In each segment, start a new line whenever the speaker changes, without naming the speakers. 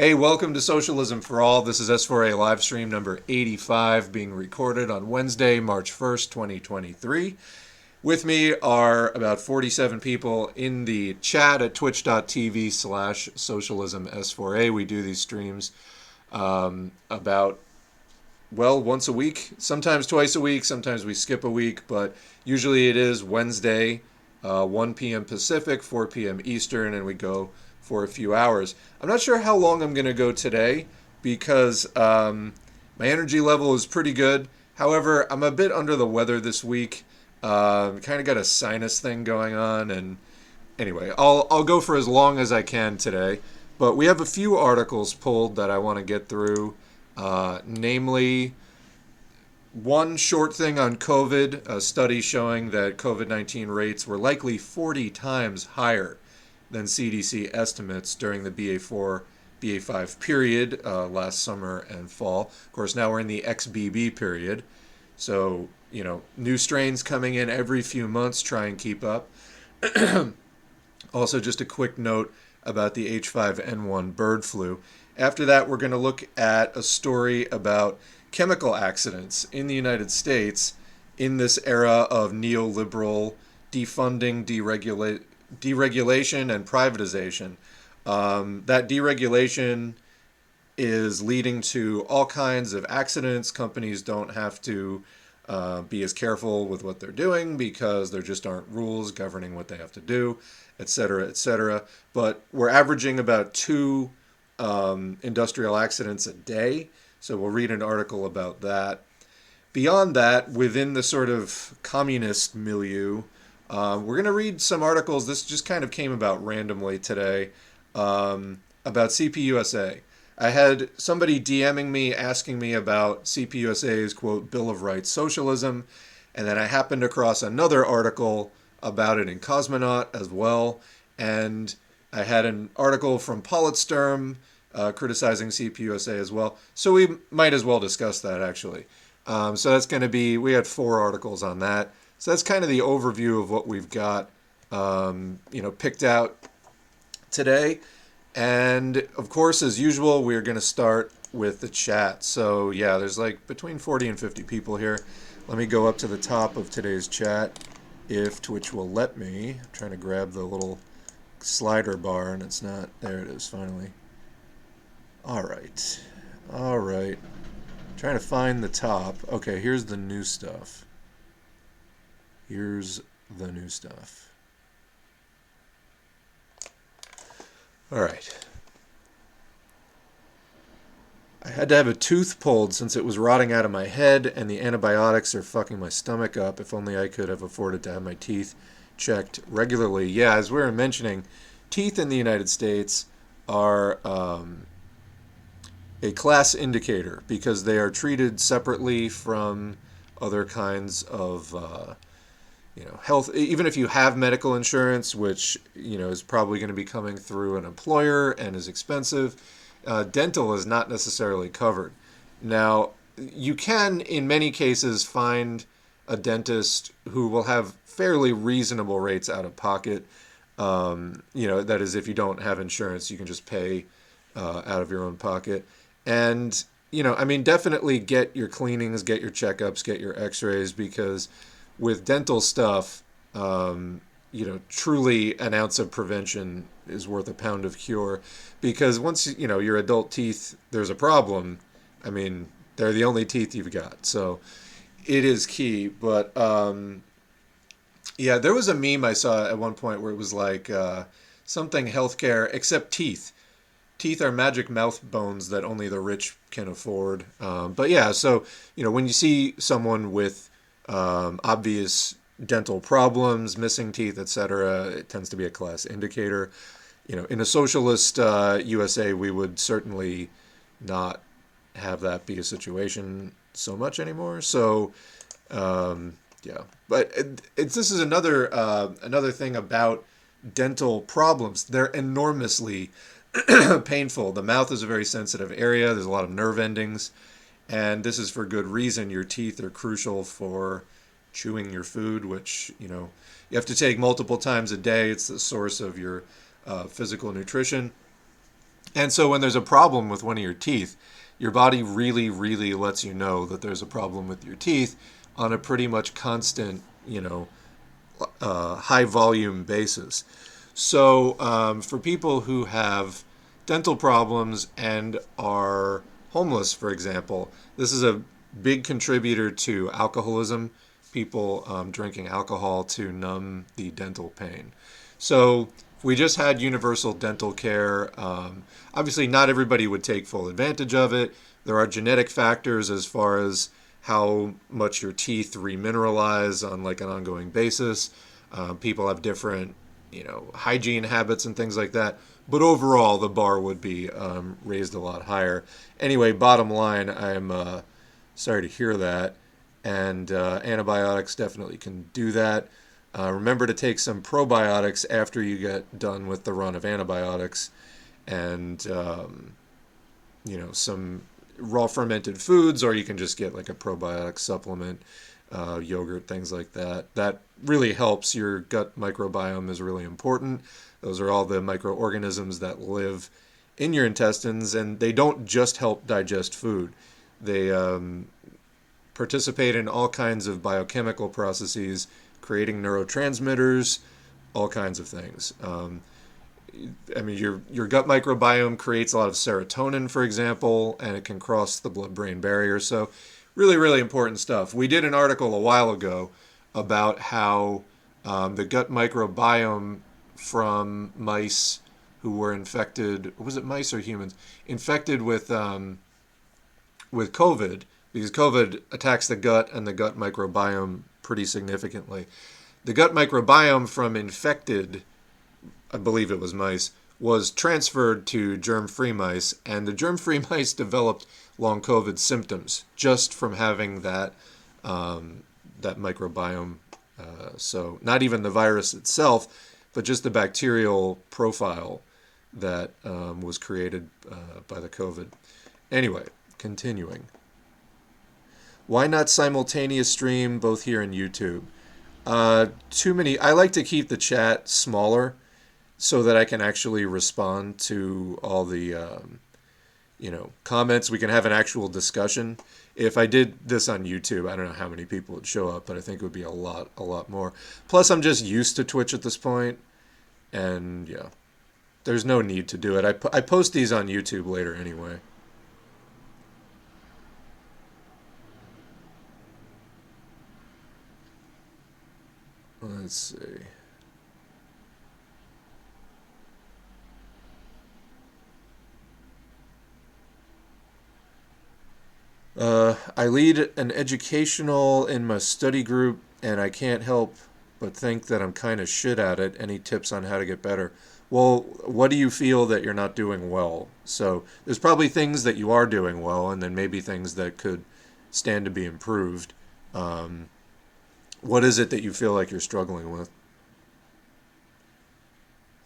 Hey, welcome to Socialism for All. This is S4A live stream number 85 being recorded on Wednesday, March 1st, 2023. With me are about 47 people in the chat at twitch.tv slash socialism S4A. We do these streams um, about, well, once a week, sometimes twice a week, sometimes we skip a week, but usually it is Wednesday, uh, 1 p.m. Pacific, 4 p.m. Eastern, and we go for a few hours. I'm not sure how long I'm going to go today because um, my energy level is pretty good. However, I'm a bit under the weather this week. Um, kind of got a sinus thing going on, and anyway, I'll I'll go for as long as I can today. But we have a few articles pulled that I want to get through, uh, namely one short thing on COVID, a study showing that COVID 19 rates were likely 40 times higher than CDC estimates during the BA4 BA5 period uh, last summer and fall. Of course, now we're in the XBB period. So, you know, new strains coming in every few months, try and keep up. also, just a quick note about the H5N1 bird flu. After that, we're going to look at a story about chemical accidents in the United States in this era of neoliberal defunding, deregulate, deregulation and privatization. Um, that deregulation is leading to all kinds of accidents. Companies don't have to uh, be as careful with what they're doing because there just aren't rules governing what they have to do, et cetera, et cetera. But we're averaging about two um, industrial accidents a day. So we'll read an article about that. Beyond that, within the sort of communist milieu, uh, we're going to read some articles. This just kind of came about randomly today um, about CPUSA. I had somebody DMing me asking me about CPUSA's quote Bill of Rights socialism, and then I happened across another article about it in Cosmonaut as well, and I had an article from Politsturm uh, criticizing CPUSA as well. So we might as well discuss that actually. Um, so that's going to be we had four articles on that. So that's kind of the overview of what we've got, um, you know, picked out today. And of course, as usual, we're going to start with the chat. So yeah, there's like between 40 and 50 people here. Let me go up to the top of today's chat if Twitch will let me. I'm trying to grab the little slider bar and it's not. There it is, finally. All right. All right. trying to find the top. Okay, here's the new stuff. Here's the new stuff. All right. I had to have a tooth pulled since it was rotting out of my head, and the antibiotics are fucking my stomach up. If only I could have afforded to have my teeth checked regularly. Yeah, as we were mentioning, teeth in the United States are um, a class indicator because they are treated separately from other kinds of. Uh, you know health even if you have medical insurance which you know is probably going to be coming through an employer and is expensive uh, dental is not necessarily covered. Now you can in many cases find a dentist who will have fairly reasonable rates out of pocket. Um, you know that is if you don't have insurance you can just pay uh, out of your own pocket. And you know i mean definitely get your cleanings get your checkups get your x-rays because with dental stuff, um, you know, truly an ounce of prevention is worth a pound of cure, because once you know your adult teeth, there's a problem. I mean, they're the only teeth you've got, so it is key. But um, yeah, there was a meme I saw at one point where it was like uh, something healthcare except teeth. Teeth are magic mouth bones that only the rich can afford. Um, but yeah, so you know when you see someone with um, obvious dental problems, missing teeth, etc. It tends to be a class indicator. You know, in a socialist uh, USA, we would certainly not have that be a situation so much anymore. So, um, yeah, but it, it's this is another uh, another thing about dental problems. They're enormously painful. The mouth is a very sensitive area. There's a lot of nerve endings and this is for good reason. Your teeth are crucial for chewing your food, which you know you have to take multiple times a day. It's the source of your uh, physical nutrition. And so when there's a problem with one of your teeth, your body really, really lets you know that there's a problem with your teeth on a pretty much constant, you know, uh, high volume basis. So um, for people who have dental problems and are homeless, for example, this is a big contributor to alcoholism, people um, drinking alcohol to numb the dental pain. So we just had universal dental care, um, obviously not everybody would take full advantage of it. There are genetic factors as far as how much your teeth remineralize on like an ongoing basis. Um, people have different, you know, hygiene habits and things like that. But overall, the bar would be um, raised a lot higher. Anyway, bottom line, I'm uh, sorry to hear that. And uh, antibiotics definitely can do that. Uh, remember to take some probiotics after you get done with the run of antibiotics, and um, you know some raw fermented foods, or you can just get like a probiotic supplement, uh, yogurt, things like that. That really helps. Your gut microbiome is really important. Those are all the microorganisms that live in your intestines, and they don't just help digest food. They um, participate in all kinds of biochemical processes creating neurotransmitters, all kinds of things. Um, I mean, your your gut microbiome creates a lot of serotonin, for example, and it can cross the blood-brain barrier. So, really, really important stuff. We did an article a while ago about how um, the gut microbiome from mice who were infected was it mice or humans infected with um, with COVID because COVID attacks the gut and the gut microbiome pretty significantly. The gut microbiome from infected, I believe it was mice, was transferred to germ free mice, and the germ free mice developed long COVID symptoms just from having that, um, that microbiome. Uh, so, not even the virus itself, but just the bacterial profile that um, was created uh, by the COVID. Anyway, continuing. Why not simultaneous stream both here and YouTube? Uh, too many. I like to keep the chat smaller so that I can actually respond to all the, um, you know, comments. We can have an actual discussion. If I did this on YouTube, I don't know how many people would show up, but I think it would be a lot, a lot more. Plus, I'm just used to Twitch at this point, and yeah, there's no need to do it. I, I post these on YouTube later anyway. Let's see. Uh, I lead an educational in my study group, and I can't help but think that I'm kind of shit at it. Any tips on how to get better? Well, what do you feel that you're not doing well? So there's probably things that you are doing well, and then maybe things that could stand to be improved. Um, what is it that you feel like you're struggling with?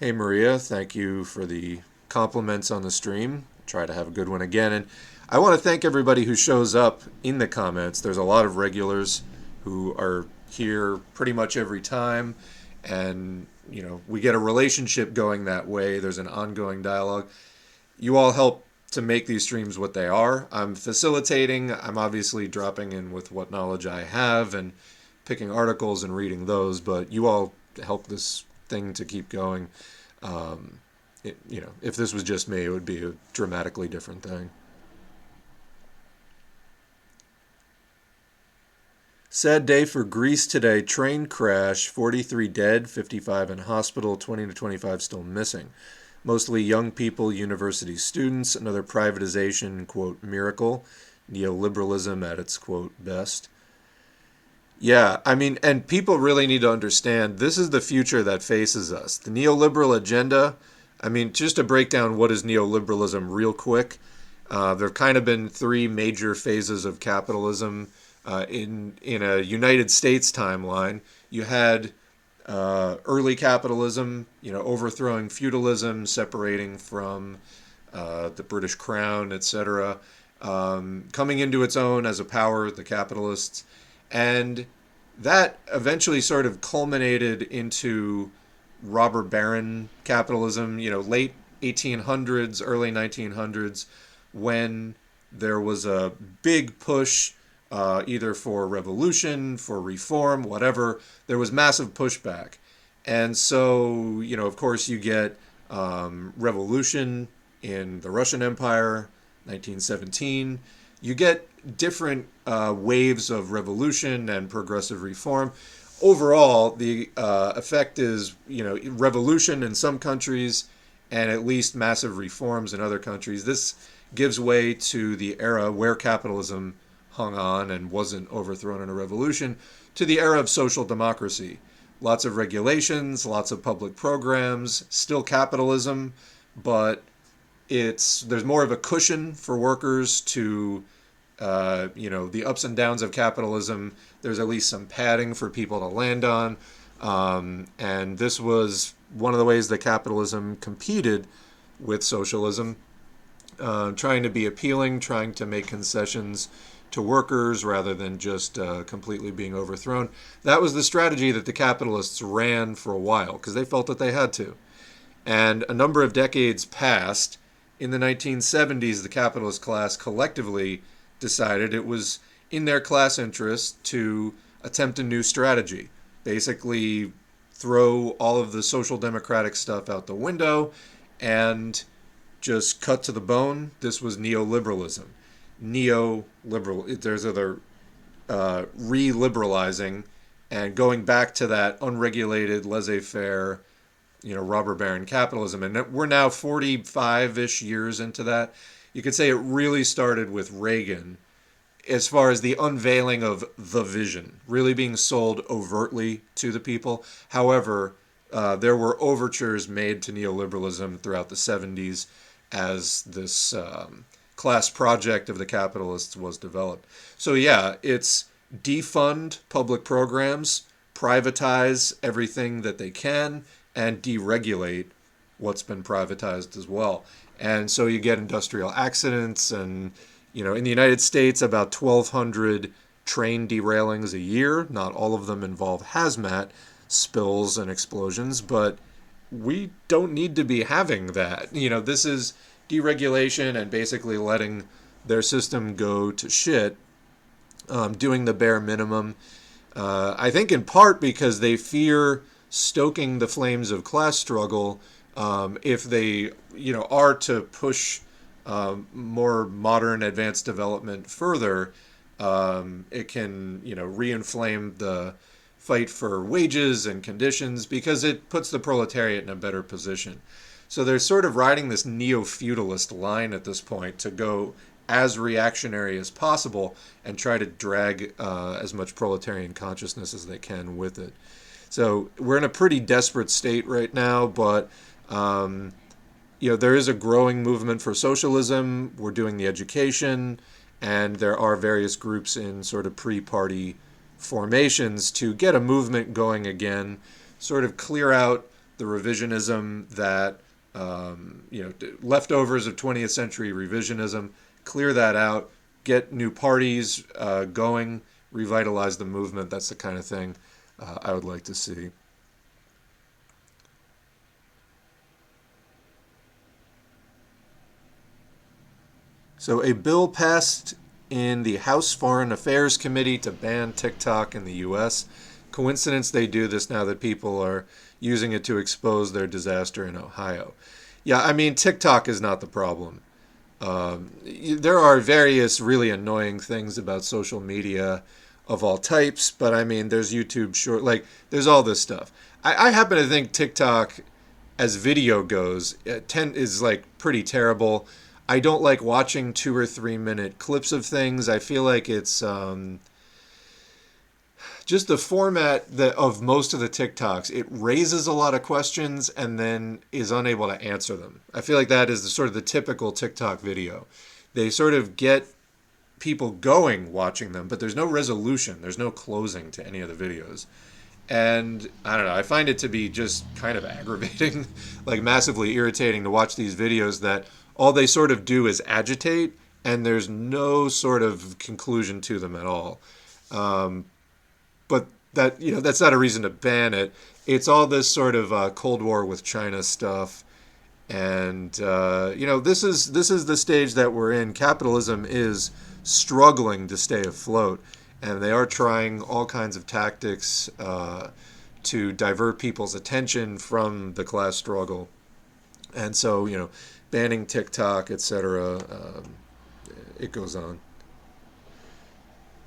Hey, Maria, thank you for the compliments on the stream. Try to have a good one again. And I want to thank everybody who shows up in the comments. There's a lot of regulars who are here pretty much every time. And, you know, we get a relationship going that way. There's an ongoing dialogue. You all help to make these streams what they are. I'm facilitating. I'm obviously dropping in with what knowledge I have and picking articles and reading those, but you all help this thing to keep going. Um, it, you know, if this was just me, it would be a dramatically different thing. Sad day for Greece today. Train crash, 43 dead, 55 in hospital, 20 to 25 still missing. Mostly young people, university students, another privatization, quote, miracle, neoliberalism at its, quote, best. Yeah, I mean, and people really need to understand this is the future that faces us. The neoliberal agenda, I mean, just to break down what is neoliberalism real quick, uh, there have kind of been three major phases of capitalism uh, in, in a United States timeline. You had uh, early capitalism, you know, overthrowing feudalism, separating from uh, the British crown, etc., um, coming into its own as a power, the capitalists and that eventually sort of culminated into robber baron capitalism, you know, late 1800s, early 1900s, when there was a big push uh, either for revolution, for reform, whatever. There was massive pushback. And so, you know, of course, you get um, revolution in the Russian Empire, 1917. You get different uh, waves of revolution and progressive reform. Overall, the uh, effect is, you know, revolution in some countries and at least massive reforms in other countries. This gives way to the era where capitalism hung on and wasn't overthrown in a revolution to the era of social democracy. Lots of regulations, lots of public programs, still capitalism, but it's there's more of a cushion for workers to uh, you know the ups and downs of capitalism. There's at least some padding for people to land on, um, and this was one of the ways that capitalism competed with socialism, uh, trying to be appealing, trying to make concessions to workers rather than just uh, completely being overthrown. That was the strategy that the capitalists ran for a while because they felt that they had to. And a number of decades passed. In the 1970s, the capitalist class collectively decided it was in their class interest to attempt a new strategy. Basically, throw all of the social democratic stuff out the window and just cut to the bone. This was neoliberalism neo-liberal. There's other uh, re-liberalizing and going back to that unregulated, laissez-faire, you know, robber baron capitalism. And we're now 45-ish years into that. You could say it really started with Reagan as far as the unveiling of the vision, really being sold overtly to the people. However, uh, there were overtures made to neoliberalism throughout the 70s as this um, class project of the capitalists was developed. So, yeah, it's defund public programs, privatize everything that they can, and deregulate what's been privatized as well. And so you get industrial accidents, and, you know, in the United States, about 1,200 train derailings a year. Not all of them involve hazmat spills and explosions, but we don't need to be having that. You know, this is deregulation and basically letting their system go to shit, um, doing the bare minimum. Uh, I think in part because they fear stoking the flames of class struggle um, if they, you know, are to push um, more modern, advanced development further. Um, it can, you know, reinflame the fight for wages and conditions because it puts the proletariat in a better position. So they're sort of riding this neo feudalist line at this point to go as reactionary as possible and try to drag uh, as much proletarian consciousness as they can with it. So we're in a pretty desperate state right now, but um, you know there is a growing movement for socialism. We're doing the education, and there are various groups in sort of pre-party formations to get a movement going again, sort of clear out the revisionism that um, you know, leftovers of 20th century revisionism, clear that out, get new parties uh, going, revitalize the movement. That's the kind of thing uh, I would like to see. So, a bill passed in the House Foreign Affairs Committee to ban TikTok in the U.S. Coincidence they do this now that people are using it to expose their disaster in Ohio. Yeah, I mean, TikTok is not the problem. Um, there are various really annoying things about social media of all types, but I mean, there's YouTube short, like, there's all this stuff. I, I happen to think TikTok, as video goes, uh, ten, is like pretty terrible. I don't like watching two or three minute clips of things. I feel like it's. Um, just the format that of most of the TikToks, it raises a lot of questions and then is unable to answer them. I feel like that is the, sort of the typical TikTok video. They sort of get people going watching them, but there's no resolution, there's no closing to any of the videos. And I don't know, I find it to be just kind of aggravating, like massively irritating to watch these videos that all they sort of do is agitate and there's no sort of conclusion to them at all. Um, but that you know that's not a reason to ban it. It's all this sort of uh, Cold War with China stuff, And uh, you know, this is this is the stage that we're in. Capitalism is struggling to stay afloat, and they are trying all kinds of tactics uh, to divert people's attention from the class struggle. And so, you know, banning TikTok, etc. Um, it goes on.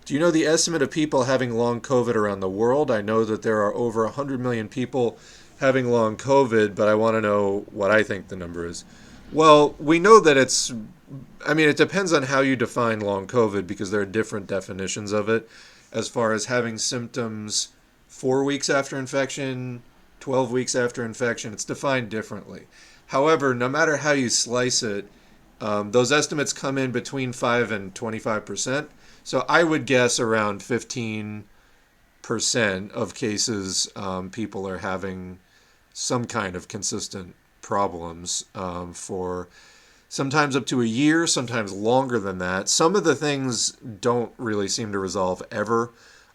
Do you know the estimate of people having long COVID around the world? I know that there are over 100 million people having long COVID, but I want to know what I think the number is. Well, we know that it's, I mean, it depends on how you define long COVID because there are different definitions of it as far as having symptoms four weeks after infection, 12 weeks after infection. It's defined differently. However, no matter how you slice it, um, those estimates come in between 5 and 25 percent. So I would guess around 15% of cases um, people are having some kind of consistent problems um, for sometimes up to a year, sometimes longer than that. Some of the things don't really seem to resolve ever.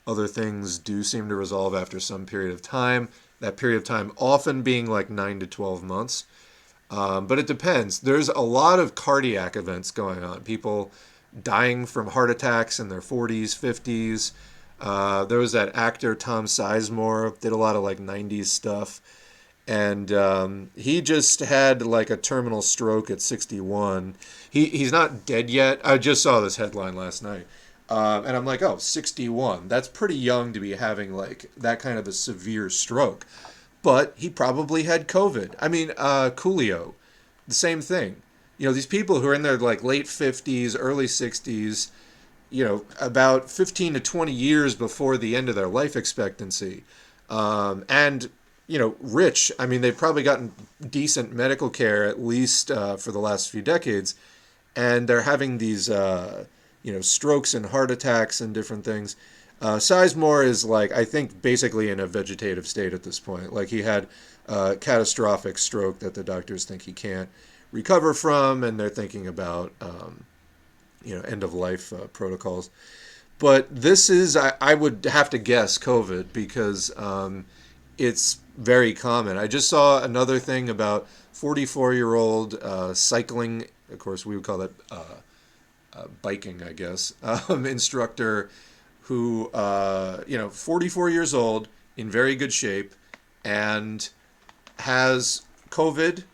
Other things do seem to resolve after some period of time. That period of time often being like 9 to 12 months. Um, but it depends. There's a lot of cardiac events going on. People dying from heart attacks in their 40s, 50s. Uh, there was that actor Tom Sizemore did a lot of like 90s stuff, and um, he just had like a terminal stroke at 61. He he's not dead yet. I just saw this headline last night, uh, and I'm like, oh, 61. That's pretty young to be having like that kind of a severe stroke. But he probably had COVID. I mean, uh, Coolio, the same thing you know these people who are in their like late 50s early 60s you know about 15 to 20 years before the end of their life expectancy um, and you know rich i mean they've probably gotten decent medical care at least uh, for the last few decades and they're having these uh, you know strokes and heart attacks and different things uh, Sizemore is like I think basically in a vegetative state at this point. Like he had a catastrophic stroke that the doctors think he can't recover from, and they're thinking about um, you know end of life uh, protocols. But this is I, I would have to guess COVID because um, it's very common. I just saw another thing about 44 year old uh, cycling. Of course, we would call that uh, uh, biking, I guess. Um, instructor who uh, you know 44 years old in very good shape and has COVID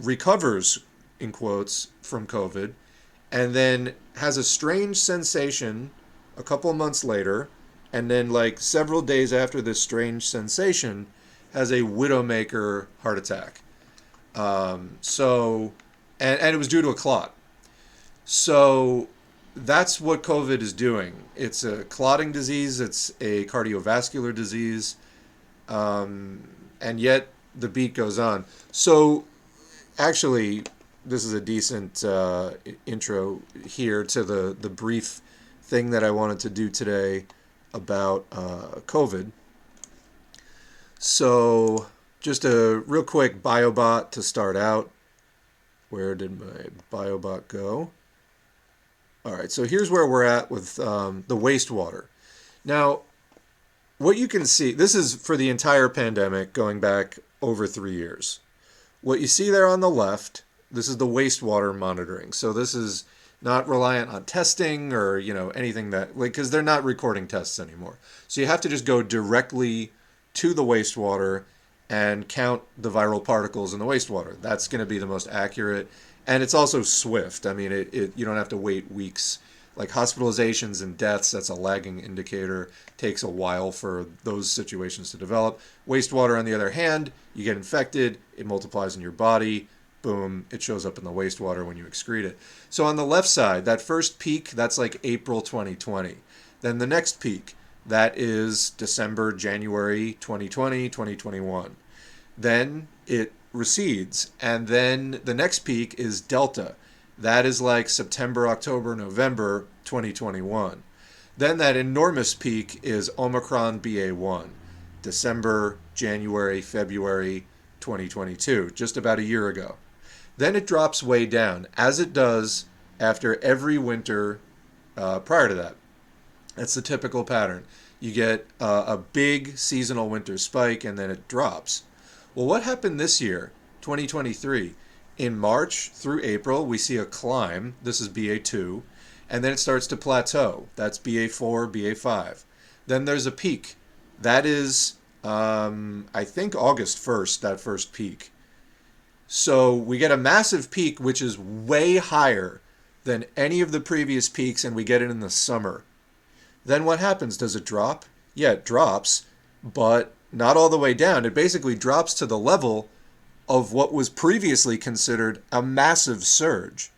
recovers, in quotes, from COVID, and then has a strange sensation a couple months later, and then, like several days after this strange sensation, has a widowmaker heart attack. Um, so, and, and it was due to a clot. So, that's what COVID is doing. It's a clotting disease, it's a cardiovascular disease, um, and yet the beat goes on. So, actually, this is a decent uh, intro here to the, the brief thing that I wanted to do today about uh, COVID. So, just a real quick biobot to start out. Where did my biobot go? All right, so here's where we're at with um, the wastewater. Now, what you can see, this is for the entire pandemic going back over three years. What you see there on the left, this is the wastewater monitoring. So this is not reliant on testing or you know anything that like because they're not recording tests anymore. So you have to just go directly to the wastewater and count the viral particles in the wastewater. That's going to be the most accurate, and it's also swift. I mean, it, it you don't have to wait weeks. Like hospitalizations and deaths, that's a lagging indicator. Takes a while for those situations to develop. Wastewater, on the other hand, you get infected, it multiplies in your body, boom, it shows up in the wastewater when you excrete it. So on the left side, that first peak, that's like April 2020. Then the next peak, that is December, January 2020, 2021. Then it recedes. And then the next peak is Delta. That is like September, October, November 2021. Then that enormous peak is Omicron BA1, December, January, February 2022, just about a year ago. Then it drops way down, as it does after every winter uh, prior to that. That's the typical pattern. You get uh, a big seasonal winter spike and then it drops. Well, what happened this year, 2023? In March through April, we see a climb. This is BA2. And then it starts to plateau. That's BA4, BA5. Then there's a peak. That is, um, I think, August 1st, that first peak. So we get a massive peak, which is way higher than any of the previous peaks, and we get it in the summer. Then what happens? Does it drop? Yeah, it drops, but not all the way down. It basically drops to the level of what was previously considered a massive surge.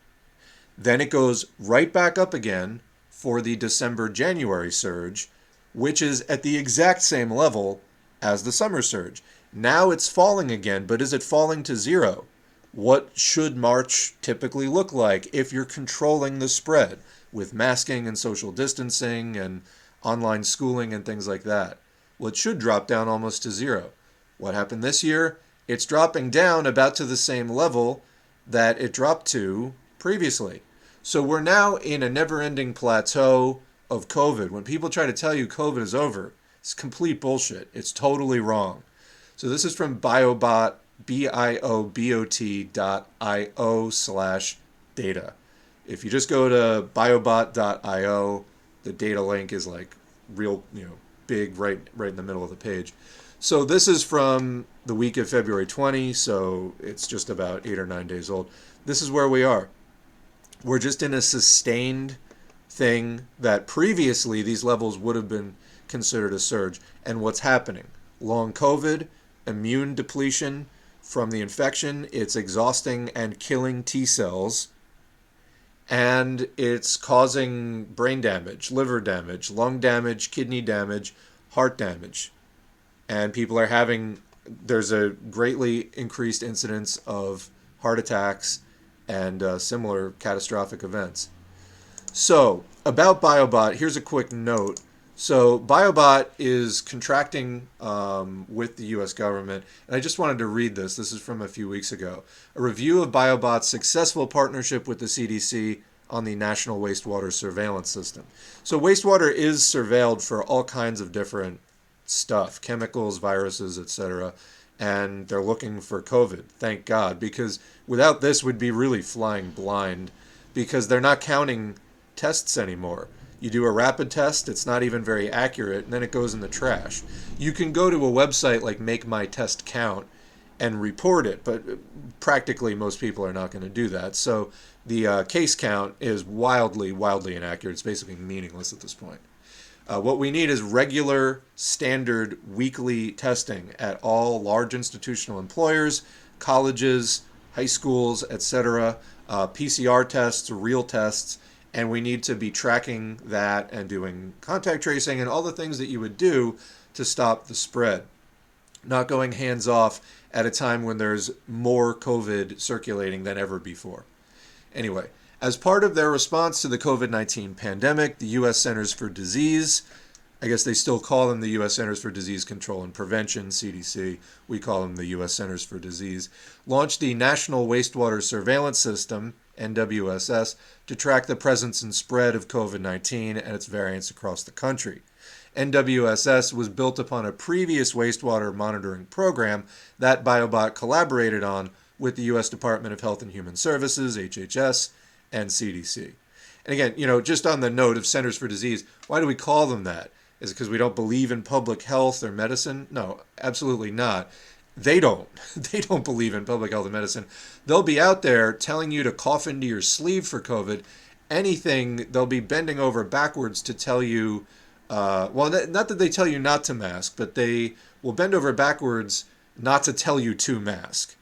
Then it goes right back up again for the December January surge, which is at the exact same level as the summer surge. Now it's falling again, but is it falling to zero? What should March typically look like if you're controlling the spread with masking and social distancing and online schooling and things like that? Well, it should drop down almost to zero. What happened this year? It's dropping down about to the same level that it dropped to previously. So we're now in a never ending plateau of COVID. When people try to tell you COVID is over, it's complete bullshit. It's totally wrong. So this is from Biobot, B-I-O-B-O-T dot I-O slash data. If you just go to biobot.io, the data link is like real, you know, big right right in the middle of the page. So this is from the week of February 20, so it's just about 8 or 9 days old. This is where we are. We're just in a sustained thing that previously these levels would have been considered a surge. And what's happening? Long COVID, immune depletion from the infection, it's exhausting and killing T cells, and it's causing brain damage, liver damage, lung damage, kidney damage, heart damage. And people are having, there's a greatly increased incidence of heart attacks and uh, similar catastrophic events. So, about BioBot, here's a quick note. So, BioBot is contracting um, with the US government, and I just wanted to read this. This is from a few weeks ago. A review of BioBot's successful partnership with the CDC on the National Wastewater Surveillance System. So, wastewater is surveilled for all kinds of different stuff chemicals, viruses, etc. And they're looking for COVID, thank God, because without this, we'd be really flying blind because they're not counting tests anymore. You do a rapid test, it's not even very accurate, and then it goes in the trash. You can go to a website like Make My Test Count and report it, but practically most people are not going to do that. So the uh, case count is wildly, wildly inaccurate. It's basically meaningless at this point. Uh, what we need is regular, standard, weekly testing at all large institutional employers, colleges, high schools, etc. Uh, PCR tests, real tests, and we need to be tracking that and doing contact tracing and all the things that you would do to stop the spread. Not going hands off at a time when there's more COVID circulating than ever before. Anyway, as part of their response to the COVID 19 pandemic, the U.S. Centers for Disease, I guess they still call them the U.S. Centers for Disease Control and Prevention, CDC, we call them the U.S. Centers for Disease, launched the National Wastewater Surveillance System, NWSS, to track the presence and spread of COVID 19 and its variants across the country. NWSS was built upon a previous wastewater monitoring program that Biobot collaborated on with the U.S. Department of Health and Human Services, HHS, and CDC. And again, you know, just on the note of Centers for Disease, why do we call them that? Is it because we don't believe in public health or medicine? No, absolutely not. They don't. They don't believe in public health and medicine. They'll be out there telling you to cough into your sleeve for COVID. Anything, they'll be bending over backwards to tell you, uh, well, not that they tell you not to mask, but they will bend over backwards not to tell you to mask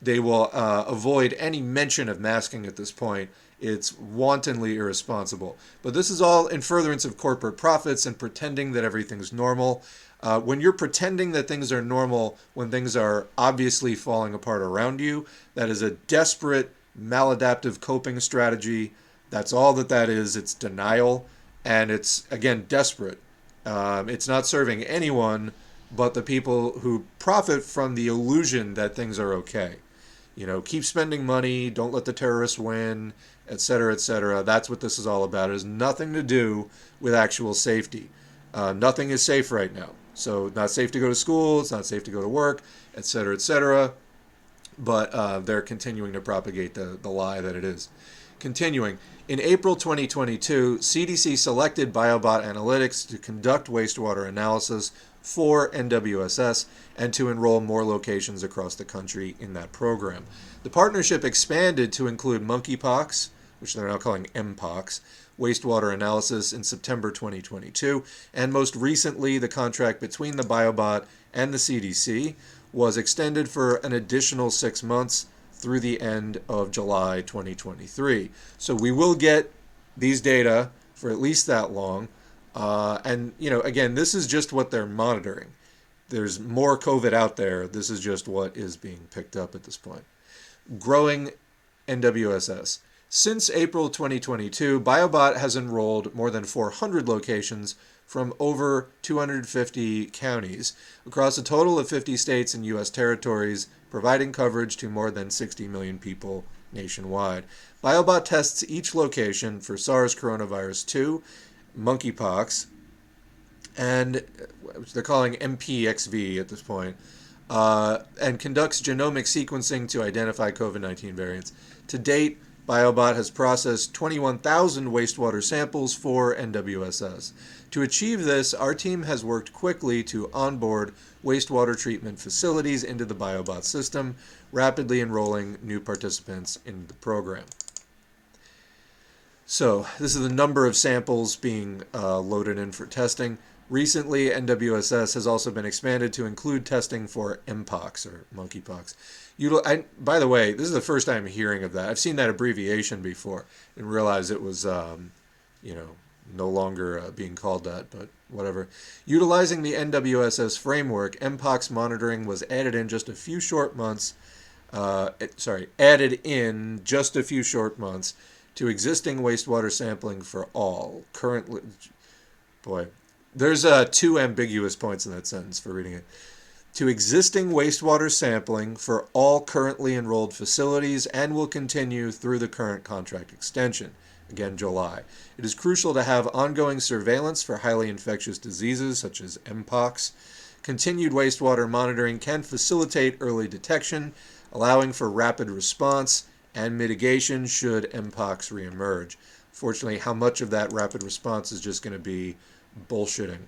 they will uh, avoid any mention of masking at this point. It's wantonly irresponsible. But this is all in furtherance of corporate profits and pretending that everything's normal. Uh, when you're pretending that things are normal when things are obviously falling apart around you, that is a desperate maladaptive coping strategy. That's all that that is. It's denial. And it's, again, desperate. Um, it's not serving anyone but the people who profit from the illusion that things are okay you know, keep spending money, don't let the terrorists win, et cetera, et cetera. That's what this is all about. It has nothing to do with actual safety. Uh, nothing is safe right now. So, not safe to go to school, it's not safe to go to work, et cetera, et cetera. but uh, they're continuing to propagate the, the lie that it is. Continuing, in April 2022, CDC selected Biobot Analytics to conduct wastewater analysis for NWSS and to enroll more locations across the country in that program. The partnership expanded to include monkeypox, which they're now calling mpox, wastewater analysis in September 2022, and most recently, the contract between the Biobot and the CDC was extended for an additional six months through the end of July 2023. So we will get these data for at least that long. Uh, and, you know, again, this is just what they're monitoring. There's more COVID out there. This is just what is being picked up at this point. Growing NWSS. Since April 2022, Biobot has enrolled more than 400 locations from over 250 counties across a total of 50 states and U.S. territories, providing coverage to more than 60 million people nationwide. Biobot tests each location for SARS coronavirus 2, monkeypox, and they're calling MPXV at this point, uh, and conducts genomic sequencing to identify COVID 19 variants. To date, Biobot has processed 21,000 wastewater samples for NWSS. To achieve this, our team has worked quickly to onboard wastewater treatment facilities into the Biobot system, rapidly enrolling new participants in the program. So, this is the number of samples being uh, loaded in for testing. Recently, NWSS has also been expanded to include testing for mpox or monkeypox. Util- I, by the way, this is the first time hearing of that. I've seen that abbreviation before and realized it was, um, you know, no longer uh, being called that, but whatever. Utilizing the NWSS framework, mpox monitoring was added in just a few short months. Uh, it, sorry, added in just a few short months to existing wastewater sampling for all currently. Boy, there's uh, two ambiguous points in that sentence for reading it to existing wastewater sampling for all currently enrolled facilities and will continue through the current contract extension, again July. It is crucial to have ongoing surveillance for highly infectious diseases such as mpox. Continued wastewater monitoring can facilitate early detection, allowing for rapid response and mitigation should mpox reemerge. Fortunately, how much of that rapid response is just going to be bullshitting?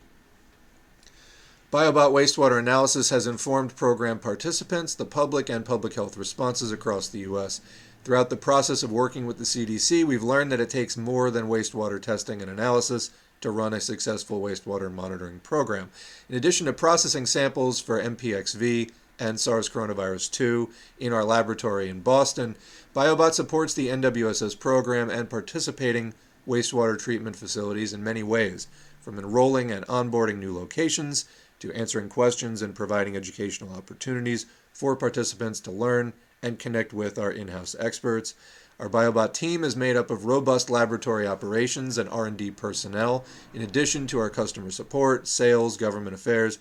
Biobot wastewater analysis has informed program participants, the public, and public health responses across the U.S. Throughout the process of working with the CDC, we've learned that it takes more than wastewater testing and analysis to run a successful wastewater monitoring program. In addition to processing samples for MPXV and SARS coronavirus 2 in our laboratory in Boston, Biobot supports the NWSS program and participating wastewater treatment facilities in many ways, from enrolling and onboarding new locations to answering questions and providing educational opportunities for participants to learn and connect with our in-house experts. Our Biobot team is made up of robust laboratory operations and R&D personnel, in addition to our customer support, sales, government affairs,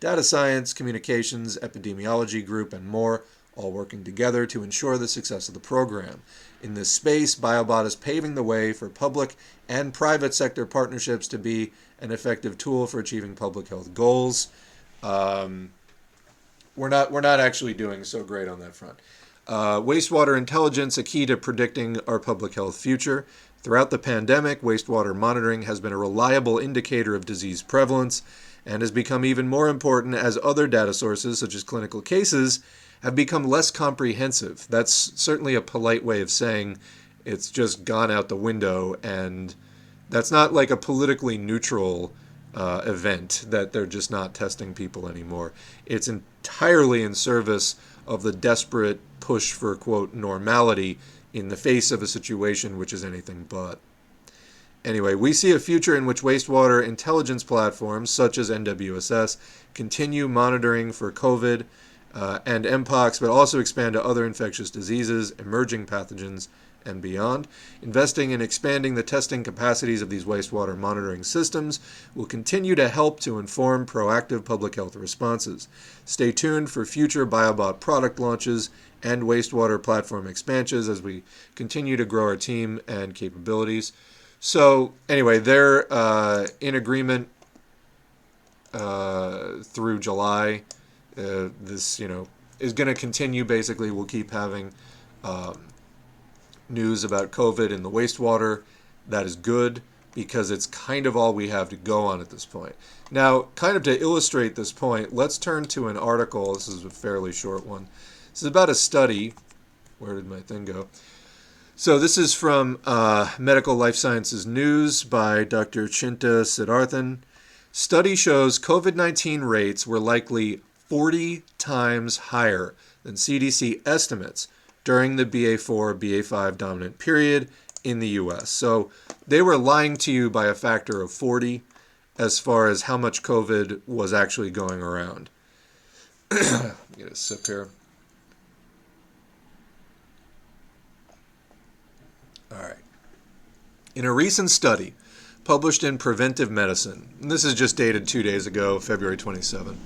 data science, communications, epidemiology group, and more, all working together to ensure the success of the program. In this space, Biobot is paving the way for public and private sector partnerships to be an effective tool for achieving public health goals. Um, we're not we're not actually doing so great on that front. Uh, wastewater intelligence a key to predicting our public health future. Throughout the pandemic, wastewater monitoring has been a reliable indicator of disease prevalence and has become even more important as other data sources, such as clinical cases, have become less comprehensive. That's certainly a polite way of saying it's just gone out the window and that's not like a politically neutral uh, event that they're just not testing people anymore. It's entirely in service of the desperate push for, quote, normality in the face of a situation which is anything but. Anyway, we see a future in which wastewater intelligence platforms such as NWSS continue monitoring for COVID uh, and Mpox, but also expand to other infectious diseases, emerging pathogens, and beyond. Investing in expanding the testing capacities of these wastewater monitoring systems will continue to help to inform proactive public health responses. Stay tuned for future Biobot product launches and wastewater platform expansions as we continue to grow our team and capabilities. So, anyway, they're uh, in agreement uh, through July. Uh, this, you know, is going to continue. Basically, we'll keep having um, news about COVID in the wastewater. That is good because it's kind of all we have to go on at this point. Now, kind of to illustrate this point, let's turn to an article. This is a fairly short one. This is about a study. Where did my thing go? So, this is from uh, Medical Life Sciences News by Dr. Chinta Sidharthan. Study shows COVID 19 rates were likely 40 times higher than CDC estimates during the BA4 BA5 dominant period in the US. So they were lying to you by a factor of 40 as far as how much COVID was actually going around. Get a sip here. All right. In a recent study published in Preventive Medicine, this is just dated two days ago, February 27,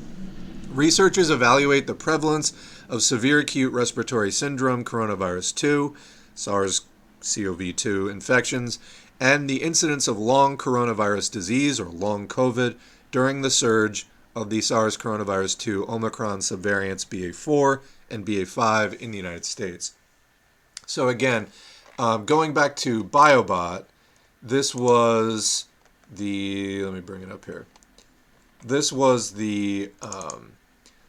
researchers evaluate the prevalence of severe acute respiratory syndrome coronavirus 2, SARS CoV 2 infections, and the incidence of long coronavirus disease or long COVID during the surge of the SARS coronavirus 2 Omicron subvariants BA4 and BA5 in the United States. So, again, um, going back to Biobot, this was the, let me bring it up here. This was the um,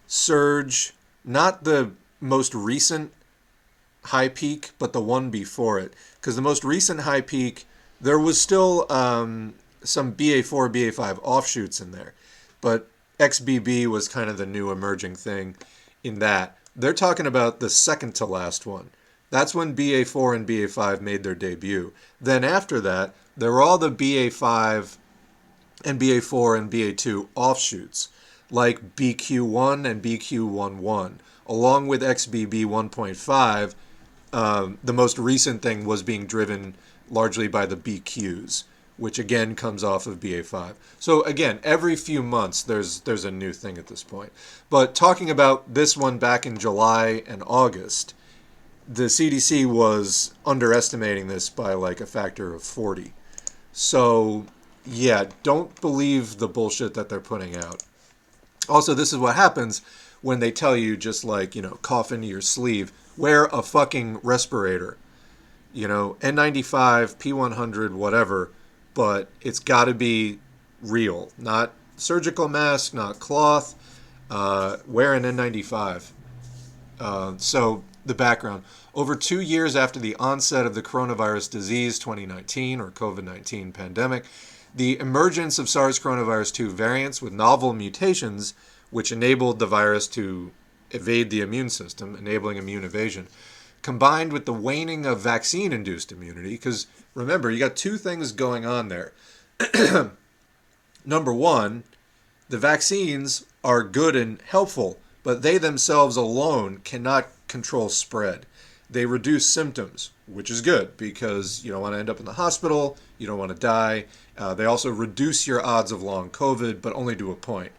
surge, not the most recent high peak, but the one before it. Because the most recent high peak, there was still um, some BA4, BA5 offshoots in there. But XBB was kind of the new emerging thing in that. They're talking about the second to last one. That's when BA4 and BA5 made their debut. Then after that, there were all the BA5 and BA4 and BA2 offshoots, like BQ1 and BQ11, along with XBB 1.5 um, the most recent thing was being driven largely by the BQs, which again comes off of BA5. So again, every few months there's there's a new thing at this point. But talking about this one back in July and August, the CDC was underestimating this by like a factor of 40. So yeah, don't believe the bullshit that they're putting out. Also, this is what happens when they tell you just like, you know, cough into your sleeve wear a fucking respirator. You know, N95, P100, whatever, but it's got to be real, not surgical mask, not cloth. Uh, wear an N95. Uh, so, the background. Over two years after the onset of the coronavirus disease 2019 or COVID 19 pandemic, the emergence of SARS coronavirus 2 variants with novel mutations, which enabled the virus to evade the immune system, enabling immune evasion, combined with the waning of vaccine induced immunity. Because remember, you got two things going on there. Number one, the vaccines are good and helpful, but they themselves alone cannot control spread. They reduce symptoms, which is good because you don't want to end up in the hospital, you don't want to die. Uh, they also reduce your odds of long COVID, but only to a point.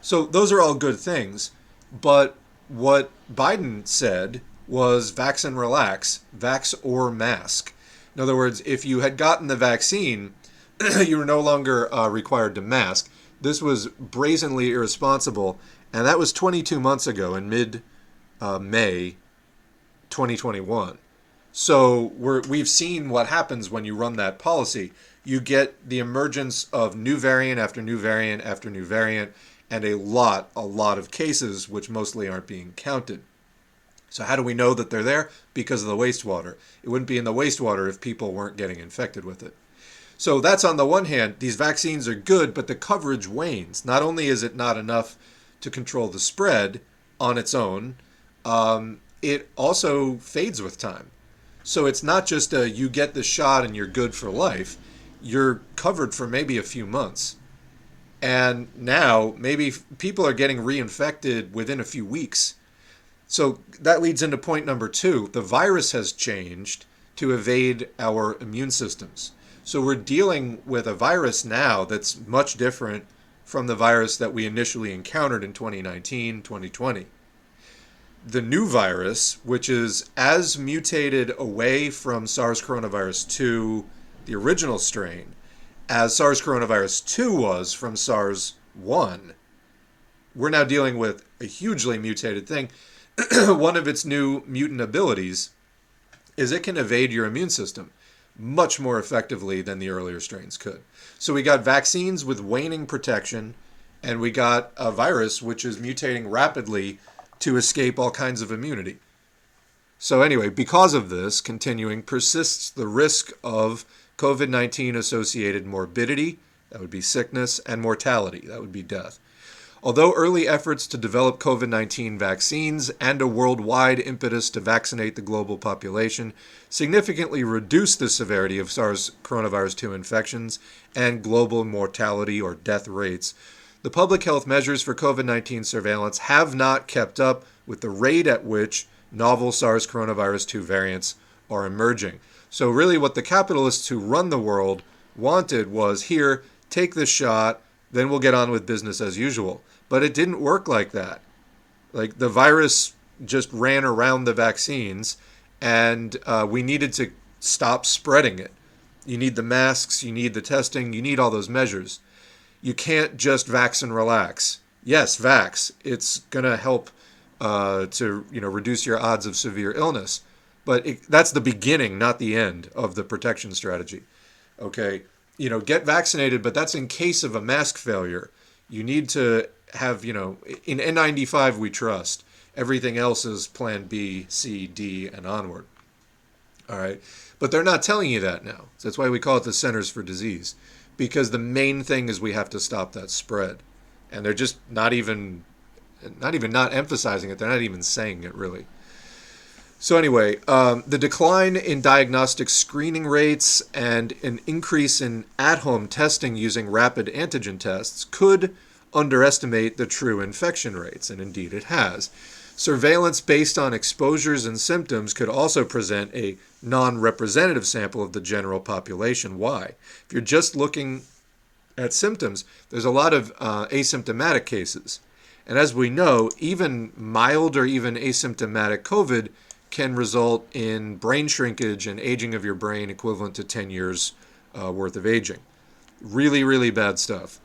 So those are all good things. But what Biden said was vax and relax, vax or mask. In other words, if you had gotten the vaccine, you were no longer uh, required to mask. This was brazenly irresponsible, and that was 22 months ago in mid uh, May 2021. So we're, we've seen what happens when you run that policy. You get the emergence of new variant after new variant after new variant and a lot, a lot of cases which mostly aren't being counted. So, how do we know that they're there? Because of the wastewater. It wouldn't be in the wastewater if people weren't getting infected with it. So, that's on the one hand, these vaccines are good, but the coverage wanes. Not only is it not enough to control the spread on its own, um, it also fades with time. So, it's not just a you get the shot and you're good for life, you're covered for maybe a few months. And now maybe people are getting reinfected within a few weeks. So that leads into point number two. The virus has changed to evade our immune systems. So we're dealing with a virus now that's much different from the virus that we initially encountered in 2019, 2020. The new virus, which is as mutated away from SARS coronavirus 2, the original strain, as SARS coronavirus 2 was from SARS 1, we're now dealing with a hugely mutated thing. one of its new mutant abilities is it can evade your immune system much more effectively than the earlier strains could. So we got vaccines with waning protection, and we got a virus which is mutating rapidly to escape all kinds of immunity. So, anyway, because of this, continuing persists the risk of COVID 19 associated morbidity, that would be sickness, and mortality, that would be death. Although early efforts to develop COVID 19 vaccines and a worldwide impetus to vaccinate the global population significantly reduced the severity of SARS coronavirus 2 infections and global mortality or death rates, the public health measures for COVID 19 surveillance have not kept up with the rate at which novel SARS coronavirus 2 variants are emerging. So, really, what the capitalists who run the world wanted was here, take this shot, then we'll get on with business as usual. But it didn't work like that. Like the virus just ran around the vaccines, and uh, we needed to stop spreading it. You need the masks, you need the testing, you need all those measures. You can't just vax and relax. Yes, vax. It's going to help uh, to you know reduce your odds of severe illness, but it, that's the beginning, not the end of the protection strategy. Okay, you know, get vaccinated, but that's in case of a mask failure. You need to have, you know, in N95 we trust. Everything else is plan B, C, D, and onward. All right. But they're not telling you that now. So that's why we call it the Centers for Disease. Because the main thing is we have to stop that spread. And they're just not even not even not emphasizing it. They're not even saying it really. So anyway, um, the decline in diagnostic screening rates and an increase in at-home testing using rapid antigen tests could underestimate the true infection rates, and indeed it has. Surveillance based on exposures and symptoms could also present a non representative sample of the general population. Why? If you're just looking at symptoms, there's a lot of uh, asymptomatic cases. And as we know, even mild or even asymptomatic COVID can result in brain shrinkage and aging of your brain equivalent to 10 years uh, worth of aging. Really, really bad stuff.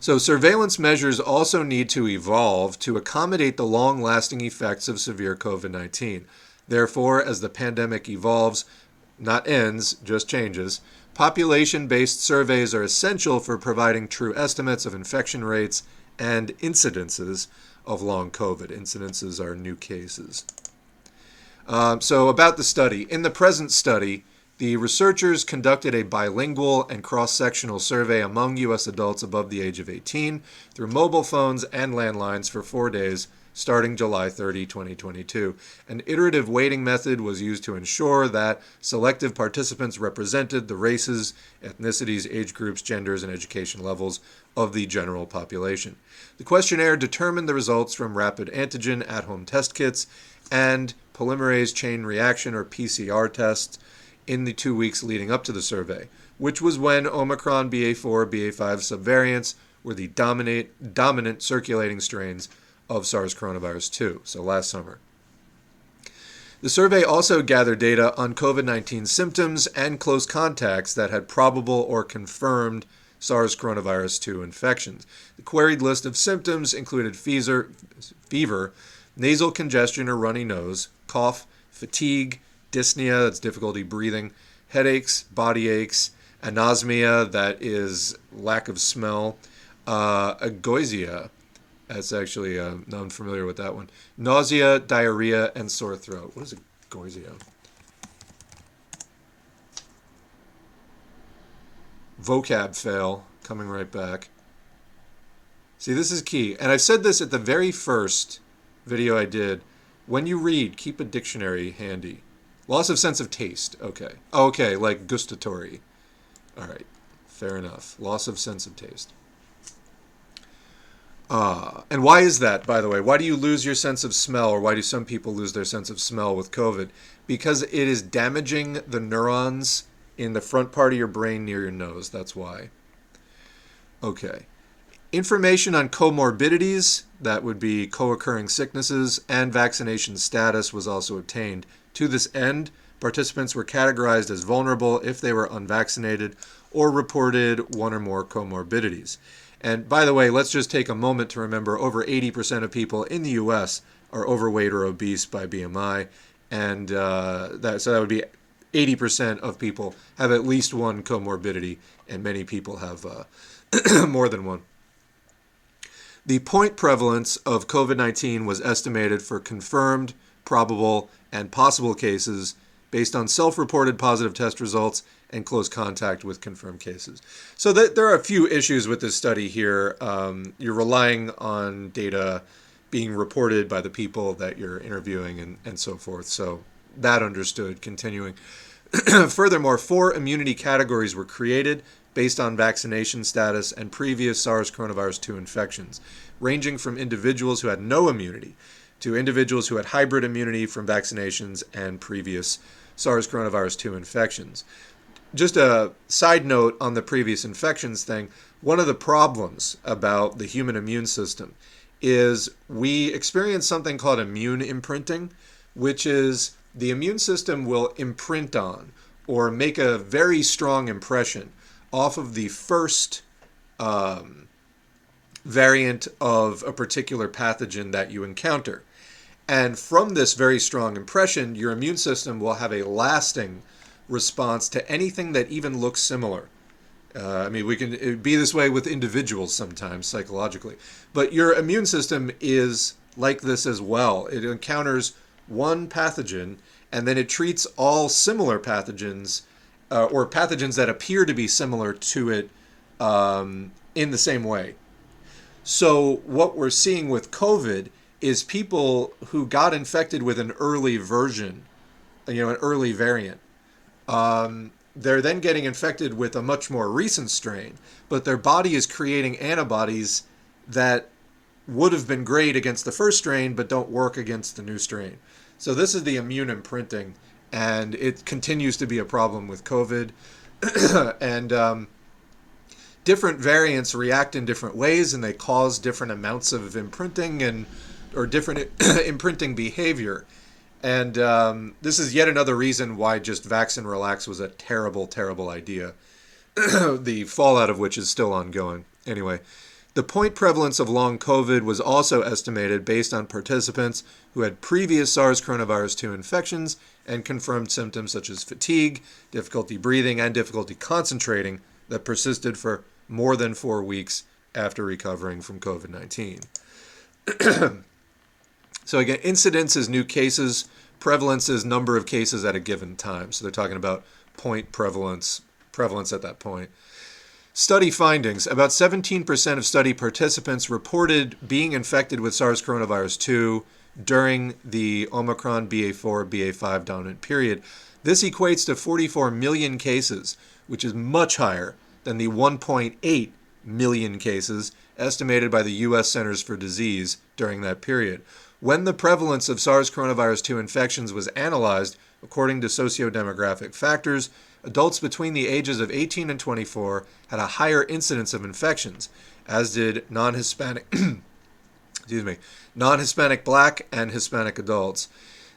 So, surveillance measures also need to evolve to accommodate the long lasting effects of severe COVID 19. Therefore, as the pandemic evolves, not ends, just changes, population based surveys are essential for providing true estimates of infection rates and incidences of long COVID. Incidences are new cases. Um, so, about the study. In the present study, the researchers conducted a bilingual and cross sectional survey among U.S. adults above the age of 18 through mobile phones and landlines for four days starting July 30, 2022. An iterative weighting method was used to ensure that selective participants represented the races, ethnicities, age groups, genders, and education levels of the general population. The questionnaire determined the results from rapid antigen at home test kits and polymerase chain reaction or PCR tests in the two weeks leading up to the survey, which was when Omicron BA4 BA5 subvariants were the dominate, dominant circulating strains of SARS coronavirus 2, so last summer. The survey also gathered data on COVID 19 symptoms and close contacts that had probable or confirmed SARS coronavirus 2 infections. The queried list of symptoms included fever, fever, nasal congestion or runny nose, cough, fatigue, dyspnea, that's difficulty breathing, headaches, body aches, anosmia, that is lack of smell, uh, ageusia, that's actually, uh, I'm familiar with that one, nausea, diarrhea, and sore throat. What is ageusia? Vocab fail, coming right back. See, this is key. And I've said this at the very first video I did. When you read, keep a dictionary handy. Loss of sense of taste. Okay. Okay, like gustatory. All right. Fair enough. Loss of sense of taste. Uh, and why is that, by the way? Why do you lose your sense of smell, or why do some people lose their sense of smell with COVID? Because it is damaging the neurons in the front part of your brain near your nose. That's why. Okay. Information on comorbidities, that would be co occurring sicknesses, and vaccination status was also obtained. To this end, participants were categorized as vulnerable if they were unvaccinated or reported one or more comorbidities. And by the way, let's just take a moment to remember over 80% of people in the US are overweight or obese by BMI, and uh, that so that would be 80% of people have at least one comorbidity, and many people have uh, more than one. The point prevalence of COVID 19 was estimated for confirmed, probable, and possible cases based on self reported positive test results and close contact with confirmed cases. So th- there are a few issues with this study here. Um, you're relying on data being reported by the people that you're interviewing and, and so forth. So that understood. Continuing. Furthermore, four immunity categories were created based on vaccination status and previous SARS coronavirus 2 infections, ranging from individuals who had no immunity to individuals who had hybrid immunity from vaccinations and previous SARS coronavirus 2 infections. Just a side note on the previous infections thing one of the problems about the human immune system is we experience something called immune imprinting, which is the immune system will imprint on or make a very strong impression off of the first um, variant of a particular pathogen that you encounter. And from this very strong impression, your immune system will have a lasting response to anything that even looks similar. Uh, I mean, we can be this way with individuals sometimes psychologically, but your immune system is like this as well. It encounters one pathogen and then it treats all similar pathogens uh, or pathogens that appear to be similar to it um, in the same way. So, what we're seeing with COVID is people who got infected with an early version, you know, an early variant. Um, they're then getting infected with a much more recent strain, but their body is creating antibodies that would have been great against the first strain, but don't work against the new strain. So this is the immune imprinting, and it continues to be a problem with COVID. and um, different variants react in different ways, and they cause different amounts of imprinting and or different imprinting behavior. And um, this is yet another reason why just and relax was a terrible, terrible idea. the fallout of which is still ongoing. Anyway, the point prevalence of long COVID was also estimated based on participants who had previous SARS coronavirus 2 infections and confirmed symptoms such as fatigue, difficulty breathing, and difficulty concentrating that persisted for more than four weeks after recovering from COVID 19. So again, incidence is new cases, prevalence is number of cases at a given time. So they're talking about point prevalence, prevalence at that point. Study findings about 17% of study participants reported being infected with SARS coronavirus 2 during the Omicron BA4 BA5 dominant period. This equates to 44 million cases, which is much higher than the 1.8 million cases estimated by the U.S. Centers for Disease during that period. When the prevalence of SARS coronavirus 2 infections was analyzed according to socio-demographic factors, adults between the ages of 18 and 24 had a higher incidence of infections, as did non-Hispanic excuse me, non-Hispanic black and Hispanic adults.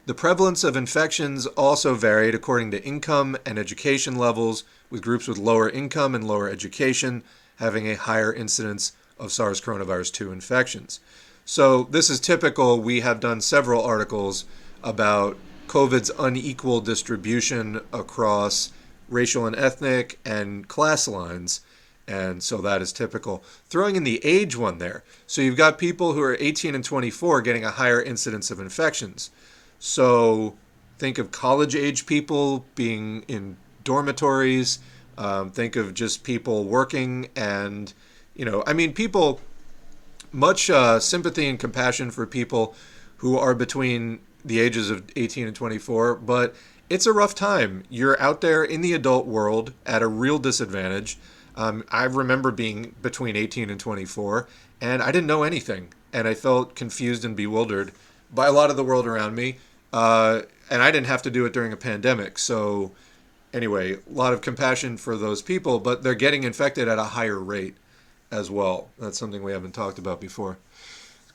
The prevalence of infections also varied according to income and education levels, with groups with lower income and lower education having a higher incidence of SARS coronavirus 2 infections. So this is typical. We have done several articles about COVID's unequal distribution across racial and ethnic and class lines. And so that is typical. Throwing in the age one there. So you've got people who are 18 and 24 getting a higher incidence of infections. So think of college age people being in dormitories. Um, think of just people working and, you know, I mean, people much uh, sympathy and compassion for people who are between the ages of 18 and 24, but it's a rough time. You're out there in the adult world at a real disadvantage. Um, I remember being between 18 and 24, and I didn't know anything, and I felt confused and bewildered by a lot of the world around me. Uh, and I didn't have to do it during a pandemic. So, anyway, a lot of compassion for those people, but they're getting infected at a higher rate as well. That's something we haven't talked about before.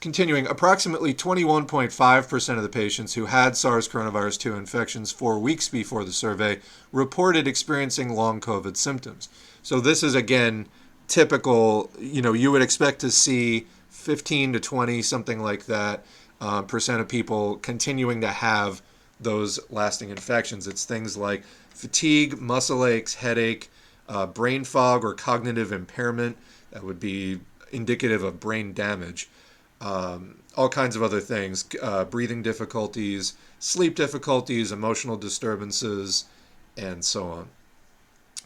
Continuing, approximately 21.5% of the patients who had SARS coronavirus 2 infections four weeks before the survey reported experiencing long COVID symptoms. So, this is again typical, you know, you would expect to see 15 to 20, something like that. uh, percent of people continuing to have those lasting infections. It's things like fatigue, muscle aches, headache, uh, brain fog, or cognitive impairment. That would be indicative of brain damage. Um, all kinds of other things uh, breathing difficulties, sleep difficulties, emotional disturbances, and so on.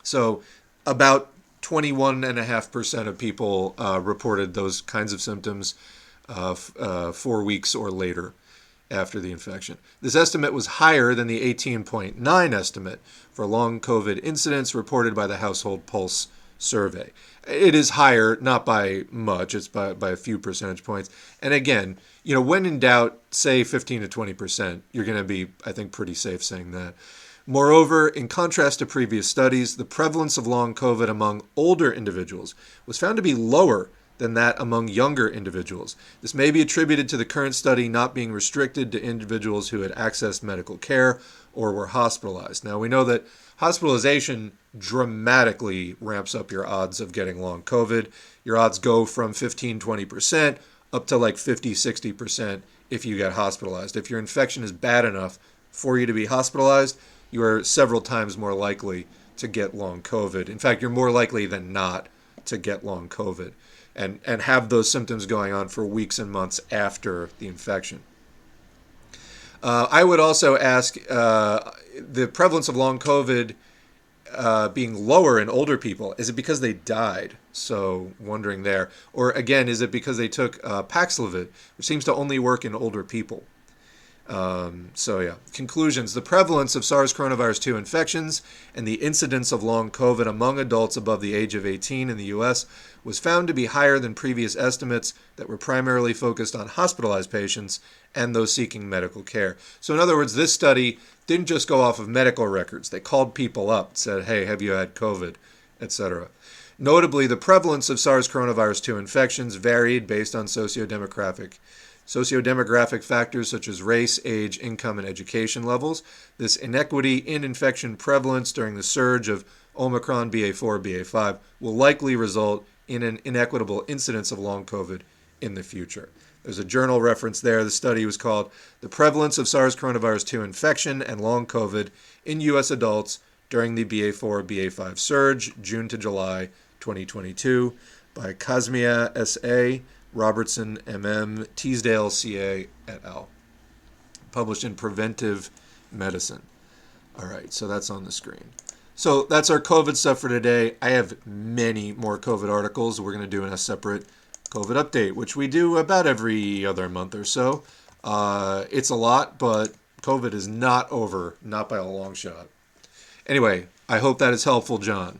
So, about 21.5% of people uh, reported those kinds of symptoms uh, f- uh, four weeks or later after the infection. This estimate was higher than the 18.9 estimate for long COVID incidents reported by the Household Pulse survey. It is higher, not by much, it's by, by a few percentage points. And again, you know, when in doubt, say 15 to 20%, you're going to be, I think, pretty safe saying that. Moreover, in contrast to previous studies, the prevalence of long COVID among older individuals was found to be lower than that among younger individuals. This may be attributed to the current study not being restricted to individuals who had accessed medical care or were hospitalized. Now, we know that hospitalization dramatically ramps up your odds of getting long COVID. Your odds go from 15 20% up to like 50 60% if you get hospitalized. If your infection is bad enough for you to be hospitalized, you are several times more likely to get long COVID. In fact, you're more likely than not to get long COVID and, and have those symptoms going on for weeks and months after the infection. Uh, I would also ask uh, the prevalence of long COVID uh, being lower in older people, is it because they died? So, wondering there. Or again, is it because they took uh, Paxlovid, which seems to only work in older people? Um, so, yeah. Conclusions The prevalence of SARS coronavirus 2 infections and the incidence of long COVID among adults above the age of 18 in the U.S. was found to be higher than previous estimates that were primarily focused on hospitalized patients and those seeking medical care. So, in other words, this study didn't just go off of medical records, they called people up, said, hey, have you had COVID, etc. Notably, the prevalence of SARS coronavirus 2 infections varied based on sociodemographic Sociodemographic factors such as race, age, income, and education levels. This inequity in infection prevalence during the surge of Omicron BA4 BA5 will likely result in an inequitable incidence of long COVID in the future. There's a journal reference there. The study was called The Prevalence of SARS coronavirus 2 Infection and Long COVID in U.S. Adults During the BA4 BA5 Surge, June to July 2022, by Qasmieh S.A. Robertson, M.M., Teasdale, C.A., et al. Published in Preventive Medicine. All right, so that's on the screen. So that's our COVID stuff for today. I have many more COVID articles we're going to do in a separate COVID update, which we do about every other month or so. Uh, it's a lot, but COVID is not over, not by a long shot. Anyway, I hope that is helpful, John.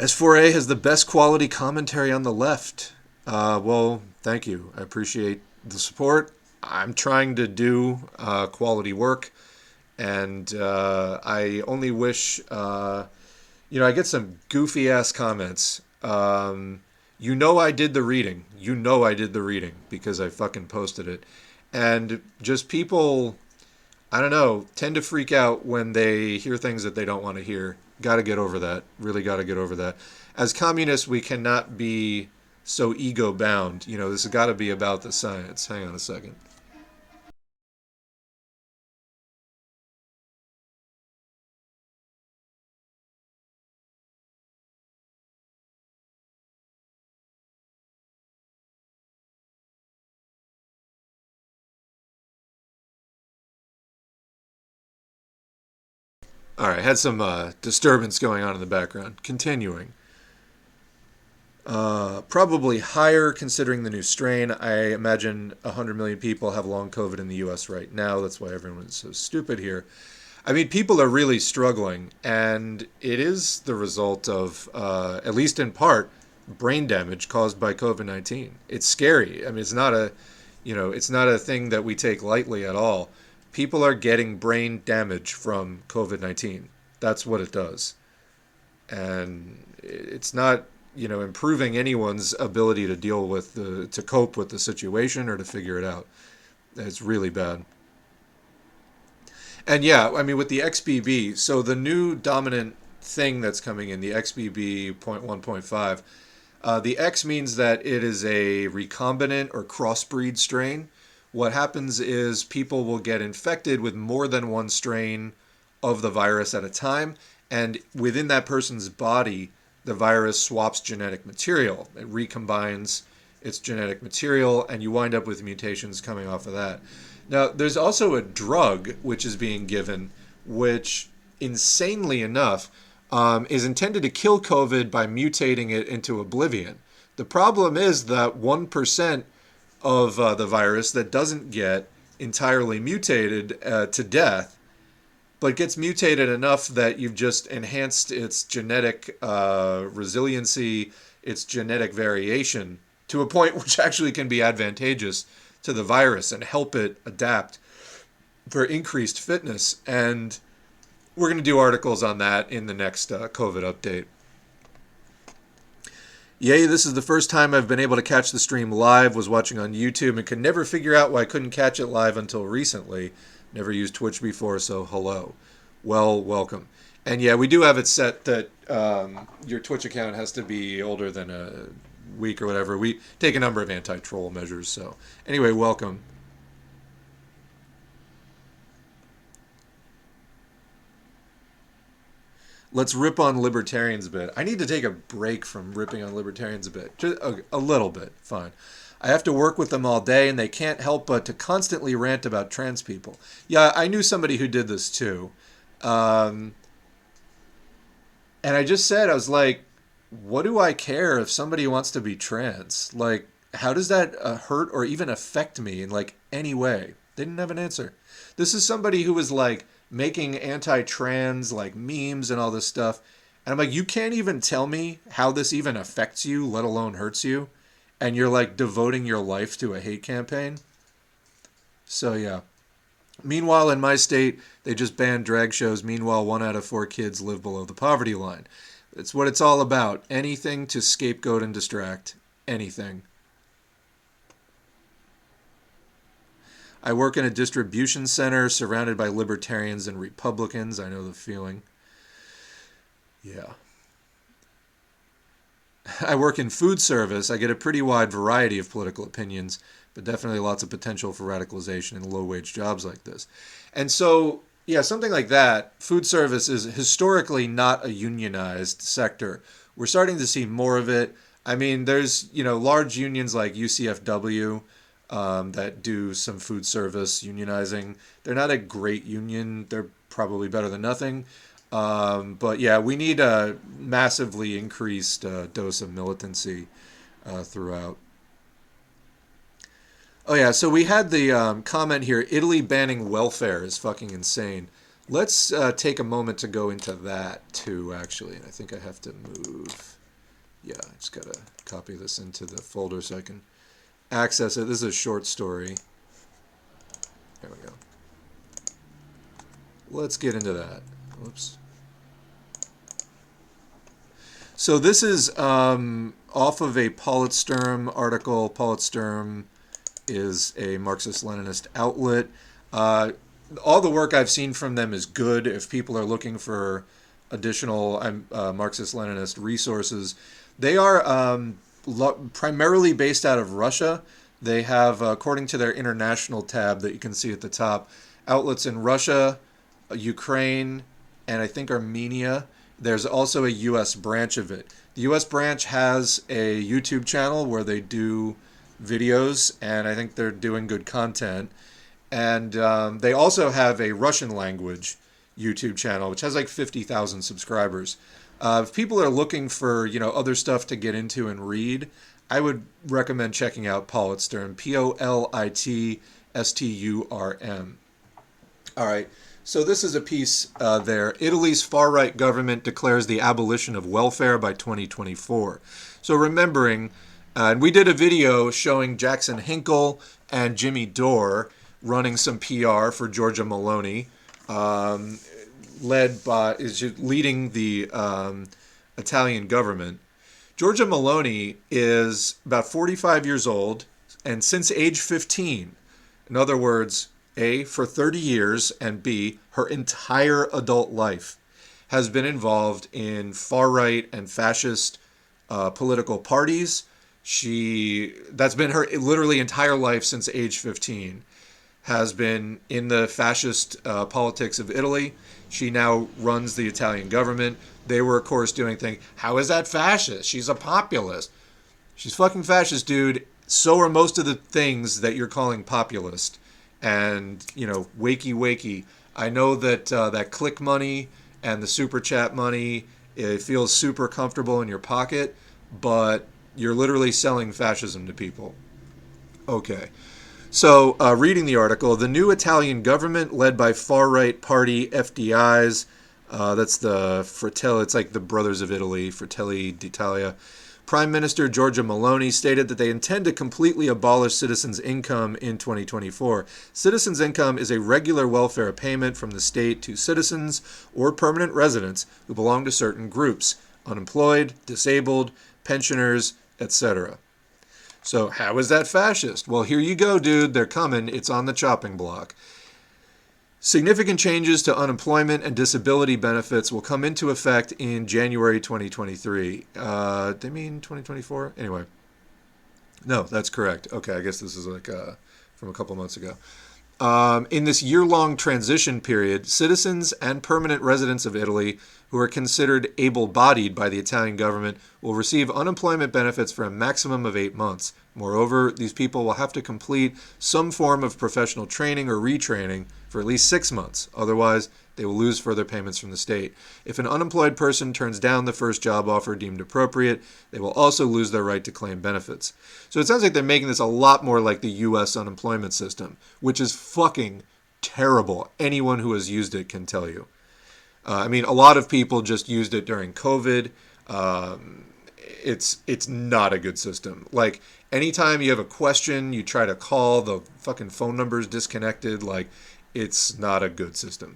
S4A has the best quality commentary on the left. Uh, well, thank you. I appreciate the support. I'm trying to do uh, quality work, and uh, I only wish, uh, you know, I get some goofy ass comments. Um, you know, I did the reading. You know, I did the reading because I fucking posted it. And just people, I don't know, tend to freak out when they hear things that they don't want to hear Got to get over that. Really got to get over that. As communists, we cannot be so ego bound. You know, this has got to be about the science. Hang on a second. All right, had some uh, disturbance going on in the background. Continuing. Uh, probably higher considering the new strain. I imagine 100 million people have long COVID in the US right now. That's why everyone is so stupid here. I mean, people are really struggling, and it is the result of, uh, at least in part, brain damage caused by COVID 19. It's scary. I mean, it's not a, you know, it's not a thing that we take lightly at all people are getting brain damage from COVID 19. That's what it does. And it's not, you know, improving anyone's ability to deal with the, to cope with the situation or to figure it out. It's really bad. And yeah, I mean, with the XBB, so the new dominant thing that's coming in, the XBB 0.1.5, Uh, the X means that it is a recombinant or crossbreed strain. What happens is people will get infected with more than one strain of the virus at a time, and within that person's body, the virus swaps genetic material. It recombines its genetic material, and you wind up with mutations coming off of that. Now, there's also a drug which is being given, which, insanely enough, um, is intended to kill COVID by mutating it into oblivion. The problem is that 1% of uh, the virus that doesn't get entirely mutated uh, to death, but gets mutated enough that you've just enhanced its genetic uh, resiliency, its genetic variation to a point which actually can be advantageous to the virus and help it adapt for increased fitness. And we're going to do articles on that in the next uh, COVID update. Yay, this is the first time I've been able to catch the stream live. Was watching on YouTube and could never figure out why I couldn't catch it live until recently. Never used Twitch before, so hello. Well, welcome. And yeah, we do have it set that um, your Twitch account has to be older than a week or whatever. We take a number of anti troll measures. So, anyway, welcome. Let's rip on libertarians a bit. I need to take a break from ripping on libertarians a bit, just a, a, little bit. Fine. I have to work with them all day, and they can't help but to constantly rant about trans people. Yeah, I knew somebody who did this too, um, and I just said I was like, "What do I care if somebody wants to be trans? Like, how does that uh, hurt or even affect me in like any way?" They didn't have an answer. This is somebody who was like making anti-trans like memes and all this stuff. And I'm like, you can't even tell me how this even affects you, let alone hurts you. And you're like devoting your life to a hate campaign. So yeah. Meanwhile, in my state, they just banned drag shows. Meanwhile, one out of four kids live below the poverty line. It's what it's all about. Anything to scapegoat and distract. Anything. I work in a distribution center surrounded by libertarians and Republicans. I know the feeling. Yeah. I work in food service. I get a pretty wide variety of political opinions, but definitely lots of potential for radicalization in low wage jobs like this. And so, yeah, something like that. Food service is historically not a unionized sector. We're starting to see more of it. I mean, there's, you know, large unions like UCFW um, that do some food service unionizing. They're not a great union. They're probably better than nothing. Um, but yeah, we need a massively increased uh, dose of militancy uh, throughout. Oh yeah, so we had the um, comment here: Italy banning welfare is fucking insane. Let's uh, take a moment to go into that too. Actually, and I think I have to move. Yeah, I just gotta copy this into the folder so I can access it. This is a short story. There we go. Let's get into that. Whoops. So this is um, off of a Polit article. Polit is a Marxist-Leninist outlet. Uh, all the work I've seen from them is good. If people are looking for additional um, uh, Marxist-Leninist resources, they are um, lo- primarily based out of Russia. They have, uh, according to their international tab that you can see at the top, outlets in Russia, Ukraine, and I think Armenia. There's also a U.S. branch of it. The U.S. branch has a YouTube channel where they do videos, and I think they're doing good content. And um, they also have a Russian language YouTube channel, which has like 50,000 subscribers. Uh, if people are looking for you know other stuff to get into and read, I would recommend checking out Politsturm. P O L I T S T U R M. All right. So this is a piece uh, there. Italy's far right government declares the abolition of welfare by 2024. So remembering, uh, and we did a video showing Jackson Hinkle and Jimmy Dore running some PR for Giorgia Meloni. Um, led by is leading the um, Italian government. Giorgia Meloni is about 45 years old, and since age 15, in other words, A, for 30 years, and B, her entire adult life, has been involved in far right and fascist uh, political parties. She that's been her literally entire life since age 15 has been in the fascist uh, politics of Italy. She now runs the Italian government. They were, of course, doing things. How is that fascist? She's a populist. She's fucking fascist, dude. So are most of the things that you're calling populist. And, you know, wakey wakey. I know that uh, that click money and the super chat money, it feels super comfortable in your pocket, but you're literally selling fascism to people. Okay. So, uh, reading the article, the new Italian government, led by far right party FDIs, uh, that's the Fratelli, it's like the Brothers of Italy, Fratelli d'Italia. Prime Minister Giorgia Meloni stated that they intend to completely abolish citizens' income in 2024. Citizens' income is a regular welfare payment from the state to citizens or permanent residents who belong to certain groups unemployed, disabled, pensioners, etc. So, how is that fascist? Well, here you go, dude. They're coming. It's on the chopping block. Significant changes to unemployment and disability benefits will come into effect in January 2023. Uh, they mean 2024? Anyway. No, that's correct. Okay, I guess this is like uh, from a couple months ago. Um, in this year long transition period, citizens and permanent residents of Italy who are considered able bodied by the Italian government will receive unemployment benefits for a maximum of eight months. Moreover, these people will have to complete some form of professional training or retraining for at least six months. Otherwise, they will lose further payments from the state. If an unemployed person turns down the first job offer deemed appropriate, they will also lose their right to claim benefits. So it sounds like they're making this a lot more like the US unemployment system, which is fucking terrible. Anyone who has used it can tell you. Uh, I mean, a lot of people just used it during COVID. Um, it's it's not a good system. Like anytime you have a question, you try to call the fucking phone number is disconnected. Like it's not a good system.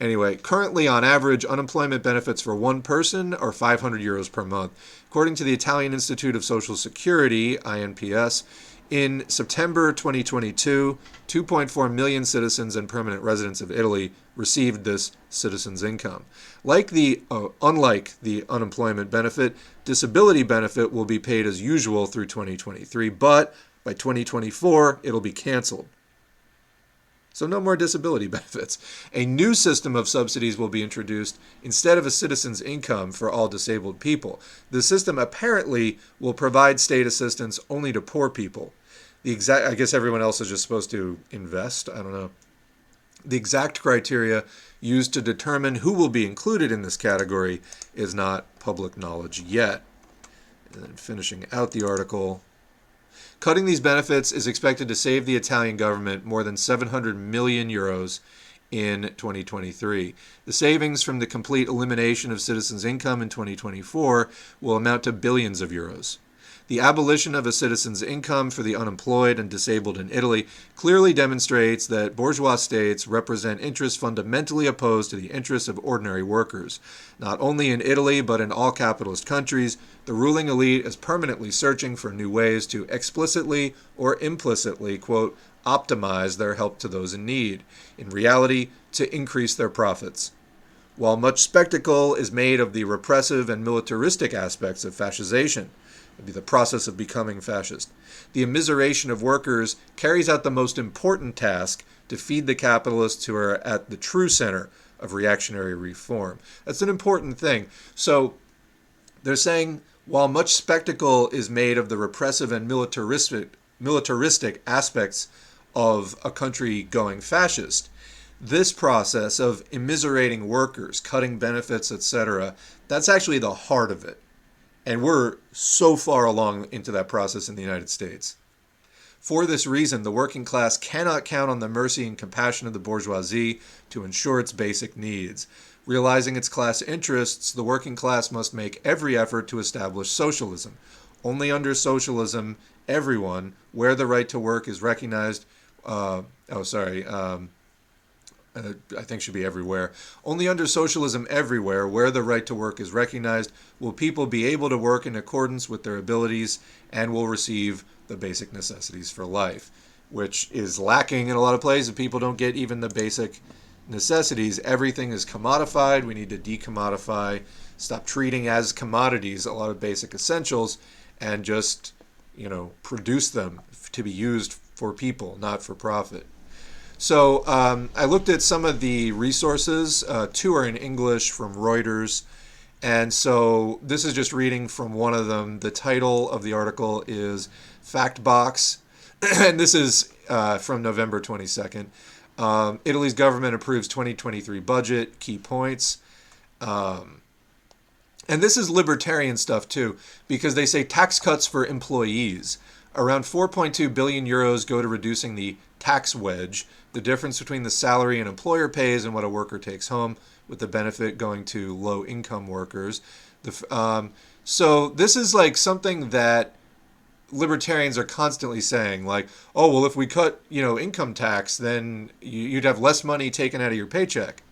Anyway, currently on average, unemployment benefits for one person are 500 euros per month. According to the Italian Institute of Social Security, INPS, in September 2022, 2.4 million citizens and permanent residents of Italy received this citizens' income. Like the uh, unlike the unemployment benefit, disability benefit will be paid as usual through 2023, but by 2024 it'll be canceled. So no more disability benefits. A new system of subsidies will be introduced instead of a citizen's income for all disabled people. The system apparently will provide state assistance only to poor people the exact i guess everyone else is just supposed to invest i don't know the exact criteria used to determine who will be included in this category is not public knowledge yet and then finishing out the article cutting these benefits is expected to save the italian government more than 700 million euros in 2023. The savings from the complete elimination of citizens' income in 2024 will amount to billions of euros. The abolition of a citizen's income for the unemployed and disabled in Italy clearly demonstrates that bourgeois states represent interests fundamentally opposed to the interests of ordinary workers. Not only in Italy, but in all capitalist countries, the ruling elite is permanently searching for new ways to explicitly or implicitly, quote, optimize their help to those in need, in reality, to increase their profits. While much spectacle is made of the repressive and militaristic aspects of be the process of becoming fascist. The immiseration of workers carries out the most important task to feed the capitalists who are at the true center of reactionary reform. That's an important thing. So they're saying while much spectacle is made of the repressive and militaristic militaristic aspects of a country going fascist, this process of immiserating workers, cutting benefits, etc., that's actually the heart of it. And we're so far along into that process in the United States. For this reason, the working class cannot count on the mercy and compassion of the bourgeoisie to ensure its basic needs. Realizing its class interests, the working class must make every effort to establish socialism. Only under socialism, everyone, where the right to work is recognized, uh, oh, sorry, um, uh, I think should be everywhere. Only under socialism everywhere, where the right to work is recognized, will people be able to work in accordance with their abilities and will receive the basic necessities for life, which is lacking in a lot of places. People don't get even the basic necessities. Everything is commodified. We need to decommodify, stop treating as commodities a lot of basic essentials, and just you know produce them to be used for people, not for profit. So um, I looked at some of the resources. Uh, two are in English from Reuters. And so this is just reading from one of them. The title of the article is Fact Box, and this is uh, from November 22nd. Um, Italy's government approves 2023 budget, key points. Um, and this is libertarian stuff too, because they say tax cuts for employees. Around 4.2 billion euros go to reducing the tax wedge, the difference between the salary an employer pays and what a worker takes home, with the benefit going to low income workers. The, um, so this is like something that libertarians are constantly saying like oh well if we cut you know income tax then you'd have less money taken out of your paycheck.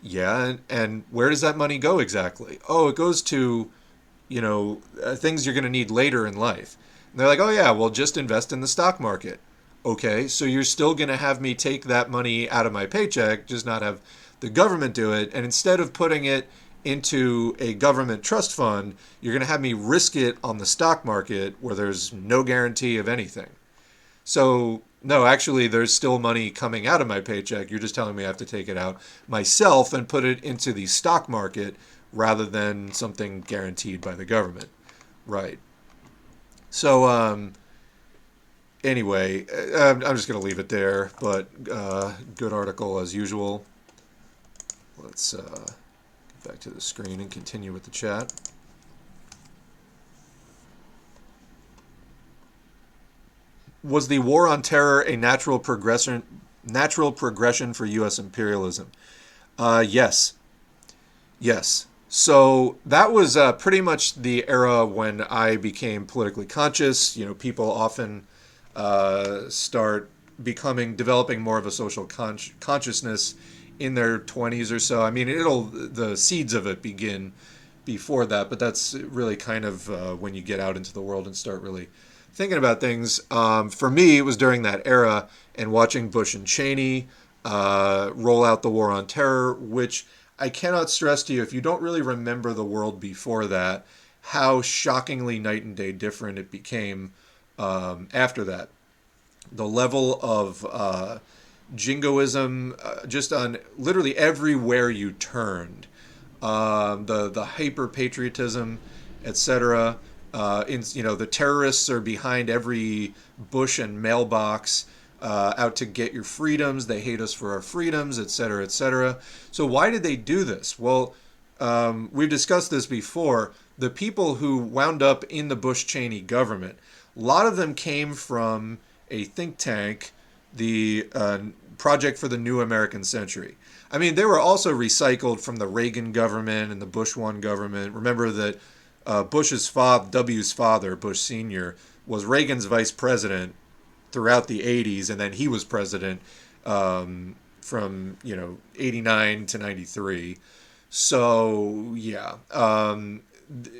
Yeah and, and where does that money go exactly? Oh it goes to you know uh, things you're going to need later in life. And they're like oh yeah well just invest in the stock market Okay, so you're still going to have me take that money out of my paycheck, just not have the government do it. And instead of putting it into a government trust fund, you're going to have me risk it on the stock market where there's no guarantee of anything. So, no, actually, there's still money coming out of my paycheck. You're just telling me I have to take it out myself and put it into the stock market rather than something guaranteed by the government. Right. So, um, anyway, uh, I'm just going to leave it there, but uh, good article as usual. Let's uh, get back to the screen and continue with the chat. Was the war on terror a natural progression natural progression for US imperialism? Uh, yes. Yes. So that was uh, pretty much the era when I became politically conscious. You know, people often uh, start becoming developing more of a social con- consciousness in their 20s or so. I mean, it'll the seeds of it begin before that, but that's really kind of uh, when you get out into the world and start really thinking about things. Um, for me, it was during that era and watching Bush and Cheney uh, roll out the war on terror, which I cannot stress to you if you don't really remember the world before that, how shockingly night and day different it became um, after that. The level of uh, jingoism, uh, just on literally everywhere you turned, um, the the hyper patriotism, etc. Uh, in you know the terrorists are behind every bush and mailbox. Uh, out to get your freedoms. They hate us for our freedoms, etc., etc. So why did they do this? Well, um, we've discussed this before. The people who wound up in the Bush Cheney government a lot of them came from a think tank, the uh, Project for the New American Century. I mean, they were also recycled from the Reagan government and the Bush one government. Remember that uh, Bush's father, W's father, Bush Sr., was Reagan's vice president throughout the 80s, and then he was president um, from, you know, 89 to 93. So, yeah. Um,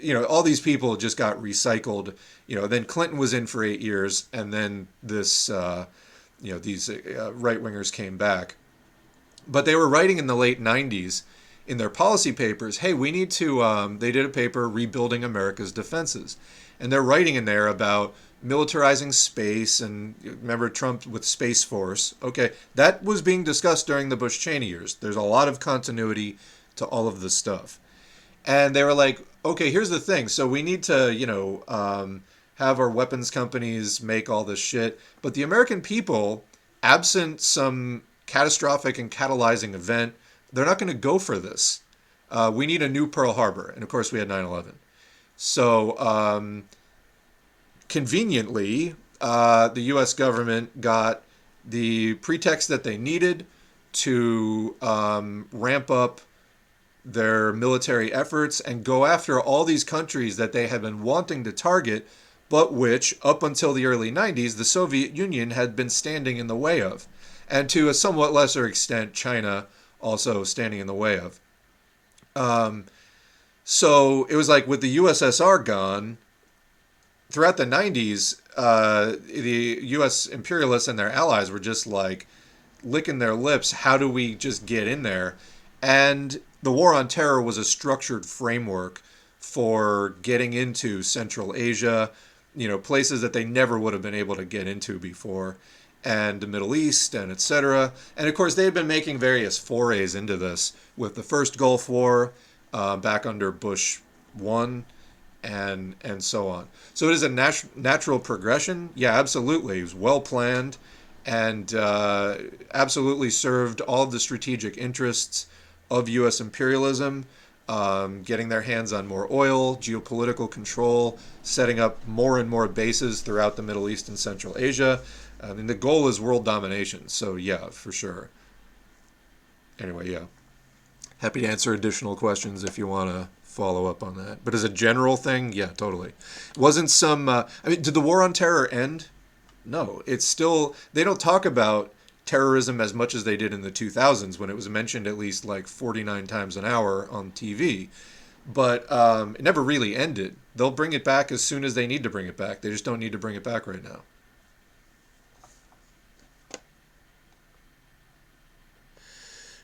you know, all these people just got recycled. You know, then Clinton was in for eight years, and then this, uh, you know, these uh, right wingers came back. But they were writing in the late '90s in their policy papers, "Hey, we need to." Um, they did a paper rebuilding America's defenses, and they're writing in there about militarizing space and remember Trump with Space Force. Okay, that was being discussed during the Bush Cheney years. There's a lot of continuity to all of this stuff. And they were like, okay, here's the thing. So we need to, you know, um, have our weapons companies make all this shit. But the American people, absent some catastrophic and catalyzing event, they're not going to go for this. Uh, we need a new Pearl Harbor. And of course, we had 9 11. So, um, conveniently, uh, the US government got the pretext that they needed to um, ramp up their military efforts and go after all these countries that they had been wanting to target, but which, up until the early 90s, the Soviet Union had been standing in the way of. And to a somewhat lesser extent, China also standing in the way of. Um, so it was like with the USSR gone, throughout the 90s, uh, the US imperialists and their allies were just like, licking their lips. How do we just get in there? And the war on terror was a structured framework for getting into Central Asia, you know, places that they never would have been able to get into before, and the Middle East, and etc. And of course, they had been making various forays into this with the first Gulf War uh, back under Bush one, and and so on. So it is a nat- natural progression. Yeah, absolutely. It was well planned, and uh, absolutely served all the strategic interests of U.S. imperialism um, getting their hands on more oil, geopolitical control, setting up more and more bases throughout the Middle East and Central Asia. I mean, the goal is world domination. So, yeah, for sure. Anyway, yeah. Happy to answer additional questions if you want to follow up on that. But as a general thing, yeah, totally. Wasn't some. Uh, I mean, did the war on terror end? No, it's still. They don't talk about terrorism as much as they did in the 2000s when it was mentioned at least like 49 times an hour on TV. But um, it never really ended. They'll bring it back as soon as they need to bring it back. They just don't need to bring it back right now.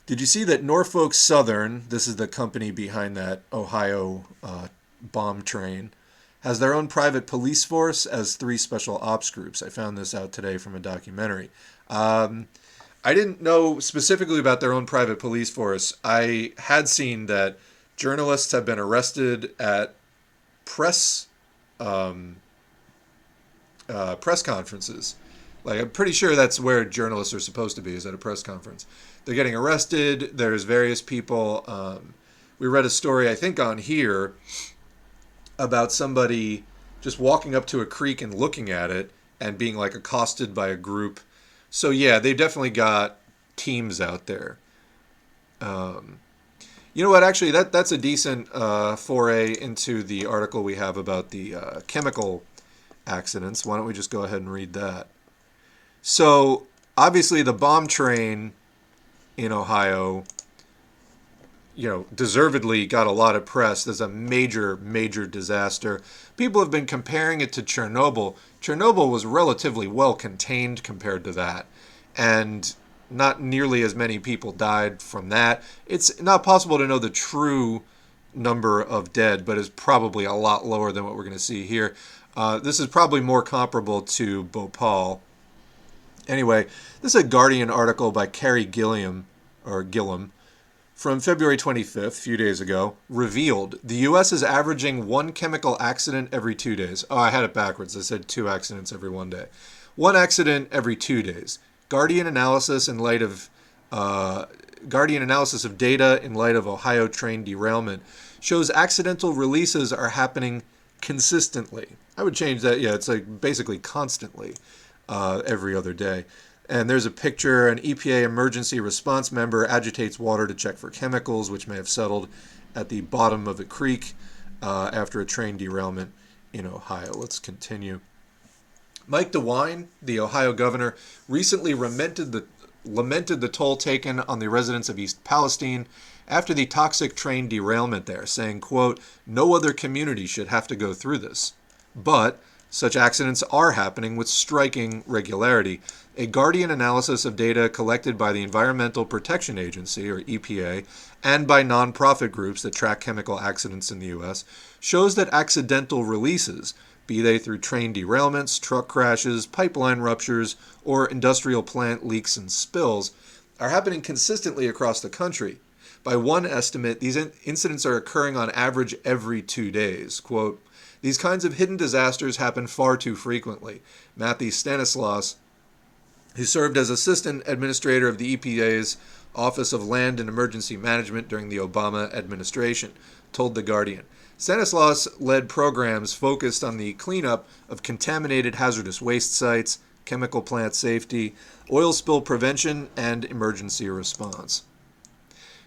Did you see that Norfolk Southern, this is the company behind that Ohio uh, bomb train, has their own private police force as three special ops groups? I found this out today from a documentary. Um, I didn't know specifically about their own private police force. I had seen that journalists have been arrested at press um, uh, press conferences. Like I'm pretty sure that's where journalists are supposed to be is at a press conference. They're getting arrested. There's various people. Um, we read a story I think on here about somebody just walking up to a creek and looking at it and being like accosted by a group so yeah, they've definitely got teams out there. Um, you know what? Actually, that that's a decent uh, foray into the article we have about the uh, chemical accidents. Why don't we just go ahead and read that? So obviously, the bomb train in Ohio, you know, deservedly got a lot of press. There's a major, major disaster. People have been comparing it to Chernobyl. Chernobyl was relatively well contained compared to that, and not nearly as many people died from that. It's not possible to know the true number of dead, but it's probably a lot lower than what we're going to see here. Uh, this is probably more comparable to Bhopal. Anyway, this is a Guardian article by Carey Gilliam, or Gillum, from February 25th, a few days ago, revealed the U.S. is averaging one chemical accident every two days. Oh, I had it backwards. I said two accidents every one day. One accident every two days. Guardian analysis in light of uh, Guardian analysis of data in light of Ohio train derailment shows accidental releases are happening consistently. I would change that. Yeah, it's like basically constantly uh, every other day. And there's a picture an EPA emergency response member agitates water to check for chemicals, which may have settled at the bottom of a creek uh, after a train derailment in Ohio. Let's continue. Mike DeWine, the Ohio governor, recently lamented the, lamented the toll taken on the residents of East Palestine after the toxic train derailment there, saying, quote, no other community should have to go through this. But such accidents are happening with striking regularity, a Guardian analysis of data collected by the Environmental Protection Agency, or EPA, and by nonprofit groups that track chemical accidents in the U.S., shows that accidental releases, be they through train derailments, truck crashes, pipeline ruptures, or industrial plant leaks and spills, are happening consistently across the country. By one estimate, these incidents are occurring on average every two days. Quote, these kinds of hidden disasters happen far too frequently. Matthew Stanislaus, who served as assistant administrator of the EPA's Office of Land and Emergency Management during the Obama administration, told The Guardian. Stanislaus led programs focused on the cleanup of contaminated hazardous waste sites, chemical plant safety, oil spill prevention, and emergency response.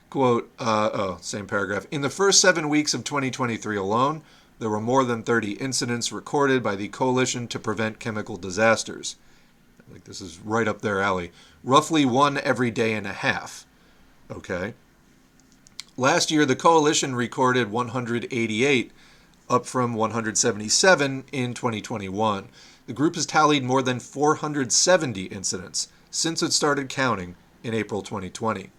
Quote, uh, oh, same paragraph. In the first seven weeks of 2023 alone, there were more than 30 incidents recorded by the Coalition to Prevent Chemical Disasters. Like this is right up their alley. Roughly one every day and a half. Okay. Last year, the coalition recorded 188, up from 177 in 2021. The group has tallied more than 470 incidents, since it started counting in April 2020.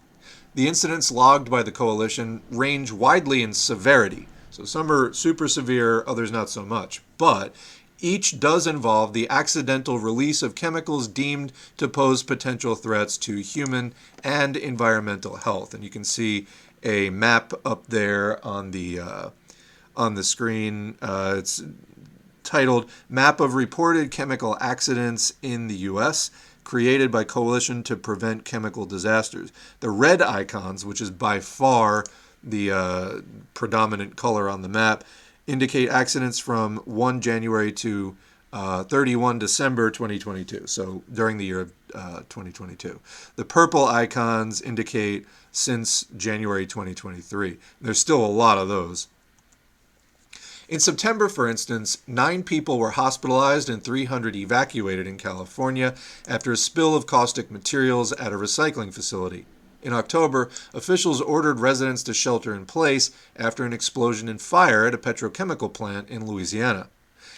The incidents logged by the coalition range widely in severity, so some are super severe, others not so much. But each does involve the accidental release of chemicals deemed to pose potential threats to human and environmental health. And you can see a map up there on the uh, on the screen. Uh, it's titled "Map of Reported Chemical Accidents in the U.S." Created by Coalition to Prevent Chemical Disasters. The red icons, which is by far the uh, predominant color on the map, indicate accidents from 1 January to uh, 31 December 2022, so during the year of uh, 2022. The purple icons indicate since January 2023. There's still a lot of those. In September, for instance, nine people were hospitalized and 300 evacuated in California after a spill of caustic materials at a recycling facility. In October, officials ordered residents to shelter in place after an explosion and fire at a petrochemical plant in Louisiana.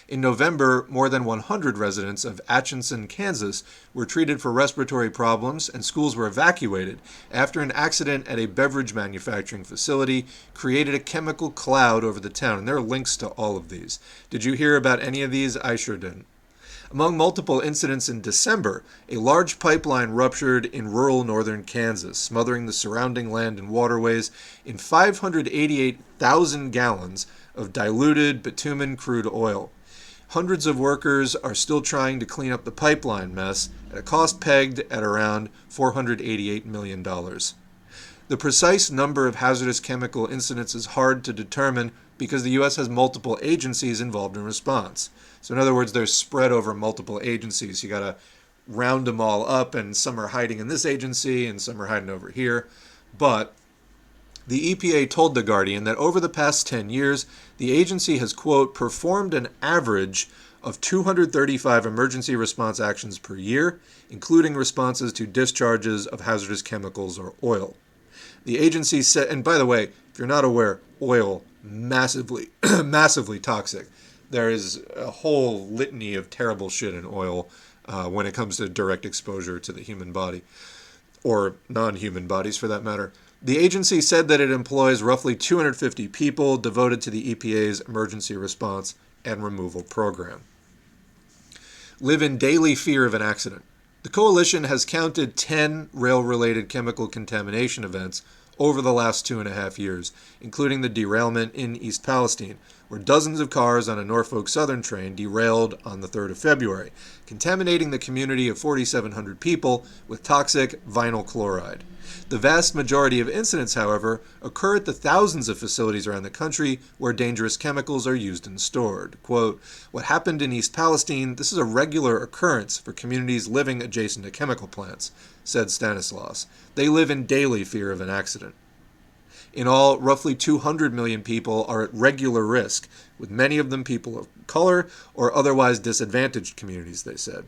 In November, more than 100 residents of Atchison, Kansas were treated for respiratory problems and schools were evacuated after an accident at a beverage manufacturing facility created a chemical cloud over the town. And there are links to all of these. Did you hear about any of these? I sure didn't. Among multiple incidents in December, a large pipeline ruptured in rural northern Kansas, smothering the surrounding land and waterways in 588,000 gallons of diluted bitumen crude oil. Hundreds of workers are still trying to clean up the pipeline mess at a cost pegged at around $488 million. The precise number of hazardous chemical incidents is hard to determine because the U.S. has multiple agencies involved in response. So, in other words, they're spread over multiple agencies. You got to round them all up, and some are hiding in this agency and some are hiding over here. But the EPA told The Guardian that over the past 10 years, the agency has, quote, performed an average of 235 emergency response actions per year, including responses to discharges of hazardous chemicals or oil. The agency said, and by the way, if you're not aware, oil massively, massively toxic. There is a whole litany of terrible shit in oil uh, when it comes to direct exposure to the human body, or non human bodies for that matter. The agency said that it employs roughly 250 people devoted to the EPA's emergency response and removal program. Live in daily fear of an accident. The coalition has counted 10 rail related chemical contamination events over the last two and a half years, including the derailment in East Palestine, where dozens of cars on a Norfolk Southern train derailed on the 3rd of February, contaminating the community of 4,700 people with toxic vinyl chloride. The vast majority of incidents, however, occur at the thousands of facilities around the country where dangerous chemicals are used and stored. Quote, What happened in East Palestine, this is a regular occurrence for communities living adjacent to chemical plants, said Stanislaus. They live in daily fear of an accident. In all, roughly 200 million people are at regular risk, with many of them people of color or otherwise disadvantaged communities, they said.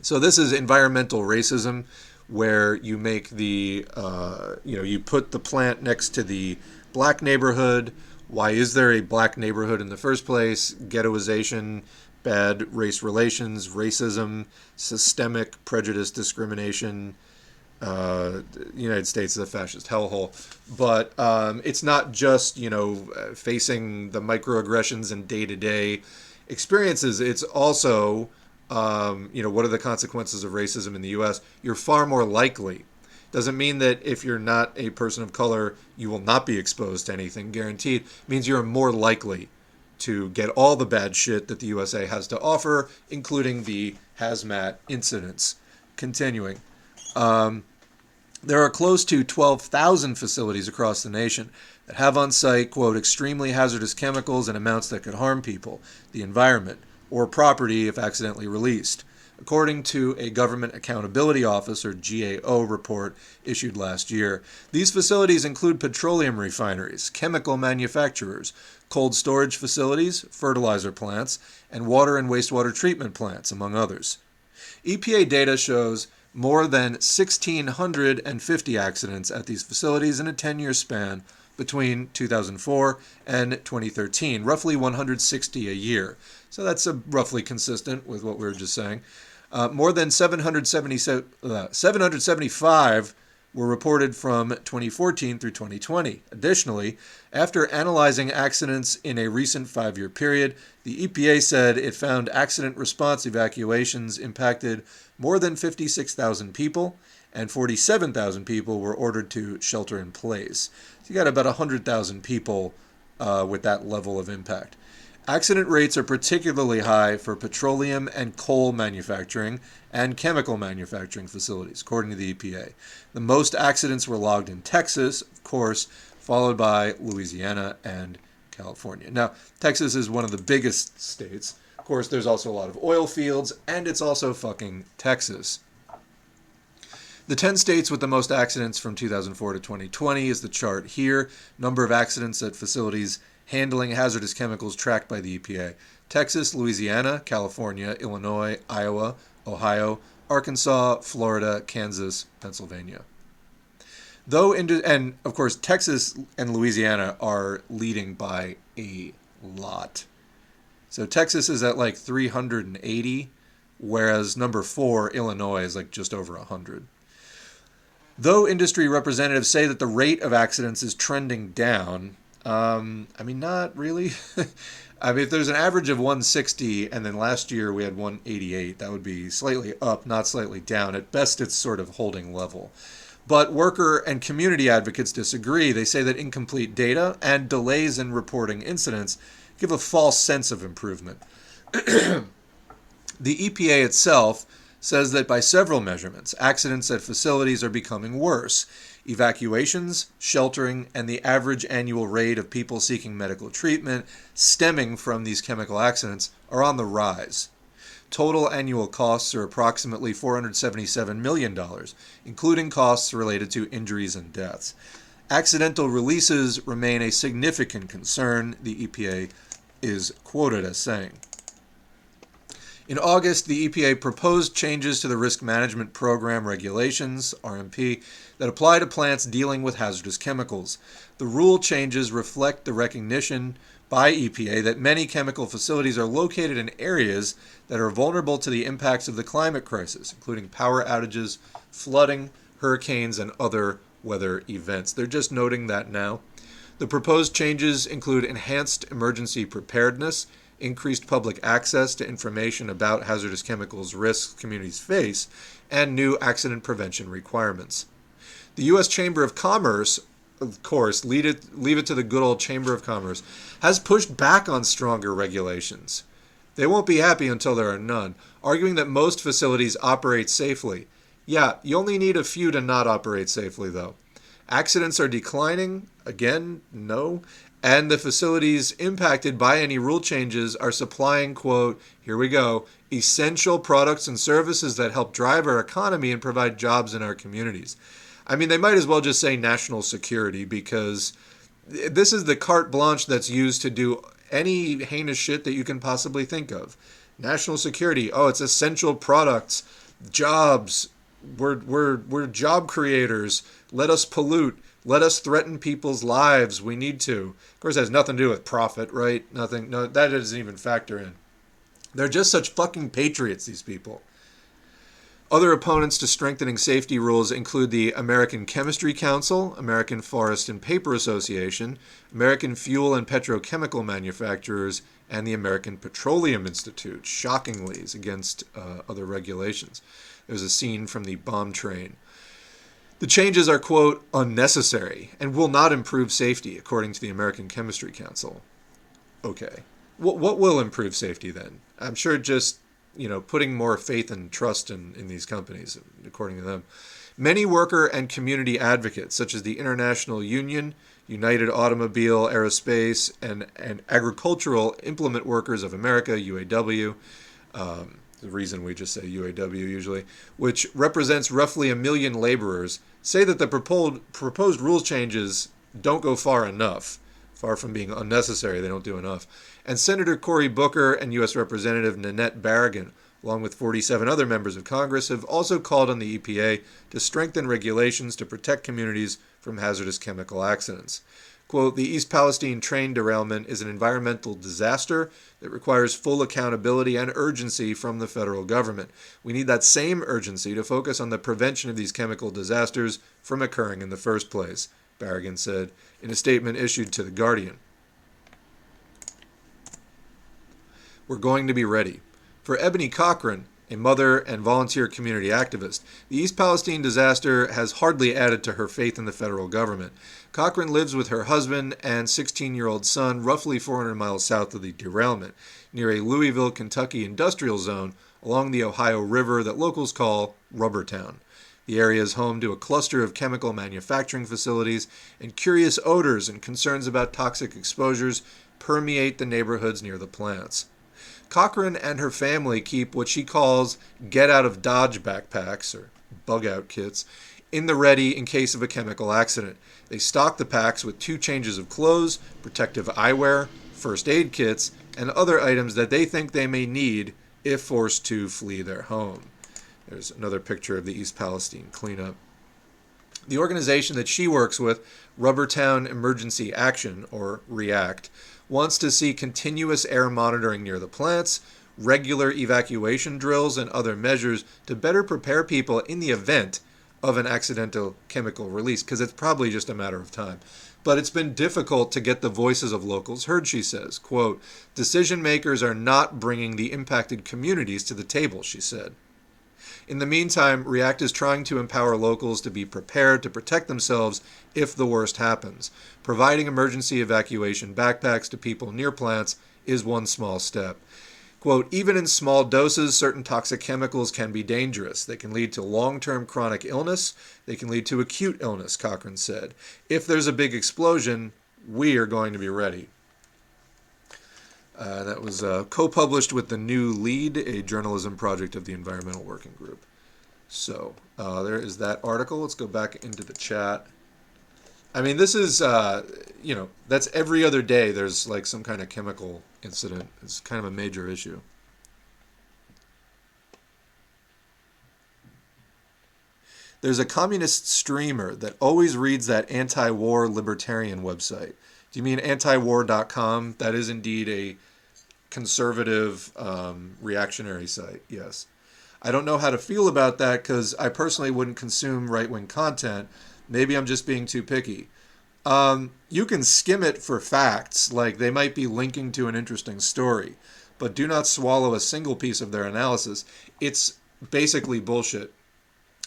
So, this is environmental racism, where you make the, uh, you know, you put the plant next to the black neighborhood. Why is there a black neighborhood in the first place? Ghettoization, bad race relations, racism, systemic prejudice, discrimination uh, the United States is a fascist hellhole. But um, it's not just you know facing the microaggressions and day to day experiences. It's also um, you know what are the consequences of racism in the U.S. You're far more likely. Doesn't mean that if you're not a person of color, you will not be exposed to anything. Guaranteed it means you're more likely to get all the bad shit that the USA has to offer, including the hazmat incidents. Continuing. Um, there are close to 12,000 facilities across the nation that have on site, quote, extremely hazardous chemicals in amounts that could harm people, the environment, or property if accidentally released, according to a Government Accountability Office or GAO report issued last year. These facilities include petroleum refineries, chemical manufacturers, cold storage facilities, fertilizer plants, and water and wastewater treatment plants, among others. EPA data shows more than 1,650 accidents at these facilities in a 10 year span between 2004 and 2013, roughly 160 a year. So that's a, roughly consistent with what we were just saying. Uh, more than 770, uh, 775 were reported from 2014 through 2020. Additionally, after analyzing accidents in a recent five year period, the EPA said it found accident response evacuations impacted more than 56,000 people, and 47,000 people were ordered to shelter in place. So you got about 100,000 people uh, with that level of impact. Accident rates are particularly high for petroleum and coal manufacturing and chemical manufacturing facilities, according to the EPA. The most accidents were logged in Texas, of course, followed by Louisiana and California. Now, Texas is one of the biggest states. Of course, there's also a lot of oil fields, and it's also fucking Texas. The 10 states with the most accidents from 2004 to 2020 is the chart here. Number of accidents at facilities handling hazardous chemicals tracked by the EPA Texas, Louisiana, California, Illinois, Iowa, Ohio, Arkansas, Florida, Kansas, Pennsylvania. Though, and of course, Texas and Louisiana are leading by a lot. So Texas is at like 380, whereas number four, Illinois, is like just over 100. Though industry representatives say that the rate of accidents is trending down, um, I mean, not really. I mean, if there's an average of 160 and then last year we had 188, that would be slightly up, not slightly down. At best, it's sort of holding level. But worker and community advocates disagree. They say that incomplete data and delays in reporting incidents give a false sense of improvement. the EPA itself says that by several measurements, accidents at facilities are becoming worse. Evacuations, sheltering, and the average annual rate of people seeking medical treatment stemming from these chemical accidents are on the rise. Total annual costs are approximately $477 million, including costs related to injuries and deaths. Accidental releases remain a significant concern, the EPA is quoted as saying. In August, the EPA proposed changes to the Risk Management Program regulations, RMP, that apply to plants dealing with hazardous chemicals. The rule changes reflect the recognition by EPA that many chemical facilities are located in areas that are vulnerable to the impacts of the climate crisis, including power outages, flooding, hurricanes, and other weather events. They're just noting that now. The proposed changes include enhanced emergency preparedness increased public access to information about hazardous chemicals risks communities face, and new accident prevention requirements. The U.S. Chamber of Commerce, of course, leave it, leave it to the good old Chamber of Commerce, has pushed back on stronger regulations. They won't be happy until there are none, arguing that most facilities operate safely. Yeah, you only need a few to not operate safely, though. Accidents are declining. Again, no and the facilities impacted by any rule changes are supplying, quote, here we go, essential products and services that help drive our economy and provide jobs in our communities. I mean, they might as well just say national security because this is the carte blanche that's used to do any heinous shit that you can possibly think of. National security, oh, it's essential products, jobs, we're, we're, we're job creators, let us pollute let us threaten people's lives. We need to. Of course, has nothing to do with profit, right? Nothing. No, that doesn't even factor in. They're just such fucking patriots, these people. Other opponents to strengthening safety rules include the American Chemistry Council, American Forest and Paper Association, American Fuel and Petrochemical Manufacturers, and the American Petroleum Institute. Shockingly, is against uh, other regulations. There's a scene from the bomb train. The changes are, quote, unnecessary and will not improve safety, according to the American Chemistry Council. Okay. What, what will improve safety then? I'm sure just, you know, putting more faith and trust in, in these companies, according to them. Many worker and community advocates, such as the International Union, United Automobile, Aerospace, and, and Agricultural Implement Workers of America, UAW, um, the reason we just say UAW usually, which represents roughly a million laborers, say that the proposed, proposed rules changes don't go far enough. Far from being unnecessary, they don't do enough. And Senator Cory Booker and U.S. Representative Nanette Barragán, along with 47 other members of Congress, have also called on the EPA to strengthen regulations to protect communities from hazardous chemical accidents. Quote, the East Palestine train derailment is an environmental disaster that requires full accountability and urgency from the federal government. We need that same urgency to focus on the prevention of these chemical disasters from occurring in the first place, Barragan said in a statement issued to The Guardian. We're going to be ready. For Ebony Cochran, a mother and volunteer community activist, the East Palestine disaster has hardly added to her faith in the federal government. Cochran lives with her husband and 16 year old son roughly 400 miles south of the derailment, near a Louisville, Kentucky industrial zone along the Ohio River that locals call Rubbertown. The area is home to a cluster of chemical manufacturing facilities, and curious odors and concerns about toxic exposures permeate the neighborhoods near the plants. Cochran and her family keep what she calls get out of Dodge backpacks or bug out kits in the ready in case of a chemical accident. They stock the packs with two changes of clothes, protective eyewear, first aid kits, and other items that they think they may need if forced to flee their home. There's another picture of the East Palestine cleanup. The organization that she works with, Rubbertown Emergency Action, or REACT, wants to see continuous air monitoring near the plants, regular evacuation drills, and other measures to better prepare people in the event of an accidental chemical release, because it's probably just a matter of time. But it's been difficult to get the voices of locals heard, she says. Quote, decision makers are not bringing the impacted communities to the table, she said. In the meantime, REACT is trying to empower locals to be prepared to protect themselves if the worst happens. Providing emergency evacuation backpacks to people near plants is one small step. Quote, even in small doses, certain toxic chemicals can be dangerous. They can lead to long term chronic illness. They can lead to acute illness, Cochran said. If there's a big explosion, we are going to be ready. Uh, that was uh, co published with the New Lede, a journalism project of the Environmental Working Group. So uh, there is that article. Let's go back into the chat. I mean, this is, uh, you know, that's every other day there's like some kind of chemical incident. It's kind of a major issue. There's a communist streamer that always reads that anti war libertarian website. Do you mean antiwar.com? That is indeed a conservative um, reactionary site, yes. I don't know how to feel about that because I personally wouldn't consume right wing content. Maybe I'm just being too picky. Um, you can skim it for facts, like they might be linking to an interesting story, but do not swallow a single piece of their analysis. It's basically bullshit.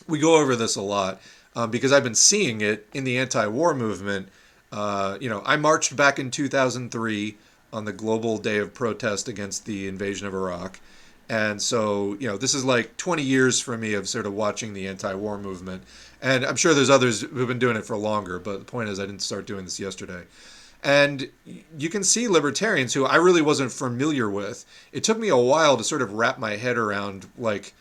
We go over this a lot um, because I've been seeing it in the anti war movement. Uh, you know, I marched back in 2003 on the global day of protest against the invasion of Iraq. And so, you know, this is like 20 years for me of sort of watching the anti war movement. And I'm sure there's others who've been doing it for longer, but the point is, I didn't start doing this yesterday. And you can see libertarians who I really wasn't familiar with. It took me a while to sort of wrap my head around, like,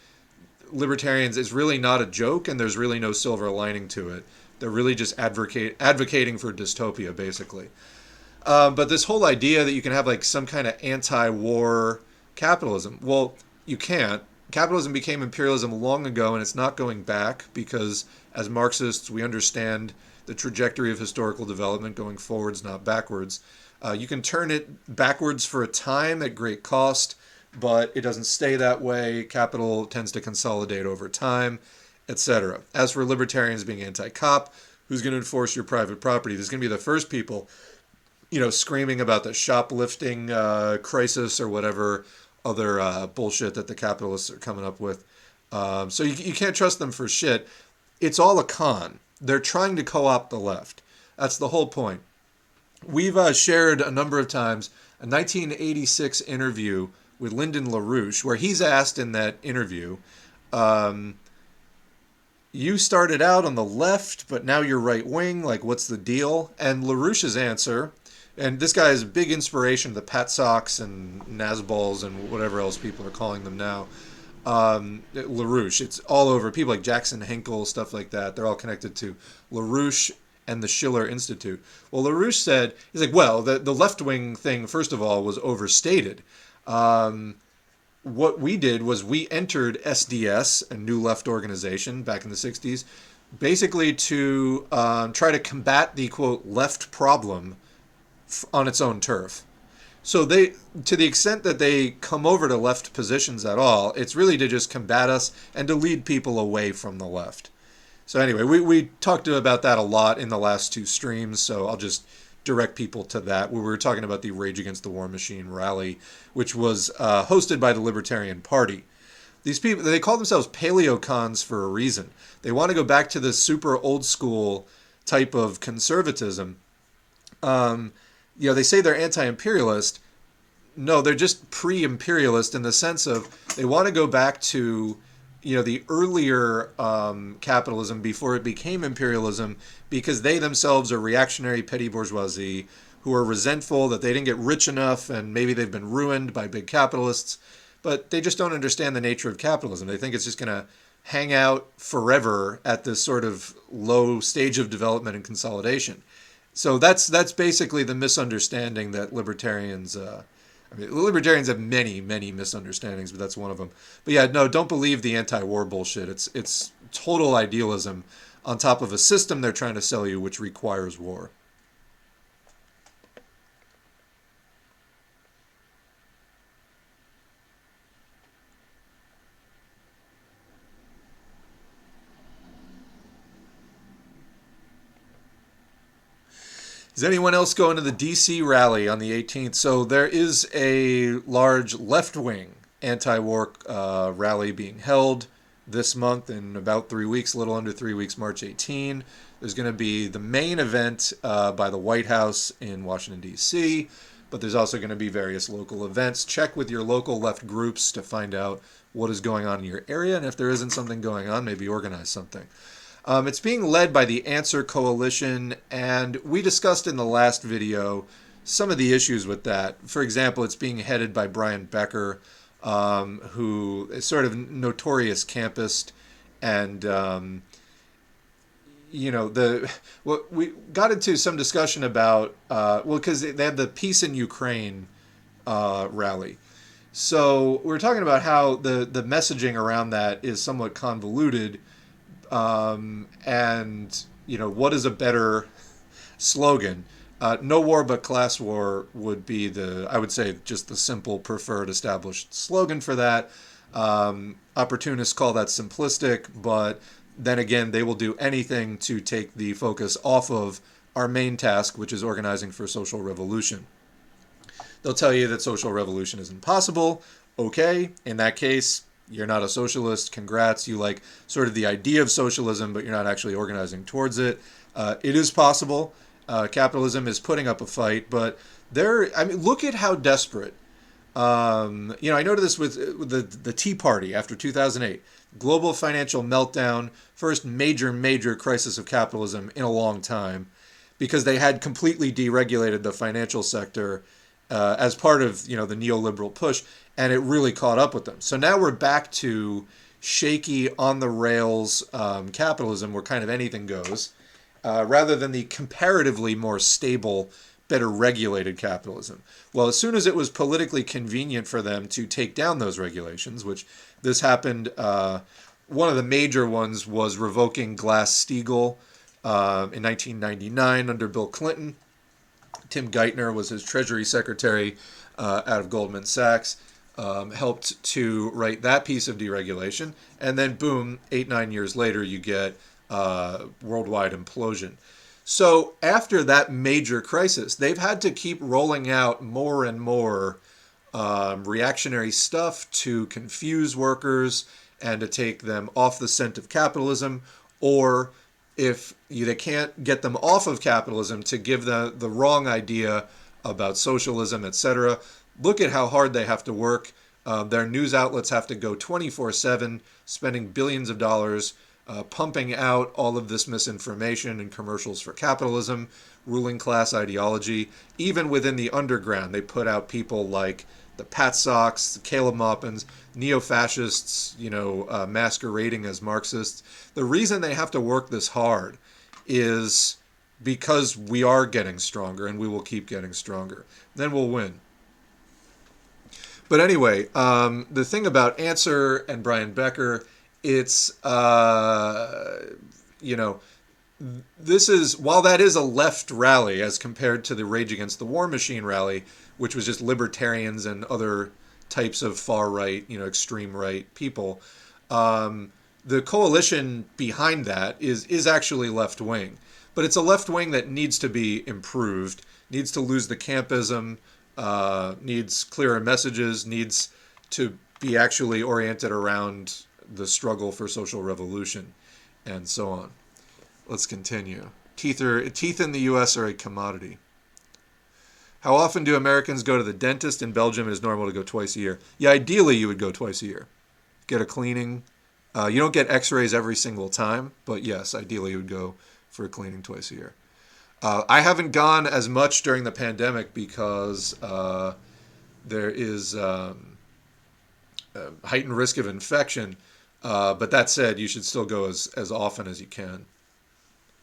libertarians is really not a joke and there's really no silver lining to it. They're really just advocate, advocating for dystopia, basically. Um, but this whole idea that you can have like some kind of anti-war capitalism, well, you can't. Capitalism became imperialism long ago, and it's not going back because, as Marxists, we understand the trajectory of historical development going forwards, not backwards. Uh, you can turn it backwards for a time at great cost, but it doesn't stay that way. Capital tends to consolidate over time, etc. As for libertarians being anti-cop, who's going to enforce your private property? There's going to be the first people you know, screaming about the shoplifting uh, crisis or whatever other uh, bullshit that the capitalists are coming up with. Um, so you, you can't trust them for shit. It's all a con. They're trying to co opt the left. That's the whole point. We've uh, shared a number of times a 1986 interview with Lyndon LaRouche, where he's asked in that interview, um, You started out on the left, but now you're right wing. Like, what's the deal? And LaRouche's answer and this guy is a big inspiration to the PatSocs and Nazbols and whatever else people are calling them now. Um, LaRouche, it's all over. People like Jackson Hinkle, stuff like that, they're all connected to LaRouche and the Schiller Institute. Well, LaRouche said, he's like, well, the, the left wing thing, first of all, was overstated. Um, what we did was we entered SDS, a new left organization back in the 60s, basically to um, try to combat the quote left problem f- on its own turf. So they, to the extent that they come over to left positions at all, it's really to just combat us and to lead people away from the left. So anyway, we, we talked about that a lot in the last two streams, so I'll just direct people to that. We were talking about the Rage Against the War Machine rally, which was uh, hosted by the Libertarian Party. These people, they call themselves paleocons for a reason. They want to go back to the super old school type of conservatism. Um, you know, they say they're anti-imperialist. No, they're just pre-imperialist in the sense of they want to go back to, you know, the earlier um, capitalism before it became imperialism, because they themselves are reactionary petty bourgeoisie who are resentful that they didn't get rich enough and maybe they've been ruined by big capitalists, but they just don't understand the nature of capitalism. They think it's just going to hang out forever at this sort of low stage of development and consolidation. So that's that's basically the misunderstanding that libertarians. Uh, I mean, libertarians have many, many misunderstandings, but that's one of them. But yeah, no, don't believe the anti-war bullshit. It's it's total idealism on top of a system they're trying to sell you, which requires war. Is anyone else going to the DC rally on the 18th? So there is a large left wing anti war uh, rally being held this month in about three weeks, a little under three weeks, March 18. There's going to be the main event uh, by the White House in Washington, D.C., but there's also going to be various local events. Check with your local left groups to find out what is going on in your area, and if there isn't something going on, maybe organize something. Um, it's being led by the Answer Coalition, and we discussed in the last video some of the issues with that. For example, it's being headed by Brian Becker, um, who is sort of notorious campist, and um, you know the well, we got into some discussion about uh, well because they had the peace in Ukraine uh, rally. So we are talking about how the the messaging around that is somewhat convoluted um, and you know what is a better slogan? Uh, no war but class war would be the I would say just the simple preferred established slogan for that. Um, opportunists call that simplistic, but then again, they will do anything to take the focus off of our main task, which is organizing for social revolution. They'll tell you that social revolution is impossible. Okay, in that case, you're not a socialist. Congrats. You like sort of the idea of socialism, but you're not actually organizing towards it. Uh, it is possible. Uh, capitalism is putting up a fight, but there. I mean, look at how desperate. Um, you know, I noted this with, with the the Tea Party after 2008, global financial meltdown, first major major crisis of capitalism in a long time, because they had completely deregulated the financial sector uh, as part of you know the neoliberal push, and it really caught up with them. So now we're back to shaky on the rails um, capitalism, where kind of anything goes, uh, rather than the comparatively more stable, better regulated capitalism. Well, as soon as it was politically convenient for them to take down those regulations, which this happened. Uh, one of the major ones was revoking Glass Steagall uh, in 1999 under Bill Clinton Tim Geithner was his Treasury Secretary uh, out of Goldman Sachs. Um, helped to write that piece of deregulation, and then boom, eight nine years later, you get uh, worldwide implosion. So after that major crisis, they've had to keep rolling out more and more um, reactionary stuff to confuse workers and to take them off the scent of capitalism, or if you, they can't get them off of capitalism to give the, the wrong idea about socialism, etc. Look at how hard they have to work. Uh, their news outlets have to go 24 7, spending billions of dollars uh, pumping out all of this misinformation and commercials for capitalism, ruling class ideology. Even within the underground, they put out people like the PatSocs, the Caleb Maupins, neo-fascists, you know, uh, masquerading as Marxists. The reason they have to work this hard is because we are getting stronger and we will keep getting stronger. Then we'll win. But anyway, um, the thing about Answer and Brian Becker, it's uh, you know, this is while that is a left rally as compared to the Rage Against the War Machine rally, which was just libertarians and other types of far right, you know, extreme right people. Um, the coalition behind that is is actually left wing, but it's a left wing that needs to be improved, needs to lose the campism, uh, needs clearer messages, needs to be actually oriented around the struggle for social revolution, and so on. Let's continue. Teeth are teeth in the U.S. are a commodity. How often do Americans go to the dentist? In Belgium, it is normal to go twice a year. Yeah, ideally, you would go twice a year. Get a cleaning. Uh, you don't get x rays every single time, but yes, ideally, you would go for a cleaning twice a year. Uh, I haven't gone as much during the pandemic because uh, there is um, heightened risk of infection. Uh, but that said, you should still go as, as often as you can.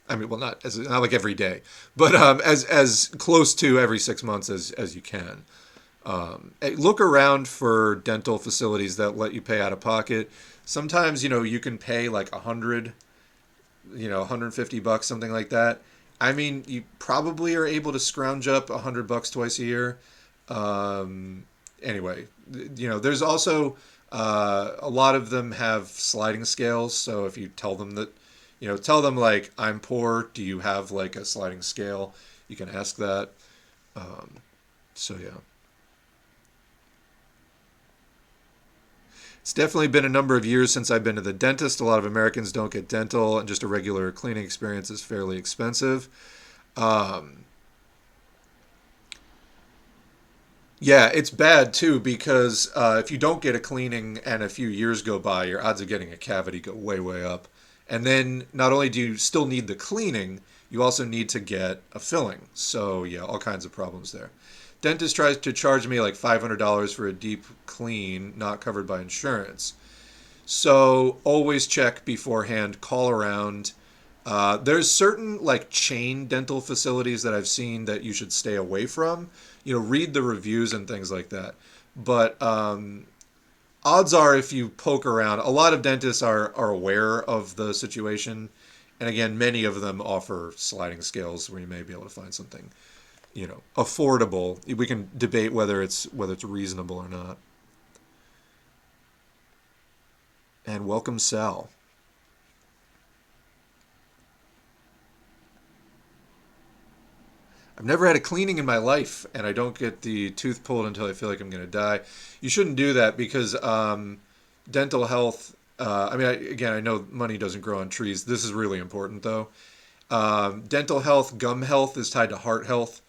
I mean, well, not as not like every day, but um, as as close to every six months as as you can. Um, look around for dental facilities that let you pay out of pocket. Sometimes you know you can pay like a hundred, you know, 150 bucks, something like that. I mean, you probably are able to scrounge up a hundred bucks twice a year. Um, anyway, you know, there's also uh, a lot of them have sliding scales. So if you tell them that you know tell them like i'm poor. Do you have like a sliding scale? You can ask that. Um, so yeah. It's definitely been a number of years since i've been to the dentist. A lot of americans don't get dental and just a regular cleaning experience is fairly expensive. Um, yeah, it's bad too because uh, if you don't get a cleaning and a few years go by, your odds of getting a cavity go way, way up. And then not only do you still need the cleaning, you also need to get a filling. So yeah, all kinds of problems there. Dentist tries to charge me like $500 for a deep clean, not covered by insurance. So always check beforehand, call around. Uh, there's certain like chain dental facilities that I've seen that you should stay away from. You know, read the reviews and things like that. But um, odds are if you poke around a lot of dentists are are aware of the situation. And again many of them offer sliding scales where you may be able to find something you know affordable. We can debate whether it's whether it's reasonable or not. And welcome sal I've never had a cleaning in my life, and I don't get the tooth pulled until I feel like I'm going to die. You shouldn't do that because um, dental health. Uh, I mean, I, again, I know money doesn't grow on trees. This is really important, though. Um, dental health, gum health is tied to heart health.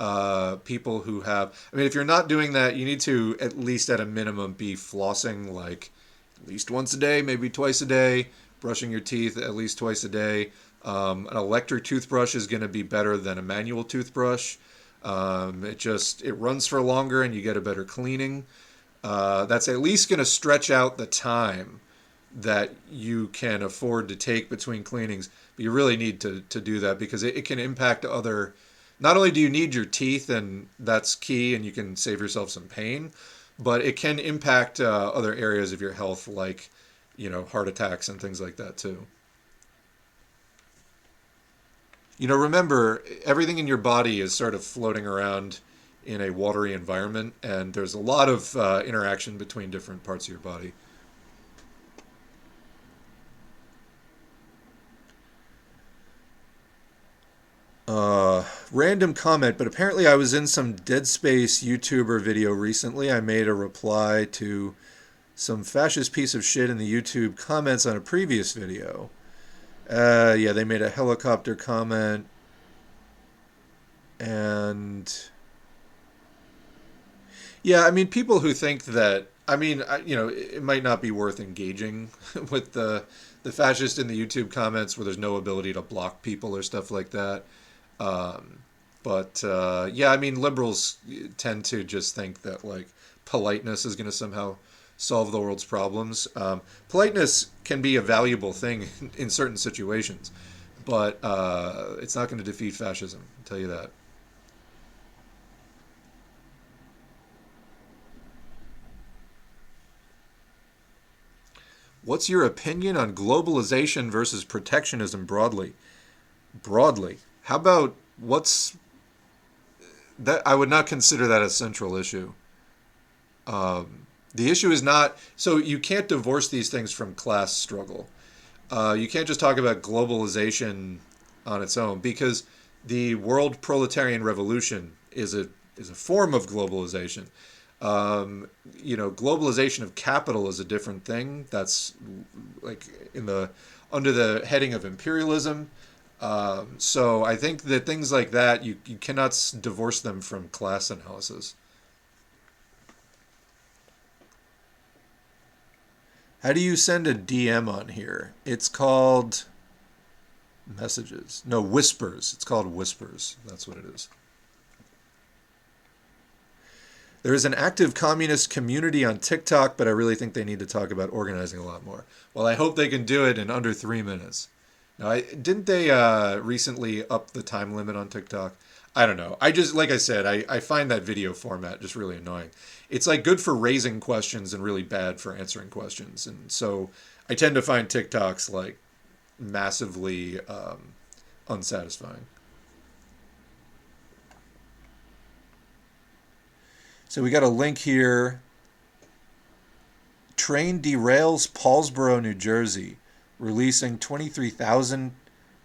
Uh, people who have, I mean, if you're not doing that, you need to at least at a minimum be flossing like at least once a day, maybe twice a day, brushing your teeth at least twice a day. Um, an electric toothbrush is going to be better than a manual toothbrush. Um, it just it runs for longer and you get a better cleaning. Uh, that's at least going to stretch out the time that you can afford to take between cleanings. But you really need to, to do that because it, it can impact other. Not only do you need your teeth, and that's key, and you can save yourself some pain, but it can impact uh, other areas of your health, like you know heart attacks and things like that too. You know, remember, everything in your body is sort of floating around in a watery environment, and there's a lot of uh, interaction between different parts of your body. Uh, random comment, but apparently I was in some Dead Space YouTuber video recently. I made a reply to some fascist piece of shit in the YouTube comments on a previous video. Uh, yeah, they made a helicopter comment. And. Yeah, I mean, people who think that. I mean, you know, it might not be worth engaging with the the fascist in the YouTube comments where there's no ability to block people or stuff like that. Um, but uh, yeah, I mean, liberals tend to just think that like politeness is going to somehow solve the world's problems. Um, politeness can be a valuable thing in certain situations, but uh, it's not going to defeat fascism. I'll tell you that. What's your opinion on globalization versus protectionism broadly? Broadly. How about what's that? I would not consider that a central issue. Um, the issue is not so you can't divorce these things from class struggle. Uh, you can't just talk about globalization on its own because the world proletarian revolution is a is a form of globalization. Um, you know, globalization of capital is a different thing. That's like in the under the heading of imperialism. Um, so I think that things like that you, you cannot divorce them from class analysis. How do you send a DM on here? It's called messages. No, whispers. It's called whispers. That's what it is. There is an active communist community on TikTok, but I really think they need to talk about organizing a lot more. Well, I hope they can do it in under three minutes. Now, I, didn't they uh, recently up the time limit on TikTok? I don't know. I just, like I said, I, I find that video format just really annoying. It's like good for raising questions and really bad for answering questions. And so I tend to find TikToks like massively um, unsatisfying. So we got a link here. Train derails Paulsboro, New Jersey, releasing 23,000.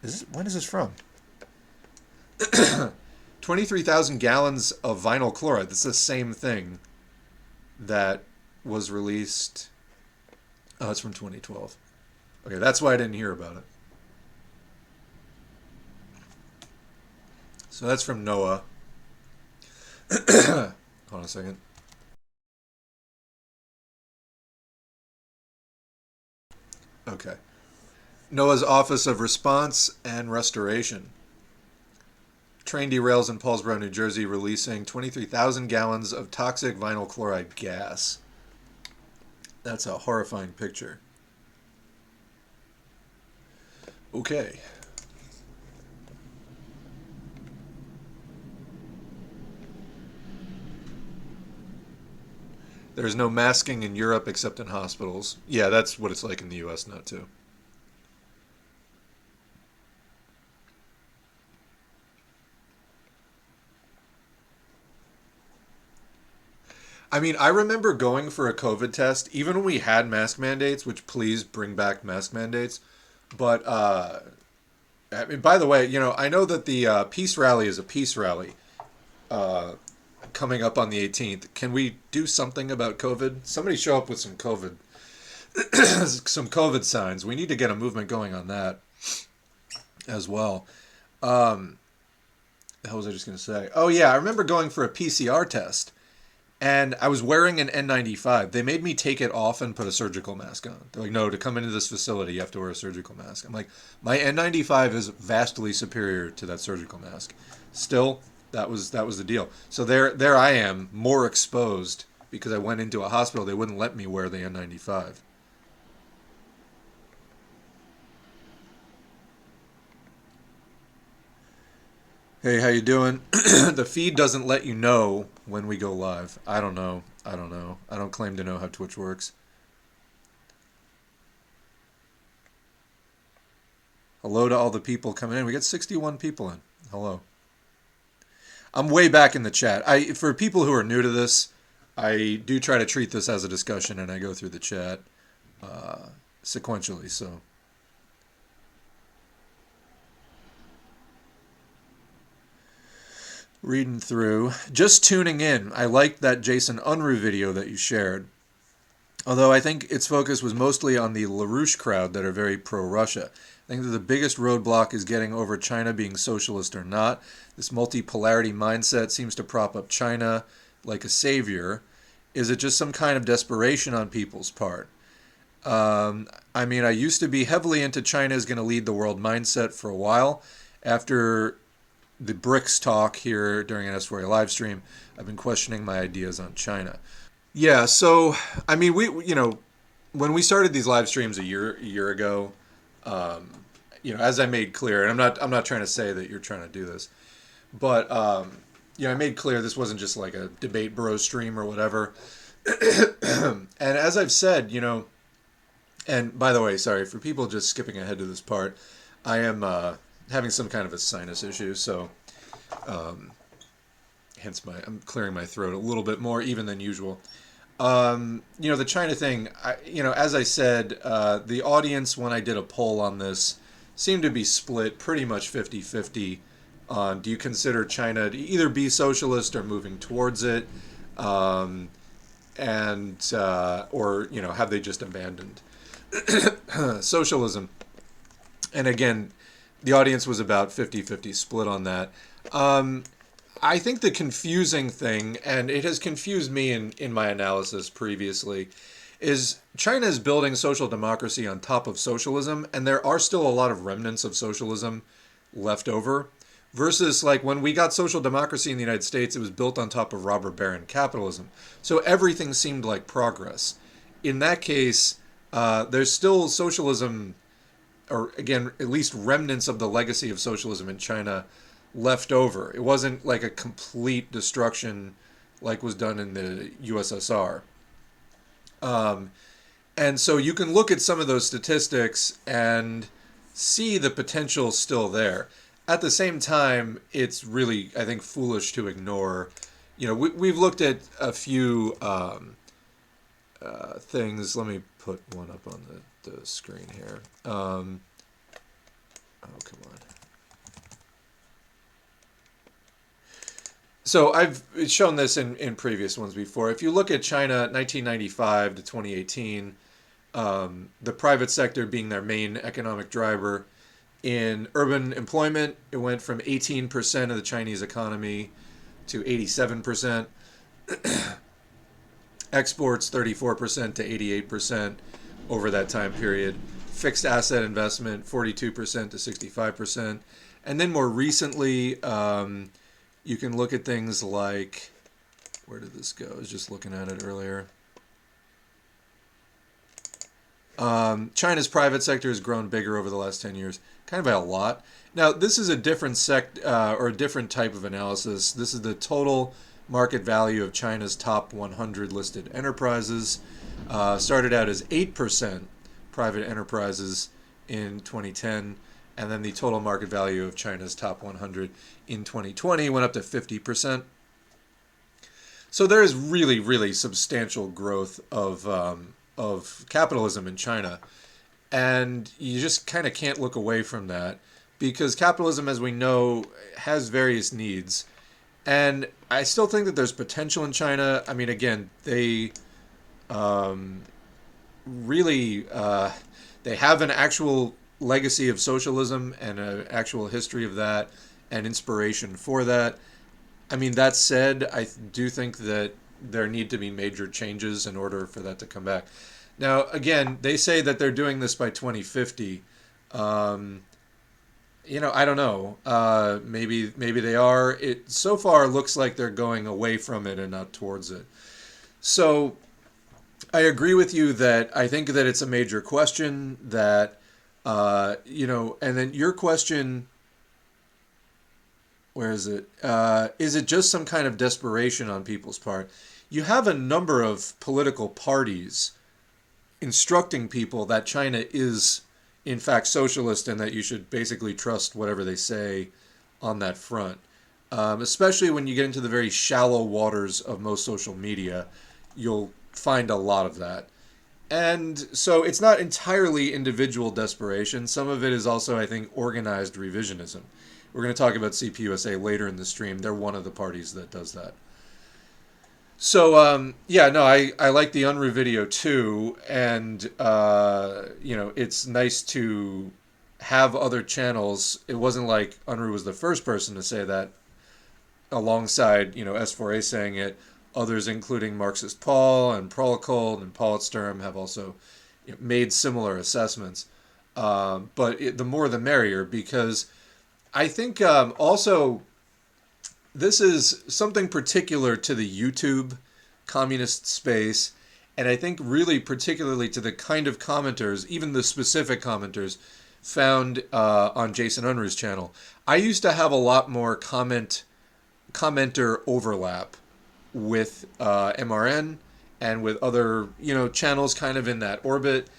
Is this, when is this from? 23,000 gallons of vinyl chloride. That's the same thing that was released. Oh, it's from 2012. Okay, that's why I didn't hear about it. So that's from NOAA. Hold on a second. Okay. NOAA's Office of Response and Restoration. Train derails in Paulsboro, New Jersey, releasing 23,000 gallons of toxic vinyl chloride gas. That's a horrifying picture. Okay. There's no masking in Europe except in hospitals. Yeah, that's what it's like in the US now, too. I mean, I remember going for a COVID test, even when we had mask mandates, which please bring back mask mandates. But, uh, I mean, by the way, you know, I know that the uh, peace rally is a peace rally. Uh, coming up on the 18th. Can we do something about COVID? Somebody show up with some COVID, some COVID signs. We need to get a movement going on that as well. Um, the hell was I just going to say? Oh, yeah, I remember going for a PCR test and I was wearing an N95. They made me take it off and put a surgical mask on. They're like, no, to come into this facility, you have to wear a surgical mask. I'm like, my N95 is vastly superior to that surgical mask. Still, that was that was the deal. So there there I am, more exposed because I went into a hospital. They wouldn't let me wear the N95. Hey, how you doing? the feed doesn't let you know when we go live. I don't know. I don't know. I don't claim to know how Twitch works. Hello to all the people coming in. We got 61 people in. Hello. I'm way back in the chat. I for people who are new to this, I do try to treat this as a discussion, and I go through the chat uh, sequentially. So. Reading through, just tuning in. I liked that Jason Unruh video that you shared. Although I think its focus was mostly on the LaRouche crowd that are very pro Russia. I think that the biggest roadblock is getting over China being socialist or not. This multipolarity mindset seems to prop up China like a savior. Is it just some kind of desperation on people's part? Um, I mean, I used to be heavily into China is going to lead the world mindset for a while. After the BRICS talk here during an S4A live stream, I've been questioning my ideas on China. Yeah, so I mean, we you know, when we started these live streams a year a year ago, um, you know, as I made clear, and I'm not I'm not trying to say that you're trying to do this, but um, you know, I made clear this wasn't just like a debate bro stream or whatever. and as I've said, you know, And by the way, sorry for people just skipping ahead to this part. I am uh, having some kind of a sinus issue, so um, hence my I'm clearing my throat a little bit more even than usual. Um, you know the China thing. I, you know, as I said, uh, the audience when I did a poll on this seemed to be split pretty much 50-50 on do you consider China to either be socialist or moving towards it, um, and uh, or you know have they just abandoned socialism? And again, the audience was about 50-50 split on that. Um, I think the confusing thing, and it has confused me in, in my analysis previously, is China is building social democracy on top of socialism, and there are still a lot of remnants of socialism left over. Versus, like, when we got social democracy in the United States, it was built on top of robber baron capitalism. So everything seemed like progress. In that case, uh, there's still socialism, or again, at least remnants of the legacy of socialism in China left over. It wasn't like a complete destruction like was done in the USSR. Um, and so you can look at some of those statistics and see the potential still there. At the same time, it's really, I think, foolish to ignore. You know, we, we've looked at a few um, uh, things. Let me put one up on the, the screen here. Um, oh, come on. So I've shown this in, in previous ones before. If you look at China 1995 to 2018, um, the private sector being their main economic driver, in urban employment, it went from 18% of the Chinese economy to 87%. Exports 34% to 88% over that time period. Fixed asset investment 42% to 65%. And then more recently, um, you can look at things like where did this go? I was just looking at it earlier. Um, China's private sector has grown bigger over the last 10 years, kind of by a lot. Now, this is a different sect uh, or a different type of analysis. This is the total market value of China's top 100 listed enterprises. Uh, started out as 8% private enterprises in 2010 and then the total market value of China's top 100 in 2020 went up to 50%. So there is really, really substantial growth of um, of capitalism in China, and you just kind of can't look away from that because capitalism, as we know, has various needs, and I still think that there's potential in China. I mean, again, they um, really uh, they have an actual legacy of socialism and an actual history of that and inspiration for that. I mean, that said, I do think that there need to be major changes in order for that to come back. Now, again, they say that they're doing this by 2050. Um, you know, I don't know. Uh, maybe maybe they are. It so far looks like they're going away from it and not towards it. So, I agree with you that I think that it's a major question that uh, you know, and then your question where is it? Uh, is it just some kind of desperation on people's part? You have a number of political parties instructing people that China is, in fact, socialist and that you should basically trust whatever they say on that front. Um, especially when you get into the very shallow waters of most social media, you'll find a lot of that. And so it's not entirely individual desperation. Some of it is also, I think, organized revisionism. We're going to talk about CPUSA later in the stream. They're one of the parties that does that. So um, yeah, no, I, I like the Unruh video too, and uh, you know it's nice to have other channels. It wasn't like Unruh was the first person to say that. Alongside you know S4A saying it, Others, including Marxist Paul and Prolecold and Politsturm, have also made similar assessments. Um, but it, the more the merrier, because I think um, also this is something particular to the YouTube communist space, and I think really particularly to the kind of commenters, even the specific commenters found uh, on Jason Unruh's channel. I used to have a lot more comment commenter overlap with uh, MRN and with other you know channels kind of in that orbit.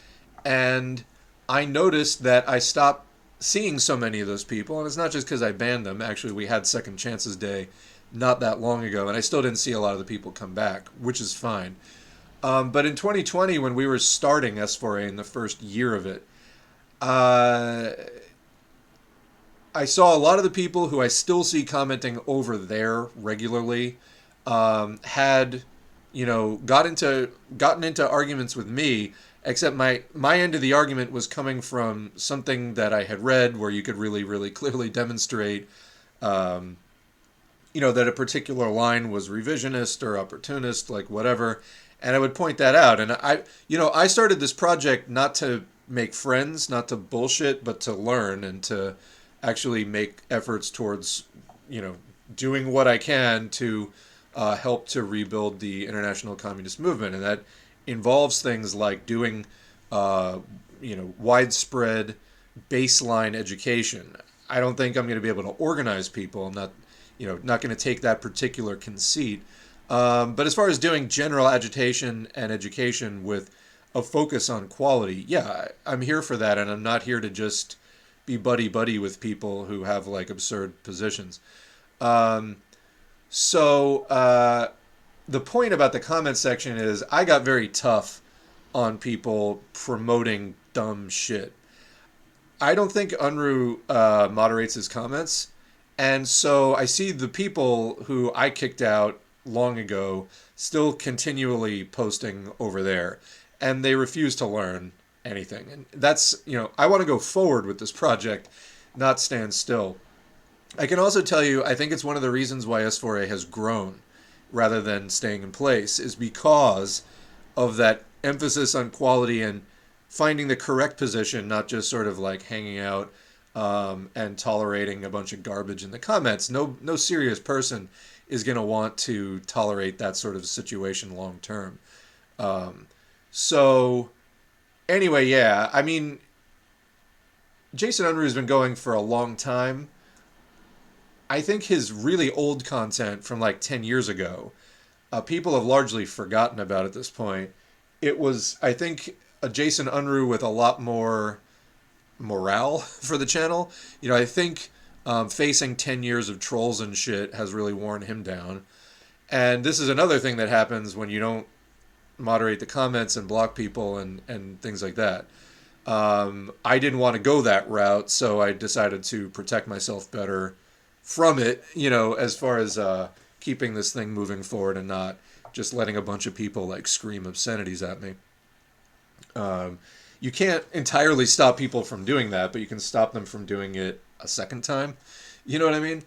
and I noticed that I stopped seeing so many of those people, and it's not just because I banned them. Actually, we had Second Chances Day not that long ago, and I still didn't see a lot of the people come back, which is fine. Um, but in 2020, when we were starting S4A in the first year of it, uh, I saw a lot of the people who I still see commenting over there regularly um, had, you know, got into gotten into arguments with me. Except my my end of the argument was coming from something that I had read, where you could really, really clearly demonstrate, um, you know, that a particular line was revisionist or opportunist, like whatever. And I would point that out. And I, you know, I started this project not to make friends, not to bullshit, but to learn and to actually make efforts towards, you know, doing what I can to uh, help to rebuild the international communist movement, and that involves things like doing, uh, you know, widespread baseline education. I don't think I'm going to be able to organize people. I'm not, you know, not going to take that particular conceit. Um, but as far as doing general agitation and education with a focus on quality, yeah, I'm here for that, and I'm not here to just be buddy buddy with people who have like absurd positions. Um, so uh, the point about the comment section is I got very tough on people promoting dumb shit. I don't think Unruh uh, moderates his comments, and so I see the people who I kicked out long ago still continually posting over there, and they refuse to learn anything. And that's, you know, I want to go forward with this project, not stand still. I can also tell you, I think it's one of the reasons why S4A has grown rather than staying in place, is because of that emphasis on quality and finding the correct position, not just sort of like hanging out um, and tolerating a bunch of garbage in the comments. No, no serious person is going to want to tolerate that sort of situation long term. Um, so anyway, yeah, I mean, Jason Unruh has been going for a long time. I think his really old content from like 10 years ago, uh, people have largely forgotten about at this point. It was, I think, a Jason Unruh with a lot more morale for the channel. You know, I think um, facing 10 years of trolls and shit has really worn him down. And this is another thing that happens when you don't moderate the comments and block people and, and things like that. Um, I didn't want to go that route, so I decided to protect myself better from it, you know, as far as uh, keeping this thing moving forward and not just letting a bunch of people like scream obscenities at me. Um, you can't entirely stop people from doing that, but you can stop them from doing it a second time. You know what I mean?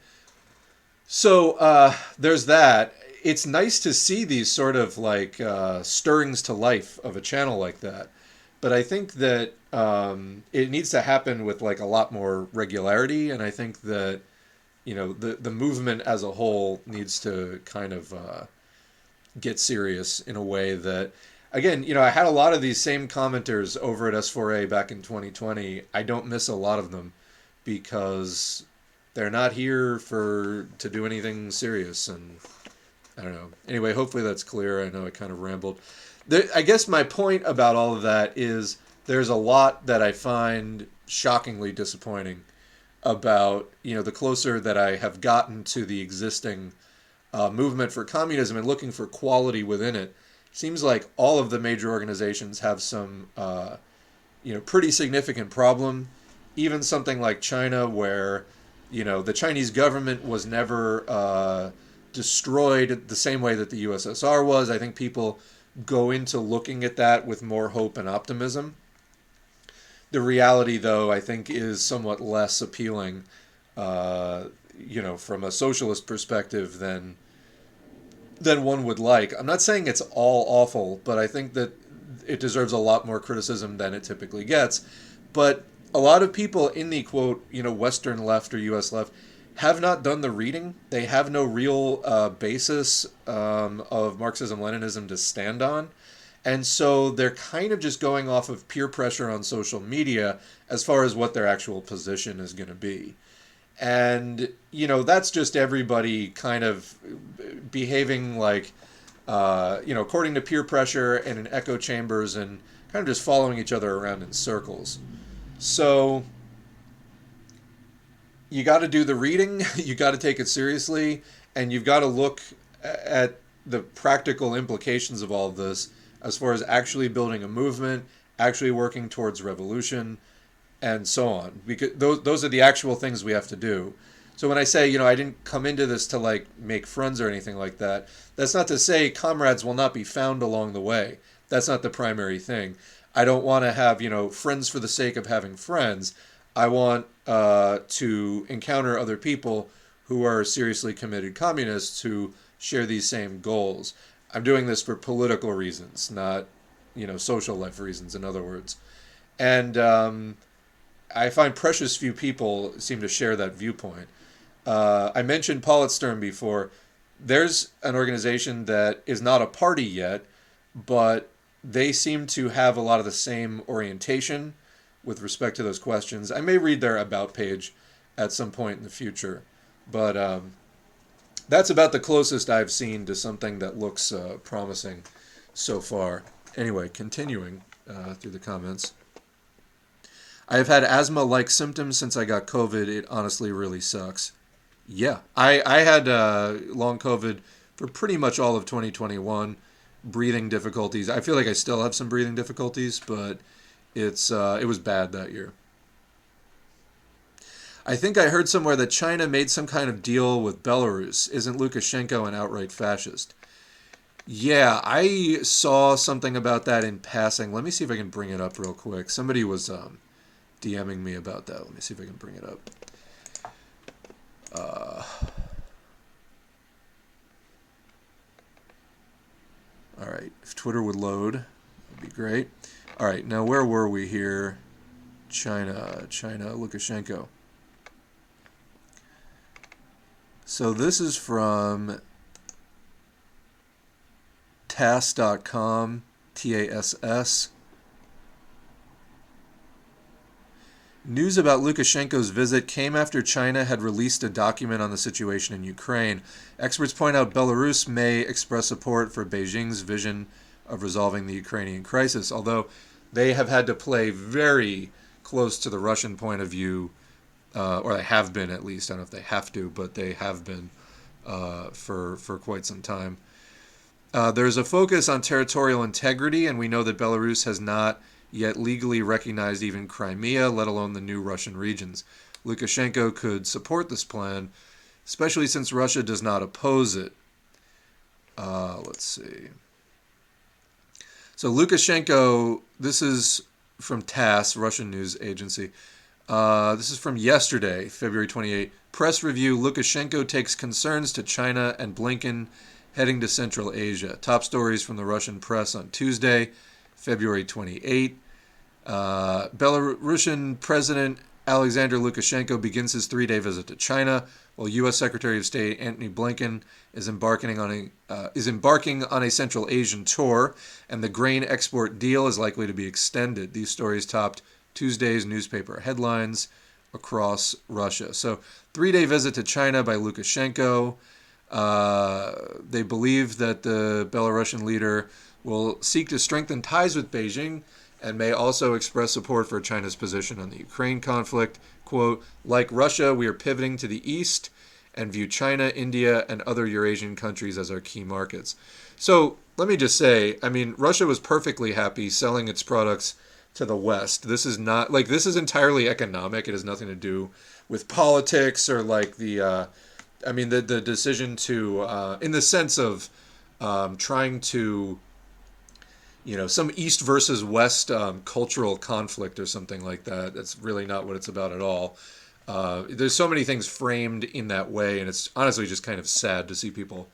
So uh, there's that it's nice to see these sort of like uh, stirrings to life of a channel like that. But I think that um, it needs to happen with like a lot more regularity, and I think that you know the the movement as a whole needs to kind of uh, get serious in a way that again you know i had a lot of these same commenters over at s4a back in 2020 i don't miss a lot of them because they're not here for to do anything serious and I don't know. Anyway, hopefully that's clear. I know I kind of rambled. There, I guess my point about all of that is there's a lot that I find shockingly disappointing about you know the closer that I have gotten to the existing uh, movement for communism and looking for quality within it. Seems like all of the major organizations have some uh, you know pretty significant problem. Even something like China, where you know the Chinese government was never uh, destroyed the same way that the USSR was. I think people go into looking at that with more hope and optimism. The reality, though, I think is somewhat less appealing, uh, you know, from a socialist perspective than than one would like. I'm not saying it's all awful, but I think that it deserves a lot more criticism than it typically gets. But a lot of people in the quote, you know, Western left or U.S. left have not done the reading. They have no real uh, basis um, of Marxism Leninism to stand on. And so they're kind of just going off of peer pressure on social media as far as what their actual position is going to be. And, you know, that's just everybody kind of behaving like, uh, you know, according to peer pressure and in echo chambers and kind of just following each other around in circles. So you got to do the reading, you got to take it seriously, and you've got to look at the practical implications of all of this as far as actually building a movement, actually working towards revolution, and so on. Because those those are the actual things we have to do. So when I say, you know, I didn't come into this to like make friends or anything like that, that's not to say comrades will not be found along the way. That's not the primary thing. I don't want to have, you know, friends for the sake of having friends. I want uh, to encounter other people who are seriously committed communists who share these same goals. I'm doing this for political reasons, not, you know, social life reasons, in other words. And um, I find precious few people seem to share that viewpoint. Uh, I mentioned Politsturm before. There's an organization that is not a party yet, but they seem to have a lot of the same orientation with respect to those questions. I may read their about page at some point in the future, but um, that's about the closest I've seen to something that looks uh, promising so far. Anyway, continuing uh, through the comments. I have had asthma like symptoms since I got COVID. It honestly really sucks. Yeah, I, I had uh, long COVID for pretty much all of 2021. Breathing difficulties. I feel like I still have some breathing difficulties, but it's uh, it was bad that year. I think I heard somewhere that China made some kind of deal with Belarus. Isn't Lukashenko an outright fascist? Yeah, I saw something about that in passing. Let me see if I can bring it up real quick. Somebody was um, DMing me about that. Let me see if I can bring it up. Uh, all right, if Twitter would load, that'd be great. All right, now where were we here? China, China, Lukashenko. So this is from tass.com, T A S S. News about Lukashenko's visit came after China had released a document on the situation in Ukraine. Experts point out Belarus may express support for Beijing's vision of resolving the Ukrainian crisis, although they have had to play very close to the Russian point of view, uh, or they have been at least. I don't know if they have to, but they have been uh, for for quite some time. Uh, there's a focus on territorial integrity, and we know that Belarus has not yet legally recognized even Crimea, let alone the new Russian regions. Lukashenko could support this plan, especially since Russia does not oppose it. Uh, let's see. So Lukashenko, this is from TASS, Russian news agency. Uh, this is from yesterday, February 28. Press review Lukashenko takes concerns to China and Blinken heading to Central Asia. Top stories from the Russian press on Tuesday, February 28. Uh, Belarusian President Alexander Lukashenko begins his three day visit to China, while U.S. Secretary of State Antony Blinken is embarking on a uh, is embarking on a Central Asian tour, and the grain export deal is likely to be extended. These stories topped Tuesday's newspaper headlines across Russia. So, three day visit to China by Lukashenko. Uh, they believe that the Belarusian leader will seek to strengthen ties with Beijing and may also express support for China's position on the Ukraine conflict. Quote, like Russia, we are pivoting to the east and view China, India, and other Eurasian countries as our key markets. So let me just say, I mean, Russia was perfectly happy selling its products to the West. This is not like this is entirely economic. It has nothing to do with politics or like the, uh, I mean, the the decision to, uh, in the sense of um, trying to you know some east versus west um, cultural conflict or something like that that's really not what it's about at all uh, there's so many things framed in that way and it's honestly just kind of sad to see people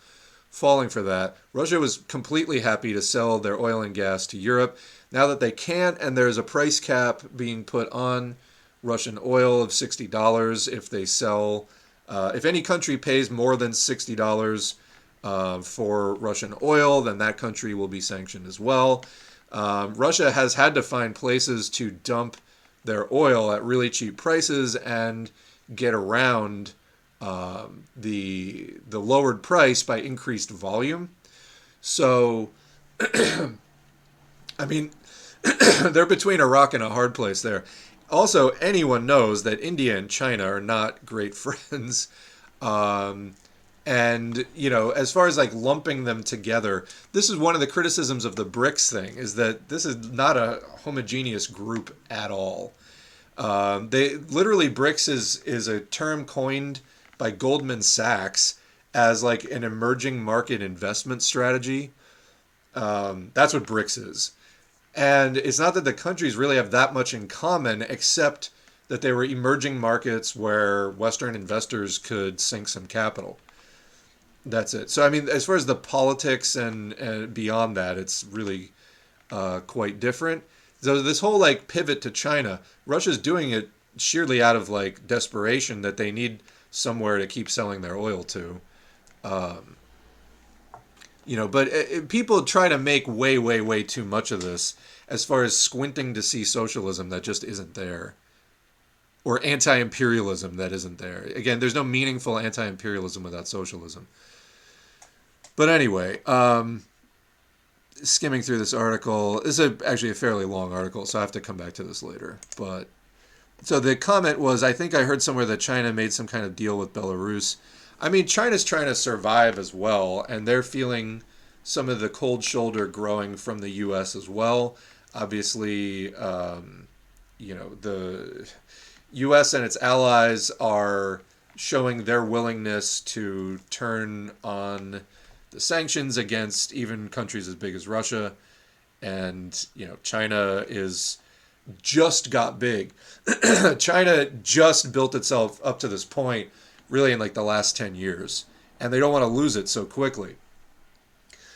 falling for that russia was completely happy to sell their oil and gas to europe now that they can't and there's a price cap being put on russian oil of $60 if they sell uh, if any country pays more than $60 uh, for Russian oil, then that country will be sanctioned as well. Um, Russia has had to find places to dump their oil at really cheap prices and get around um, the the lowered price by increased volume. So, I mean, they're between a rock and a hard place there. Also, anyone knows that India and China are not great friends. Um, and you know as far as like lumping them together this is one of the criticisms of the brics thing is that this is not a homogeneous group at all um, they literally brics is is a term coined by goldman sachs as like an emerging market investment strategy um, that's what brics is and it's not that the countries really have that much in common except that they were emerging markets where western investors could sink some capital that's it. So I mean, as far as the politics and, and beyond that, it's really uh, quite different. So this whole like pivot to China, Russia's doing it sheerly out of like desperation that they need somewhere to keep selling their oil to. Um, you know, but it, it, people try to make way, way, way too much of this as far as squinting to see socialism that just isn't there or anti-imperialism that isn't there. Again, there's no meaningful anti-imperialism without socialism. But anyway, um, skimming through this article, this is a, actually a fairly long article, so I have to come back to this later. But so the comment was, I think I heard somewhere that China made some kind of deal with Belarus. I mean, China's trying to survive as well, and they're feeling some of the cold shoulder growing from the U.S. as well. Obviously, um, you know the U.S. and its allies are showing their willingness to turn on the sanctions against even countries as big as Russia, and you know China is just got big. China just built itself up to this point, really in like the last ten years, and they don't want to lose it so quickly.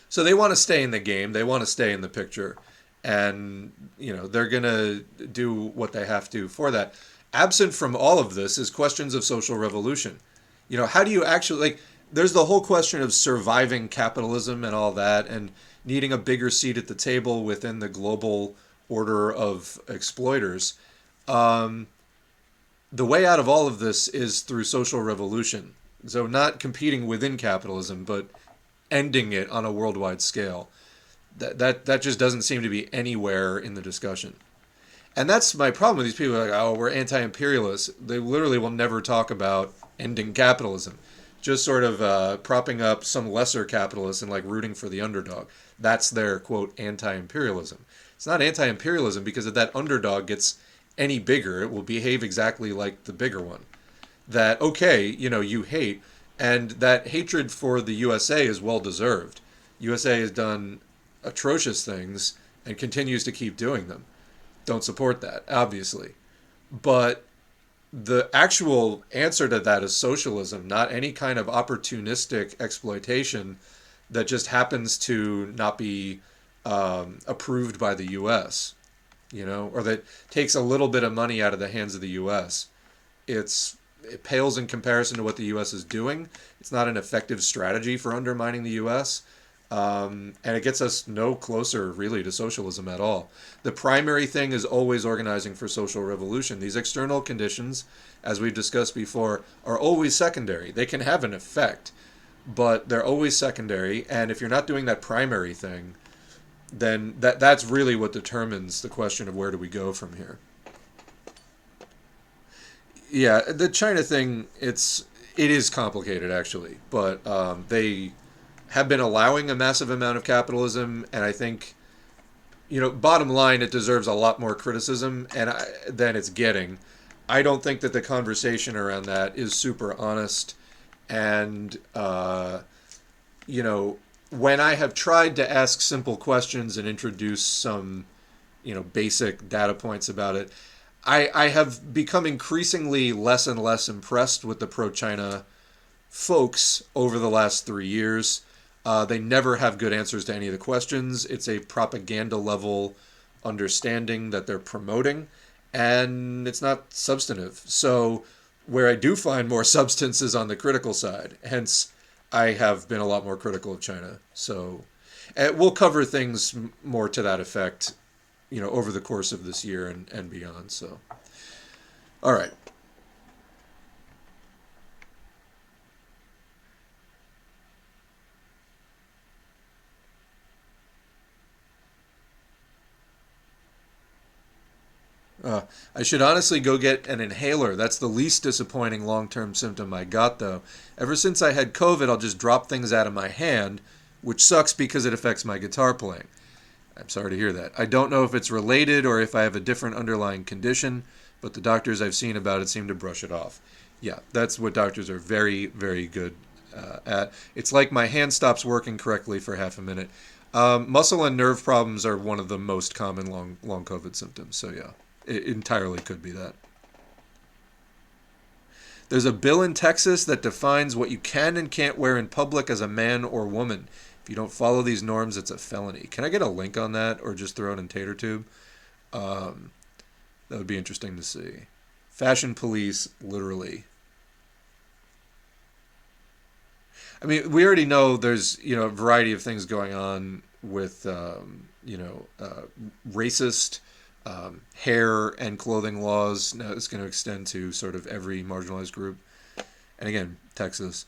So they want to stay in the game. They want to stay in the picture, and you know they're gonna do what they have to for that. Absent from all of this is questions of social revolution. You know, how do you actually like? there's the whole question of surviving capitalism and all that, and needing a bigger seat at the table within the global order of exploiters. Um, the way out of all of this is through social revolution. So, not competing within capitalism, but ending it on a worldwide scale. That, that, that just doesn't seem to be anywhere in the discussion. And that's my problem with these people. Like, oh, we're anti imperialists. They literally will never talk about ending capitalism just sort of uh, propping up some lesser capitalists and like rooting for the underdog. That's their quote anti-imperialism. It's not anti-imperialism because if that underdog gets any bigger, it will behave exactly like the bigger one. That okay, you know, you hate, and that hatred for the USA is well deserved. USA has done atrocious things and continues to keep doing them. Don't support that, obviously. But the actual answer to that is socialism, not any kind of opportunistic exploitation that just happens to not be um, approved by the U.S. You know, or that takes a little bit of money out of the hands of the U.S. It's it pales in comparison to what the U.S. is doing. It's not an effective strategy for undermining the U.S. Um, and it gets us no closer, really, to socialism at all. The primary thing is always organizing for social revolution. These external conditions, as we've discussed before, are always secondary. They can have an effect, but they're always secondary. And if you're not doing that primary thing, then that that's really what determines the question of where do we go from here. Yeah, the China thing, it's it is complicated actually, but um, they have been allowing a massive amount of capitalism, and I think, you know, bottom line, it deserves a lot more criticism and I, than it's getting. I don't think that the conversation around that is super honest, and uh, you know, when I have tried to ask simple questions and introduce some, you know, basic data points about it, I, I have become increasingly less and less impressed with the pro China folks over the last three years. Uh, they never have good answers to any of the questions. It's a propaganda level understanding that they're promoting, and it's not substantive. So, where I do find more substance is on the critical side. Hence, I have been a lot more critical of China. So, eh, we'll cover things more to that effect, you know, over the course of this year and, and beyond. So, all right. Uh, I should honestly go get an inhaler. That's the least disappointing long term symptom I got, though. Ever since I had COVID, I'll just drop things out of my hand, which sucks because it affects my guitar playing. I'm sorry to hear that. I don't know if it's related or if I have a different underlying condition, but the doctors I've seen about it seem to brush it off. Yeah, that's what doctors are very, very good uh, at. It's like my hand stops working correctly for half a minute. Um, muscle and nerve problems are one of the most common long long COVID symptoms. So yeah, it entirely could be that. There's a bill in Texas that defines what you can and can't wear in public as a man or woman. If you don't follow these norms, it's a felony. Can I get a link on that or just throw it in TaterTube? Um, that would be interesting to see. Fashion police, literally. I mean, we already know there's you know a variety of things going on with um, you know uh, racist um, hair and clothing laws. Now it's going to extend to sort of every marginalized group. And again, Texas.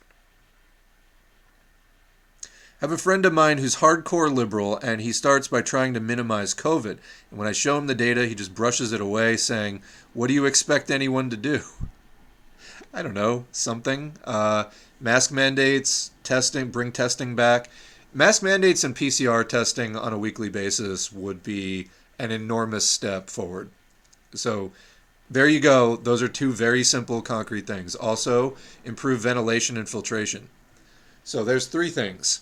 I have a friend of mine who's hardcore liberal, and he starts by trying to minimize COVID. And when I show him the data, he just brushes it away, saying, What do you expect anyone to do? I don't know, something. Uh, mask mandates, testing, bring testing back. Mask mandates and PCR testing on a weekly basis would be an enormous step forward. So there you go. Those are two very simple, concrete things. Also, improve ventilation and filtration. So there's three things.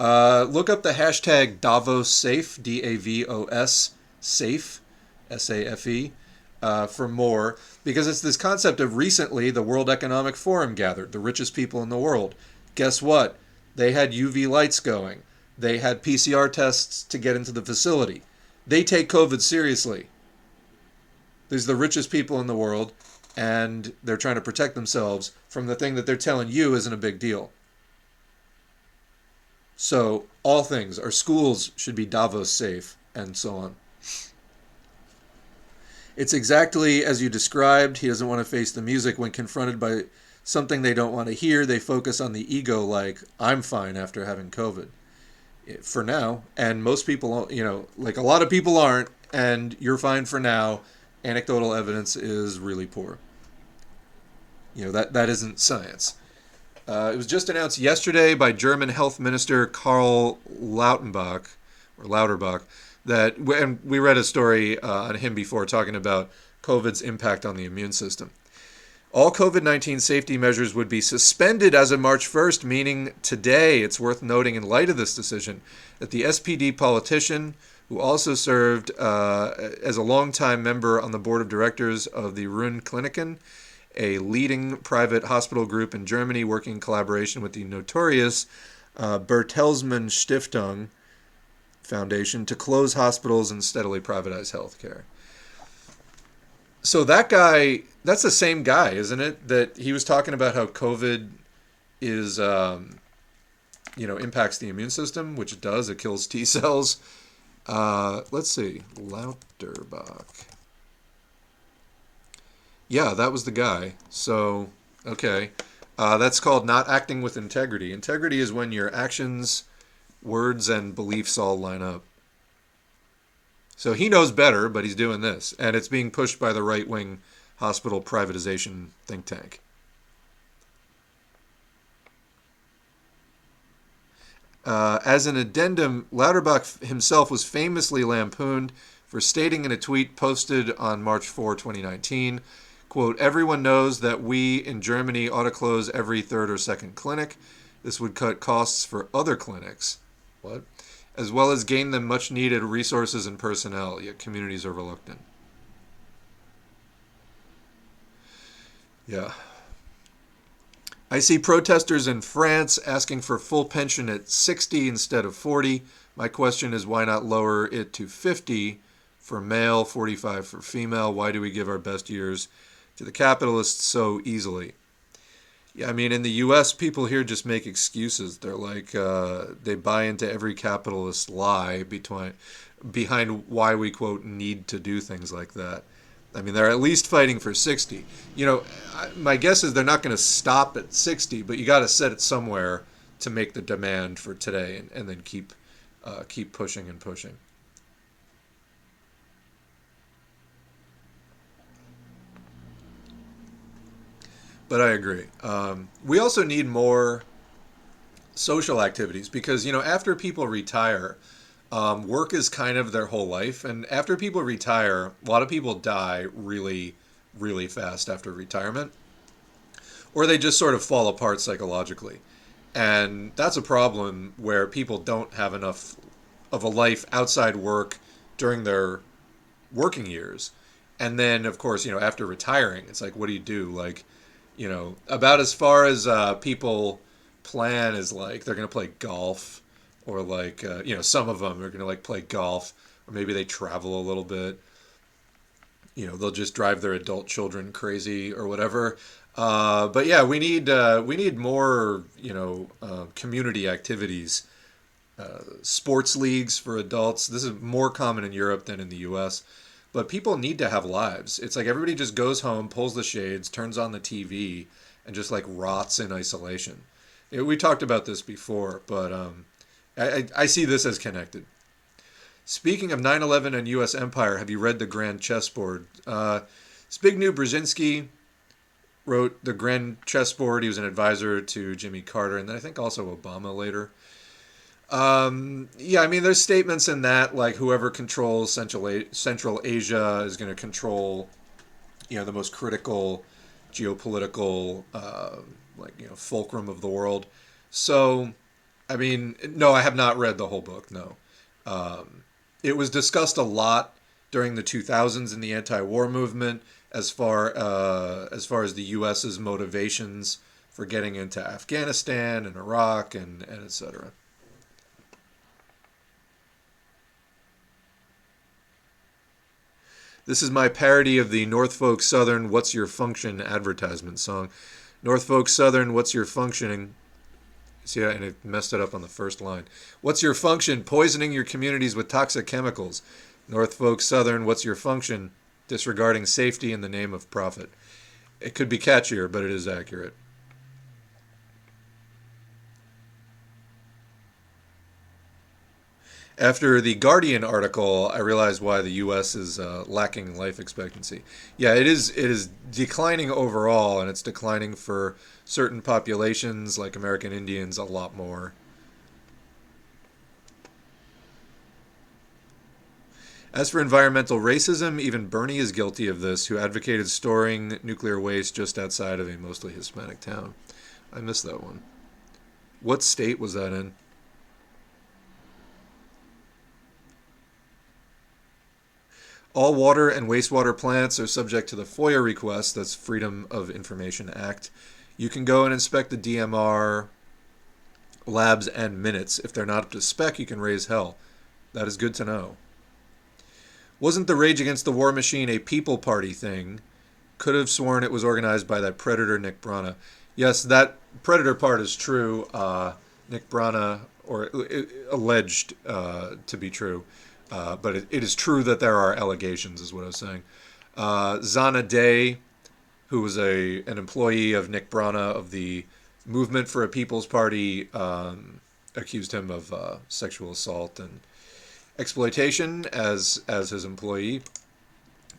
Uh, look up the hashtag Davos Safe, D A V O S Safe, S A F E, uh, for more, because it's this concept of recently the World Economic Forum gathered, the richest people in the world. Guess what? They had UV lights going, they had PCR tests to get into the facility. They take COVID seriously. These are the richest people in the world, and they're trying to protect themselves from the thing that they're telling you isn't a big deal. So, all things, our schools should be Davos safe, and so on. It's exactly as you described. He doesn't want to face the music when confronted by something they don't want to hear. They focus on the ego, like, I'm fine after having COVID for now. And most people, you know, like a lot of people aren't, and you're fine for now. Anecdotal evidence is really poor. You know, that, that isn't science. Uh, it was just announced yesterday by German Health Minister Karl Lautenbach, or Lauterbach, that, and we read a story uh, on him before talking about COVID's impact on the immune system. All COVID 19 safety measures would be suspended as of March 1st, meaning today. It's worth noting, in light of this decision, that the SPD politician, who also served uh, as a longtime member on the board of directors of the Rhön Kliniken, a leading private hospital group in Germany working in collaboration with the notorious uh, Bertelsmann Stiftung Foundation to close hospitals and steadily privatize healthcare. So that guy that's the same guy, isn't it? That he was talking about how COVID is, um, you know, impacts the immune system, which it does. It kills T cells. Uh, let's see, Lauterbach. Yeah, that was the guy. So, okay. Uh, that's called not acting with integrity. Integrity is when your actions, words, and beliefs all line up. So he knows better, but he's doing this. And it's being pushed by the right wing hospital privatization think tank. Uh, as an addendum, Lauterbach himself was famously lampooned for stating in a tweet posted on March 4, 2019, quote, everyone knows that we in Germany ought to close every third or second clinic. This would cut costs for other clinics. What? As well as gain them much needed resources and personnel, yet communities are reluctant. Yeah. I see protesters in France asking for full pension at 60 instead of 40. My question is why not lower it to 50 for male, 45 for female? Why do we give our best years to the capitalists so easily? Yeah, I mean, in the U.S., people here just make excuses. They're like, uh, they buy into every capitalist lie between, behind why we, quote, need to do things like that. I mean, they're at least fighting for 60. You know, my guess is they're not going to stop at 60, but you got to set it somewhere to make the demand for today, and, and then keep uh, keep pushing and pushing. But I agree. Um, we also need more social activities because you know after people retire, um, work is kind of their whole life, and after people retire, a lot of people die really, really fast after retirement, or they just sort of fall apart psychologically, and that's a problem where people don't have enough of a life outside work during their working years. And then of course you know after retiring it's like what do you do? Like you know about as far as uh, people plan is like they're gonna play golf or like uh, you know some of them are gonna like play golf or maybe they travel a little bit you know they'll just drive their adult children crazy or whatever uh, but yeah we need uh, we need more you know uh, community activities uh, sports leagues for adults. This is more common in Europe than in the U.S. But people need to have lives. It's like everybody just goes home, pulls the shades, turns on the TV, and just like rots in isolation. we talked about this before, but um, I, I see this as connected. Speaking of 9 11 and U.S. empire, have you read The Grand Chessboard? Uh, Zbigniew Brzezinski wrote The Grand Chessboard. He was an advisor to Jimmy Carter, and then I think also Obama later. Um, yeah, I mean, there's statements in that like whoever controls Central A- Central Asia is going to control, you know, the most critical geopolitical uh, like you know fulcrum of the world. So, I mean, no, I have not read the whole book. No, um, it was discussed a lot during the 2000s in the anti-war movement as far uh, as far as the U.S.'s motivations for getting into Afghanistan and Iraq and and etc. This is my parody of the Norfolk Southern What's Your Function advertisement song. Norfolk Southern, what's your functioning? See, and it messed it up on the first line. What's your function? Poisoning your communities with toxic chemicals. Norfolk Southern, what's your function? Disregarding safety in the name of profit. It could be catchier, but it is accurate. After the Guardian article, I realized why the U.S. is uh, lacking life expectancy. Yeah, it is. It is declining overall, and it's declining for certain populations, like American Indians, a lot more. As for environmental racism, even Bernie is guilty of this, who advocated storing nuclear waste just outside of a mostly Hispanic town. I missed that one. What state was that in? All water and wastewater plants are subject to the FOIA request, that's Freedom of Information Act. You can go and inspect the DMR labs and minutes. If they're not up to spec, you can raise hell. That is good to know. Wasn't the Rage Against the War Machine a people party thing? Could have sworn it was organized by that predator Nick Brana. Yes, that predator part is true. Uh, Nick Brana, or uh, alleged uh, to be true, uh, but it, it is true that there are allegations, is what I was saying. Uh, Zana Day, who was a an employee of Nick Brana of the Movement for a People's Party, um, accused him of uh, sexual assault and exploitation as as his employee.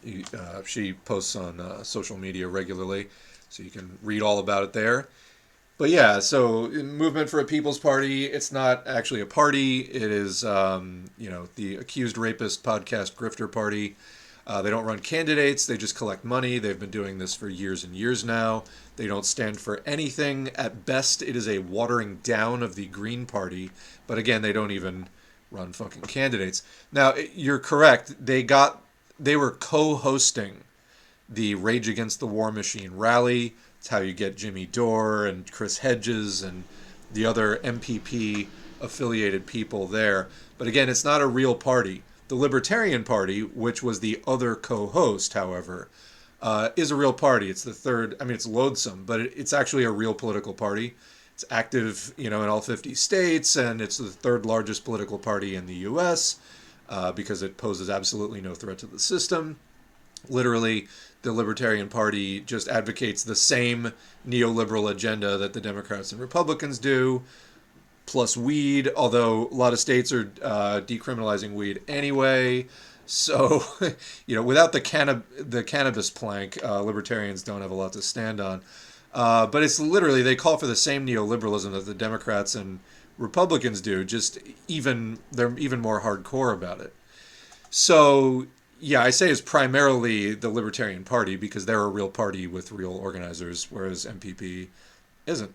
He, uh, she posts on uh, social media regularly, so you can read all about it there but yeah, so movement for a people's party. It's not actually a party. It is, um, you know, the accused rapist podcast grifter party. Uh, they don't run candidates. They just collect money. They've been doing this for years and years now. They don't stand for anything. At best, it is a watering down of the Green Party. But again, they don't even run fucking candidates. Now, you're correct. They got, they were co-hosting the Rage Against the War Machine rally it's how you get Jimmy Dore and Chris Hedges and the other MPP affiliated people there. But again, it's not a real party. The Libertarian Party, which was the other co host, however, uh, is a real party. It's the third, I mean, it's loathsome, but it, it's actually a real political party. It's active, you know, in all 50 states, and it's the third largest political party in the U.S. Uh, because it poses absolutely no threat to the system. Literally, the Libertarian Party just advocates the same neoliberal agenda that the Democrats and Republicans do, plus weed, although a lot of states are uh, decriminalizing weed anyway. So, you know, without the, canna- the cannabis plank, uh, libertarians don't have a lot to stand on. Uh, but it's literally they call for the same neoliberalism that the Democrats and Republicans do, just even they're even more hardcore about it. So yeah, I say it's primarily the Libertarian Party because they're a real party with real organizers, whereas MPP isn't.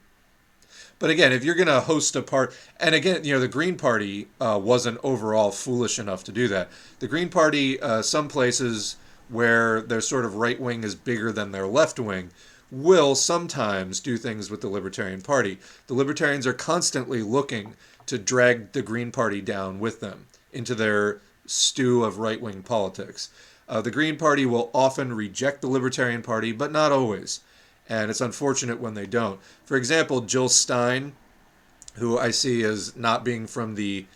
But again, if you're going to host a part, and again, you know, the Green Party uh, wasn't overall foolish enough to do that. The Green Party, uh, some places where their sort of right wing is bigger than their left wing, will sometimes do things with the Libertarian Party. The Libertarians are constantly looking to drag the Green Party down with them into their stew of right wing politics. Uh, the Green Party will often reject the Libertarian Party, but not always. And it's unfortunate when they don't. For example, Jill Stein, who I see as not being from the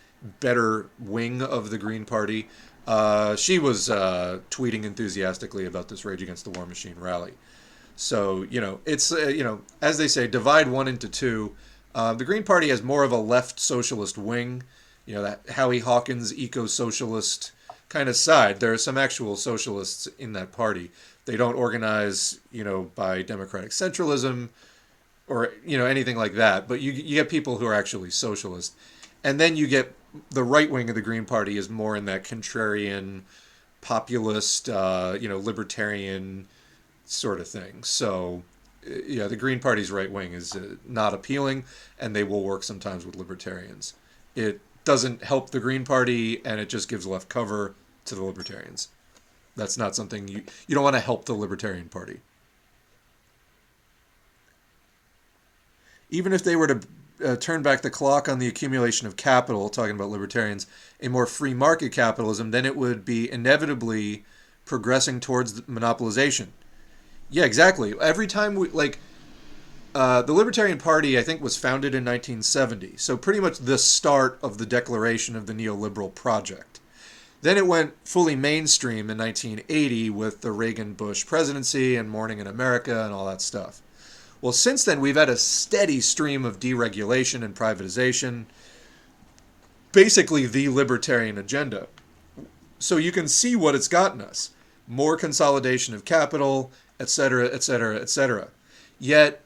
better wing of the Green Party, uh, she was uh, tweeting enthusiastically about this Rage Against the War Machine rally. So, you know, it's, uh, you know, as they say, divide one into two. Uh, the Green Party has more of a left socialist wing you know that Howie Hawkins eco-socialist kind of side. There are some actual socialists in that party. They don't organize, you know, by democratic centralism or you know anything like that. But you you get people who are actually socialist, and then you get the right wing of the Green Party is more in that contrarian, populist, uh, you know, libertarian sort of thing. So uh, yeah, the Green Party's right wing is uh, not appealing, and they will work sometimes with libertarians. It doesn't help the Green Party and it just gives left cover to the Libertarians. That's not something you you don't want to help the Libertarian Party. Even if they were to uh, turn back the clock on the accumulation of capital, talking about libertarians, a more free market capitalism, then it would be inevitably progressing towards monopolization. Yeah, exactly. Every time we like uh, the Libertarian Party, I think, was founded in 1970, so pretty much the start of the declaration of the neoliberal project. Then it went fully mainstream in 1980 with the Reagan Bush presidency and Morning in America and all that stuff. Well, since then, we've had a steady stream of deregulation and privatization, basically the libertarian agenda. So you can see what it's gotten us more consolidation of capital, etc., etc., etc. Yet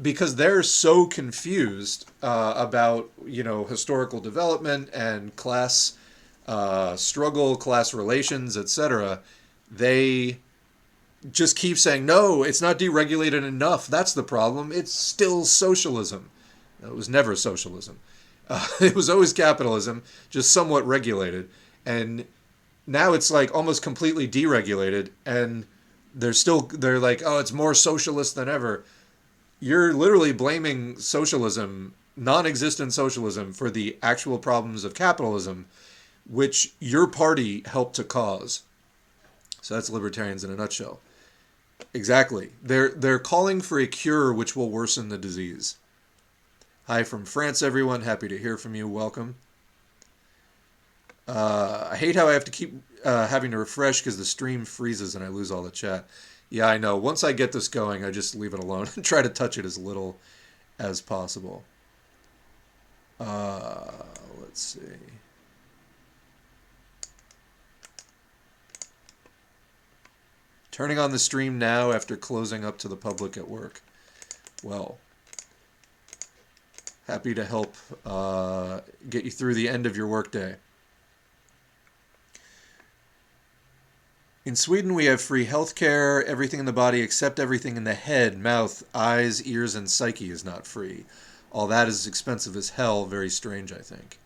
because they're so confused uh, about you know historical development and class uh, struggle, class relations, etc. They just keep saying no, it's not deregulated enough. That's the problem. It's still socialism. It was never socialism. Uh, it was always capitalism, just somewhat regulated, and now it's like almost completely deregulated, and they're still they're like oh it's more socialist than ever you're literally blaming socialism, non existent socialism, for the actual problems of capitalism, which your party helped to cause. So that's libertarians in a nutshell. Exactly. They're they're calling for a cure which will worsen the disease. Hi from France, everyone. Happy to hear from you. Welcome. Uh, I hate how I have to keep uh, having to refresh because the stream freezes and I lose all the chat. Yeah, I know. Once I get this going, I just leave it alone and try to touch it as little as possible. Uh, let's see. Turning on the stream now after closing up to the public at work. Well, happy to help uh, get you through the end of your workday. In Sweden, we have free healthcare. Everything in the body except everything in the head, mouth, eyes, ears, and psyche is not free. All that is expensive as hell. Very strange, I think.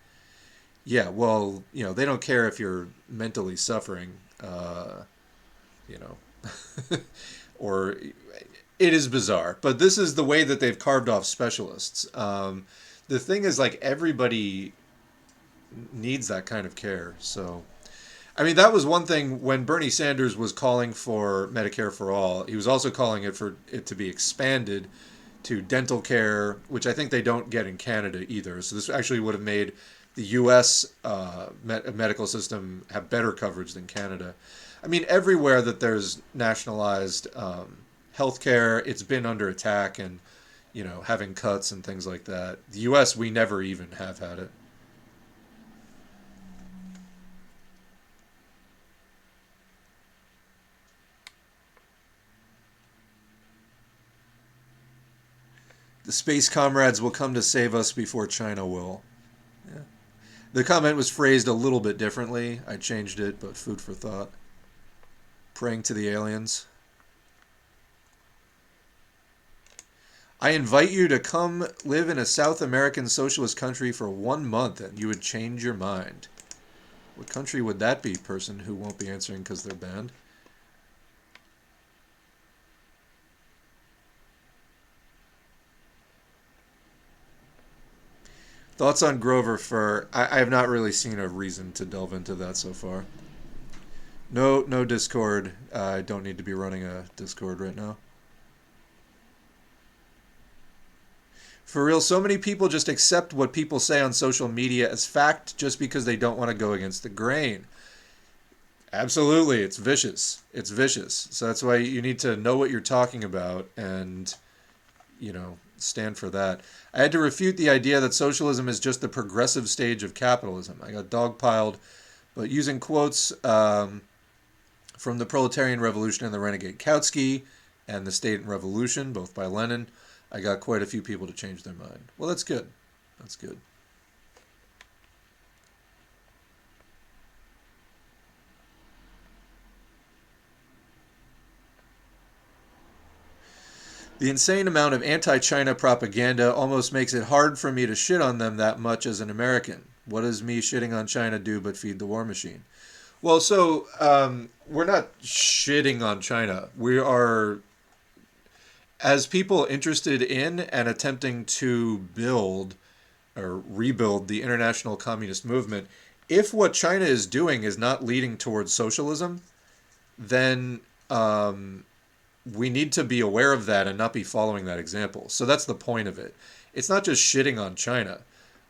Yeah, well, you know, they don't care if you're mentally suffering, uh, you know, or it is bizarre. But this is the way that they've carved off specialists. Um, the thing is, like, everybody needs that kind of care. So I mean, that was one thing when Bernie Sanders was calling for Medicare for all. He was also calling it for it to be expanded to dental care, which I think they don't get in Canada either. So this actually would have made the U.S. Uh, med- medical system have better coverage than Canada. I mean, everywhere that there's nationalized um, healthcare, it's been under attack and you know having cuts and things like that. The U.S. we never even have had it. The space comrades will come to save us before China will. Yeah. The comment was phrased a little bit differently. I changed it, but food for thought. Praying to the aliens. I invite you to come live in a South American socialist country for one month and you would change your mind. What country would that be, person who won't be answering because they're banned? Thoughts on Grover Furr? I, I have not really seen a reason to delve into that so far. No, no Discord. I don't need to be running a Discord right now. For real, so many people just accept what people say on social media as fact just because they don't want to go against the grain. Absolutely, it's vicious. It's vicious. So that's why you need to know what you're talking about and, you know, stand for that. I had to refute the idea that socialism is just the progressive stage of capitalism. I got dogpiled, but using quotes um, from the Proletarian Revolution and the Renegade Kautsky and the State and Revolution, both by Lenin, I got quite a few people to change their mind. Well, that's good. That's good. The insane amount of anti China propaganda almost makes it hard for me to shit on them that much as an American. What does me shitting on China do but feed the war machine? Well, so um, we're not shitting on China. We are as people interested in and attempting to build or rebuild the international communist movement, if what China is doing is not leading towards socialism, then um, we need to be aware of that and not be following that example. So that's the point of it. It's not just shitting on China.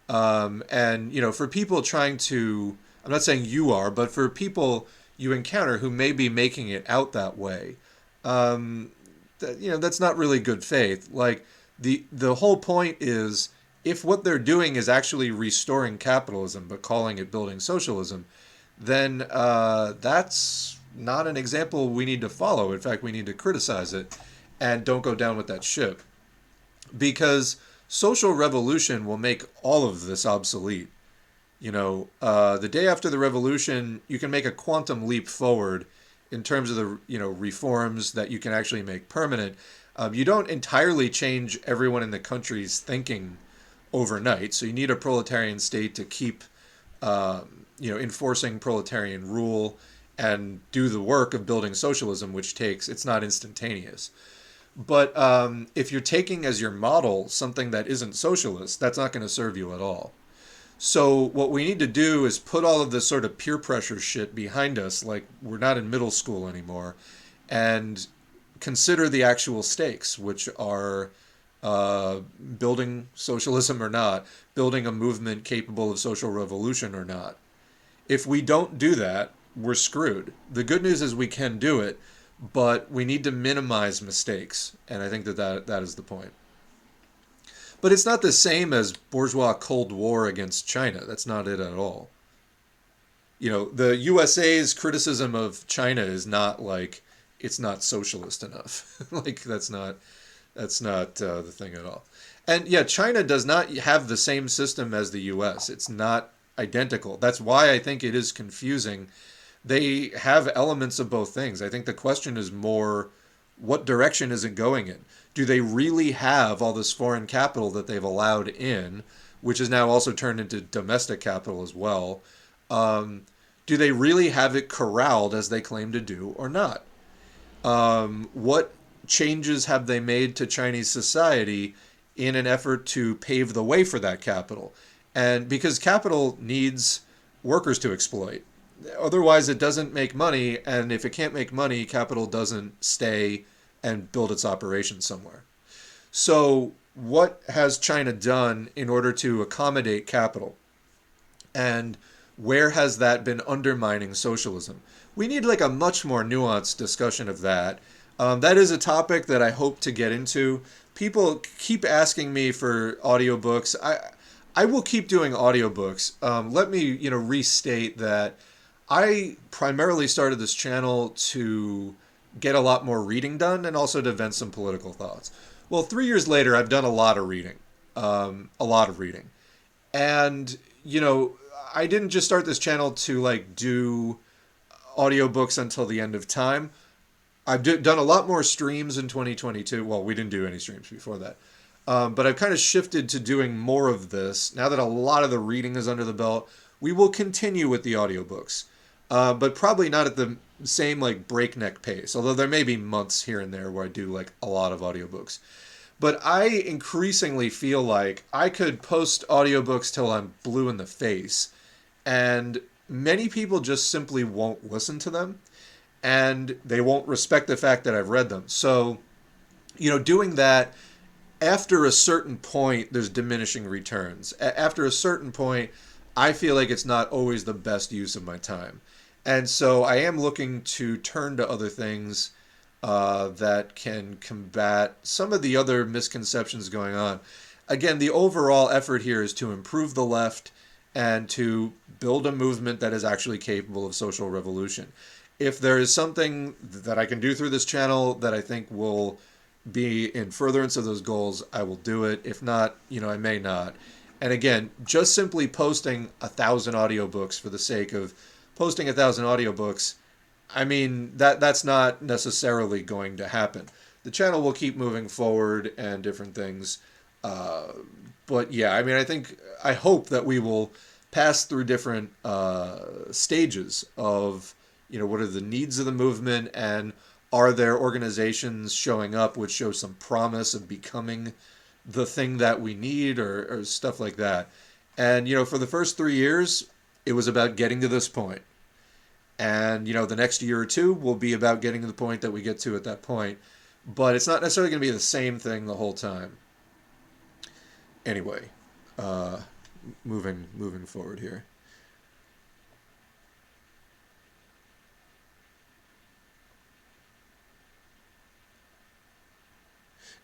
Um, and, you know, for people trying to, I'm not saying you are, but for people you encounter who may be making it out that way, um, that, you know that's not really good faith. Like the the whole point is if what they're doing is actually restoring capitalism but calling it building socialism, then uh, that's not an example we need to follow. In fact, we need to criticize it and don't go down with that ship because social revolution will make all of this obsolete. You know, uh, the day after the revolution, you can make a quantum leap forward in terms of the you know reforms that you can actually make permanent. Um, you don't entirely change everyone in the country's thinking overnight. So you need a proletarian state to keep um, you know enforcing proletarian rule and do the work of building socialism, which takes it's not instantaneous. But um, if you're taking as your model something that isn't socialist, that's not going to serve you at all. So what we need to do is put all of this sort of peer pressure shit behind us, like we're not in middle school anymore, and consider the actual stakes, which are uh, building socialism or not, building a movement capable of social revolution or not. If we don't do that, we're screwed. The good news is we can do it, but we need to minimize mistakes, and I think that that, that is the point. But it's not the same as bourgeois Cold War against China. That's not it at all. You know, the USA's criticism of China is not like it's not socialist enough. like that's not that's not uh, the thing at all. And yeah, China does not have the same system as the US. It's not identical. That's why I think it is confusing. They have elements of both things. I think the question is more what direction is it going in? do they really have all this foreign capital that they've allowed in, which is now also turned into domestic capital as well? Um, do they really have it corralled as they claim to do or not? Um, what changes have they made to Chinese society in an effort to pave the way for that capital? And because capital needs workers to exploit. Otherwise, it doesn't make money. And if it can't make money, capital doesn't stay and build its operations somewhere. So, what has China done in order to accommodate capital? And where has that been undermining socialism? We need like a much more nuanced discussion of that. Um, that is a topic that I hope to get into. People keep asking me for audiobooks. I I will keep doing audiobooks. Um, let me, you know, restate that I primarily started this channel to get a lot more reading done and also to vent some political thoughts. Well, three years later, I've done a lot of reading, um, a lot of reading, and you know, I didn't just start this channel to like do audiobooks until the end of time. I've done a lot more streams in 2022. Well, we didn't do any streams before that. Um, but I've kind of shifted to doing more of this now that a lot of the reading is under the belt. We will continue with the audiobooks, uh, but probably not at the same like breakneck pace. Although there may be months here and there where I do like a lot of audiobooks. But I increasingly feel like I could post audiobooks till I'm blue in the face, and many people just simply won't listen to them, and they won't respect the fact that I've read them. So, you know, doing that after a certain point, there's diminishing returns. After a certain point, I feel like it's not always the best use of my time. And so I am looking to turn to other things uh, that can combat some of the other misconceptions going on. Again, the overall effort here is to improve the left and to build a movement that is actually capable of social revolution. If there is something that I can do through this channel that I think will be in furtherance of those goals, I will do it. If not, you know, I may not. And again, just simply posting a thousand audiobooks for the sake of posting a thousand audiobooks, I mean that that's not necessarily going to happen. The channel will keep moving forward and different things. Uh, but yeah, I mean, I think I hope that we will pass through different uh, stages of you know what are the needs of the movement and are there organizations showing up which show some promise of becoming the thing that we need or, or stuff like that and you know for the first three years it was about getting to this point and you know the next year or two will be about getting to the point that we get to at that point. But it's not necessarily going to be the same thing the whole time. Anyway uh, moving moving forward here.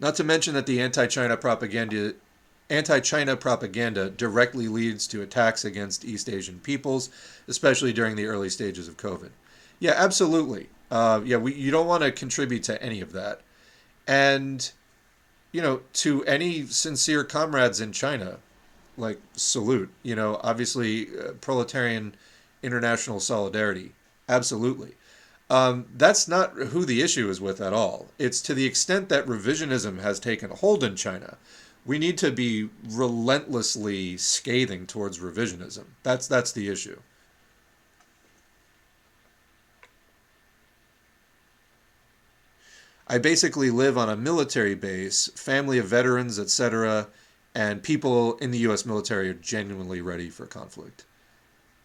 Not to mention that the anti-China propaganda anti-China propaganda directly leads to attacks against East Asian peoples, especially during the early stages of COVID. Yeah, absolutely. Uh, yeah, we, you don't want to contribute to any of that. And, you know, to any sincere comrades in China, like, salute. You know, obviously, uh, proletarian international solidarity. Absolutely. Um, that's not who the issue is with at all. It's to the extent that revisionism has taken hold in China, we need to be relentlessly scathing towards revisionism. That's that's the issue. I basically live on a military base, family of veterans, etc., and people in the US military are genuinely ready for conflict.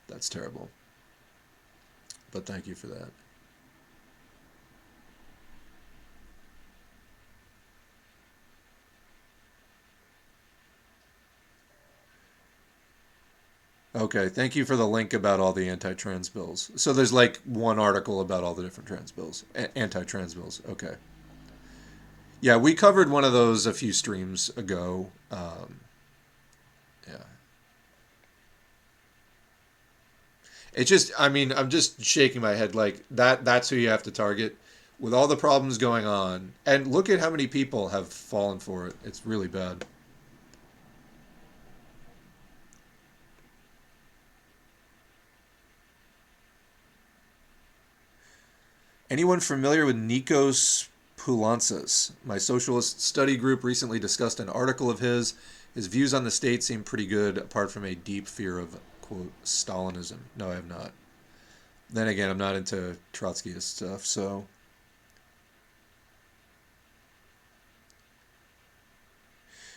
That's terrible. But thank you for that. Okay, thank you for the link about all the anti-trans bills. So there's like one article about all the different trans bills, a- anti-trans bills. Okay. Yeah, we covered one of those a few streams ago. Um, yeah. It just, I mean, I'm just shaking my head like that. That's who you have to target with all the problems going on. And look at how many people have fallen for it. It's really bad. Anyone familiar with Nikos Poulantzas? My socialist study group recently discussed an article of his. His views on the state seem pretty good, apart from a deep fear of, quote, Stalinism. No, I have not. Then again, I'm not into Trotskyist stuff, so.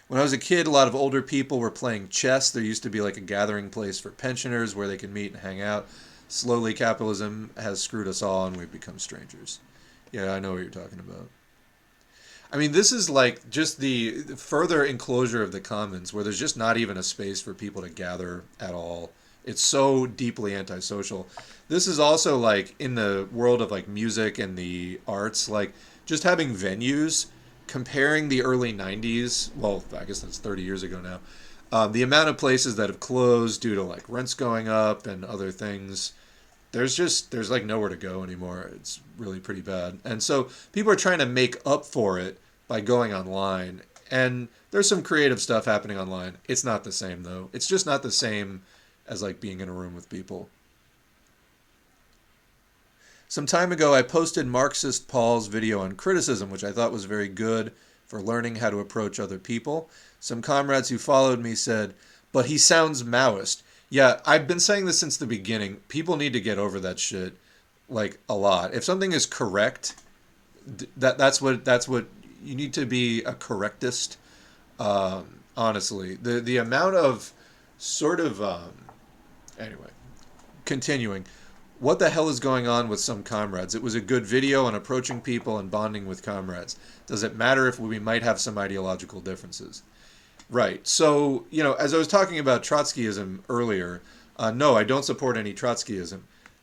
When I was a kid, a lot of older people were playing chess. There used to be like a gathering place for pensioners where they could meet and hang out slowly capitalism has screwed us all and we've become strangers. Yeah, I know what you're talking about. I mean, this is like just the further enclosure of the commons where there's just not even a space for people to gather at all. It's so deeply antisocial. This is also like in the world of like music and the arts, like just having venues, comparing the early 90s, well, I guess that's 30 years ago now, um, the amount of places that have closed due to like rents going up and other things there's just there's like nowhere to go anymore it's really pretty bad and so people are trying to make up for it by going online. And there's some creative stuff happening online. It's not the same though. It's just not the same as like being in a room with people. Some time ago, I posted Marxist Paul's video on criticism, which I thought was very good for learning how to approach other people. Some comrades who followed me said, but he sounds Maoist. Yeah, I've been saying this since the beginning. People need to get over that shit like a lot. If something is correct, that that's what that's what you need to be a correctist. Um, honestly, the the amount of sort of um, anyway, continuing. What the hell is going on with some comrades? It was a good video on approaching people and bonding with comrades. Does it matter if we might have some ideological differences? Right. So, you know, as I was talking about Trotskyism earlier, uh, no, I don't support any Trotskyism.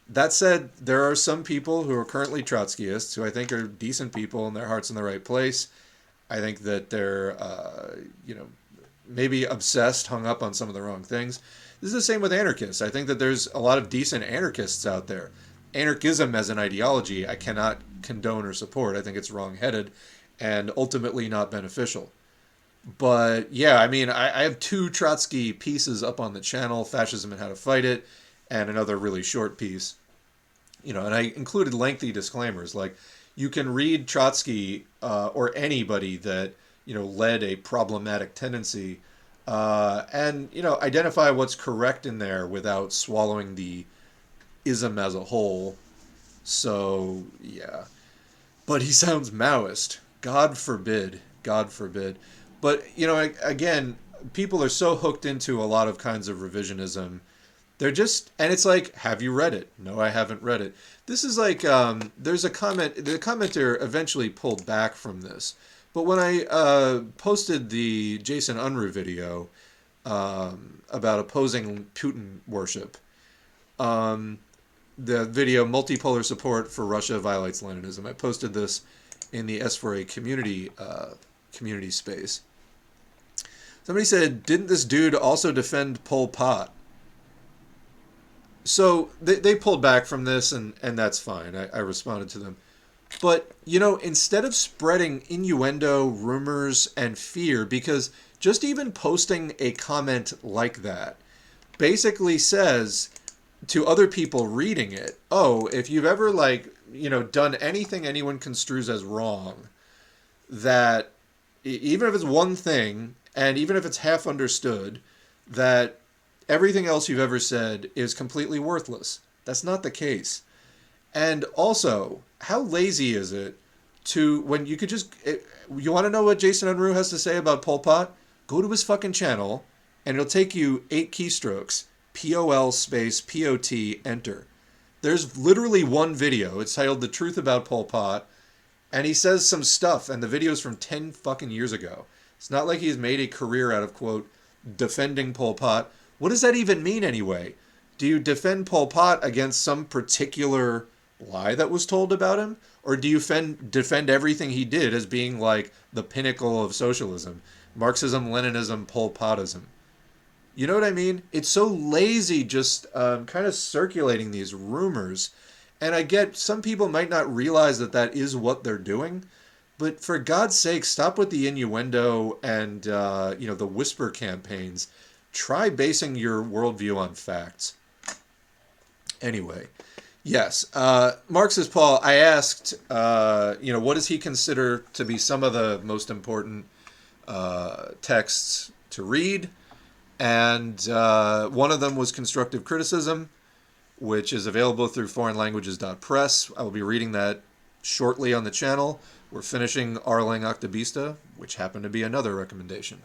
That said, there are some people who are currently Trotskyists who I think are decent people and their heart's in the right place. I think that they're, uh, you know, maybe obsessed, hung up on some of the wrong things. This is the same with anarchists. I think that there's a lot of decent anarchists out there. Anarchism as an ideology, I cannot condone or support. I think it's wrong-headed and ultimately not beneficial. But yeah, I mean, I, I have two Trotsky pieces up on the channel: "Fascism and How to Fight It," and another really short piece. You know, and I included lengthy disclaimers like you can read Trotsky uh, or anybody that you know led a problematic tendency uh, and you know identify what's correct in there without swallowing the ism as a whole. So yeah, but he sounds Maoist. God forbid. God forbid. But you know, again, people are so hooked into a lot of kinds of revisionism. They're just, and it's like, have you read it? No, I haven't read it. This is like, um, there's a comment. The commenter eventually pulled back from this but when I uh, posted the Jason Unruh video um, about opposing Putin worship, um, the video multipolar support for Russia violates Leninism. I posted this in the S4A community uh, community space. Somebody said, "Didn't this dude also defend Pol Pot?" So they, they pulled back from this, and, and that's fine. I, I responded to them. But, you know, instead of spreading innuendo, rumors, and fear, because just even posting a comment like that basically says to other people reading it, oh, if you've ever, like, you know, done anything anyone construes as wrong, that even if it's one thing, and even if it's half understood, that everything else you've ever said is completely worthless. That's not the case. And also, how lazy is it to when you could just it, you want to know what Jason Unruh has to say about Pol Pot? Go to his fucking channel, and it'll take you eight keystrokes. P O L space P O T enter. There's literally one video. It's titled "The Truth About Pol Pot," and he says some stuff, and the video's from ten fucking years ago. It's not like he's made a career out of quote defending Pol Pot. What does that even mean anyway? Do you defend Pol Pot against some particular lie that was told about him? Or do you fend, defend everything he did as being like the pinnacle of socialism? Marxism, Leninism, Pol Potism. You know what I mean? It's so lazy just um, kind of circulating these rumors. And I get some people might not realize that that is what they're doing. But for God's sake, stop with the innuendo and uh, you know the whisper campaigns. Try basing your worldview on facts. Anyway, Yes, uh, Paul. I asked, uh, you know, what does he consider to be some of the most important uh, texts to read? And uh, one of them was constructive criticism, which is available through foreignlanguages.press. I will be reading that shortly on the channel. We're finishing Araling Aktibista, which happened to be another recommendation.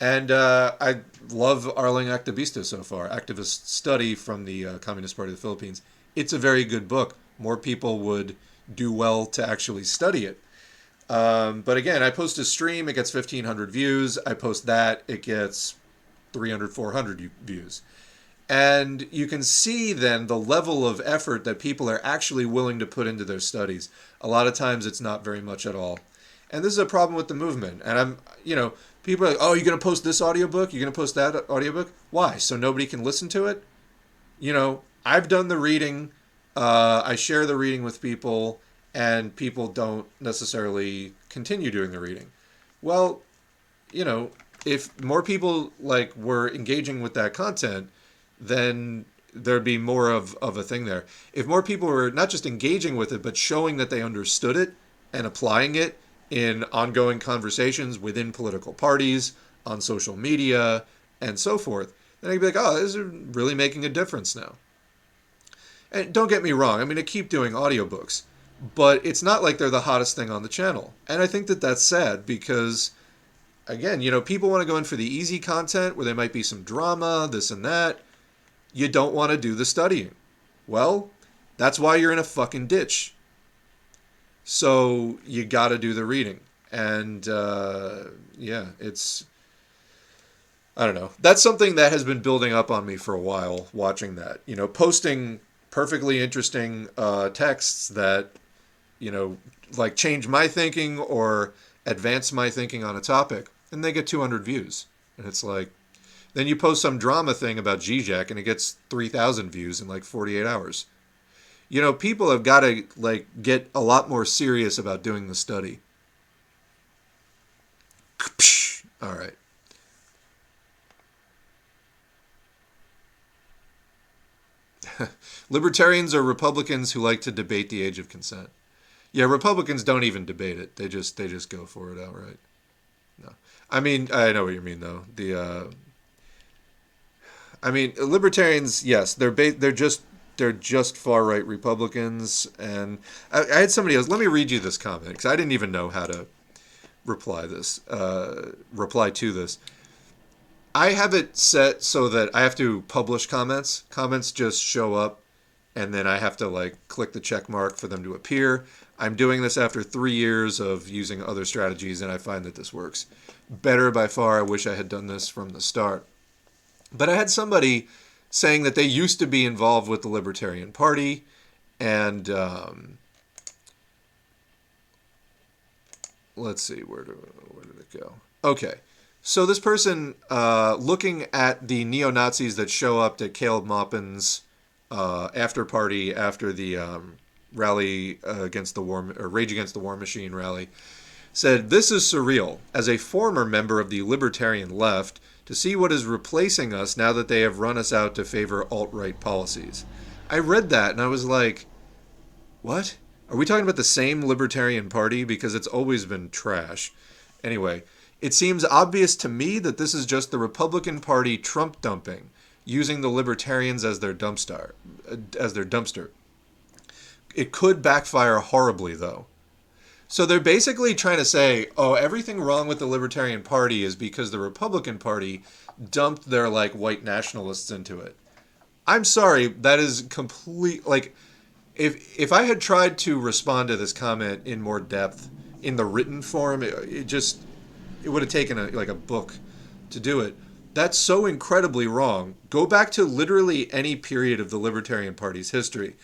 And uh, I love Araling Aktibista so far, activist study from the uh, Communist Party of the Philippines it's a very good book. More people would do well to actually study it. Um, but again, I post a stream, it gets 1,500 views. I post that, it gets 300, 400 views. And you can see then the level of effort that people are actually willing to put into their studies. A lot of times it's not very much at all. And this is a problem with the movement. And I'm, you know, people are like, oh, you're going to post this audiobook? You're going to post that audiobook? Why? So nobody can listen to it? You know, I've done the reading. Uh, I share the reading with people, and people don't necessarily continue doing the reading. Well, you know, if more people like were engaging with that content, then there'd be more of, of a thing there. If more people were not just engaging with it, but showing that they understood it and applying it in ongoing conversations within political parties, on social media, and so forth, then I'd be like, oh, this is really making a difference now. And don't get me wrong, I mean, I keep doing audiobooks, but it's not like they're the hottest thing on the channel. And I think that that's sad because, again, you know, people want to go in for the easy content where there might be some drama, this and that. You don't want to do the studying. Well, that's why you're in a fucking ditch. So you got to do the reading. And uh, yeah, it's. I don't know. That's something that has been building up on me for a while watching that. You know, posting perfectly interesting uh, texts that, you know, like change my thinking or advance my thinking on a topic, and they get 200 views. And it's like, then you post some drama thing about Zizek and it gets 3,000 views in like 48 hours. You know, people have got to like get a lot more serious about doing the study. All right. Libertarians are Republicans who like to debate the age of consent. Yeah, Republicans don't even debate it. They just they just go for it outright. No. I mean, I know what you mean though. The uh I mean, libertarians, yes, they're ba- they're just they're just far right Republicans, and I, I, had somebody else. Let me read you this comment because I didn't even know how to reply this uh, reply to this. I have it set so that I have to publish comments. Comments just show up, and then I have to like click the check mark for them to appear. I'm doing this after three years of using other strategies, and I find that this works better by far. I wish I had done this from the start. But I had somebody saying that they used to be involved with the Libertarian Party, and um, let's see, where did, where did it go? Okay. So this person, uh, looking at the neo Nazis that show up at Caleb Maupin's uh, after party after the um, rally uh, against the war or Rage Against the War Machine rally, said, "This is surreal. As a former member of the libertarian left, to see what is replacing us now that they have run us out to favor alt right policies. I read that and I was like, what? Are we talking about the same Libertarian Party? Because it's always been trash. Anyway, it seems obvious to me that this is just the Republican Party Trump dumping, using the Libertarians as their dumpster. Uh, as their dumpster. It could backfire horribly, though. So they're basically trying to say, oh, everything wrong with the Libertarian Party is because the Republican Party dumped their like white nationalists into it. I'm sorry, that is complete like if if I had tried to respond to this comment in more depth in the written form, it, it just it would have taken a, like a book to do it. That's so incredibly wrong. Go back to literally any period of the Libertarian Party's history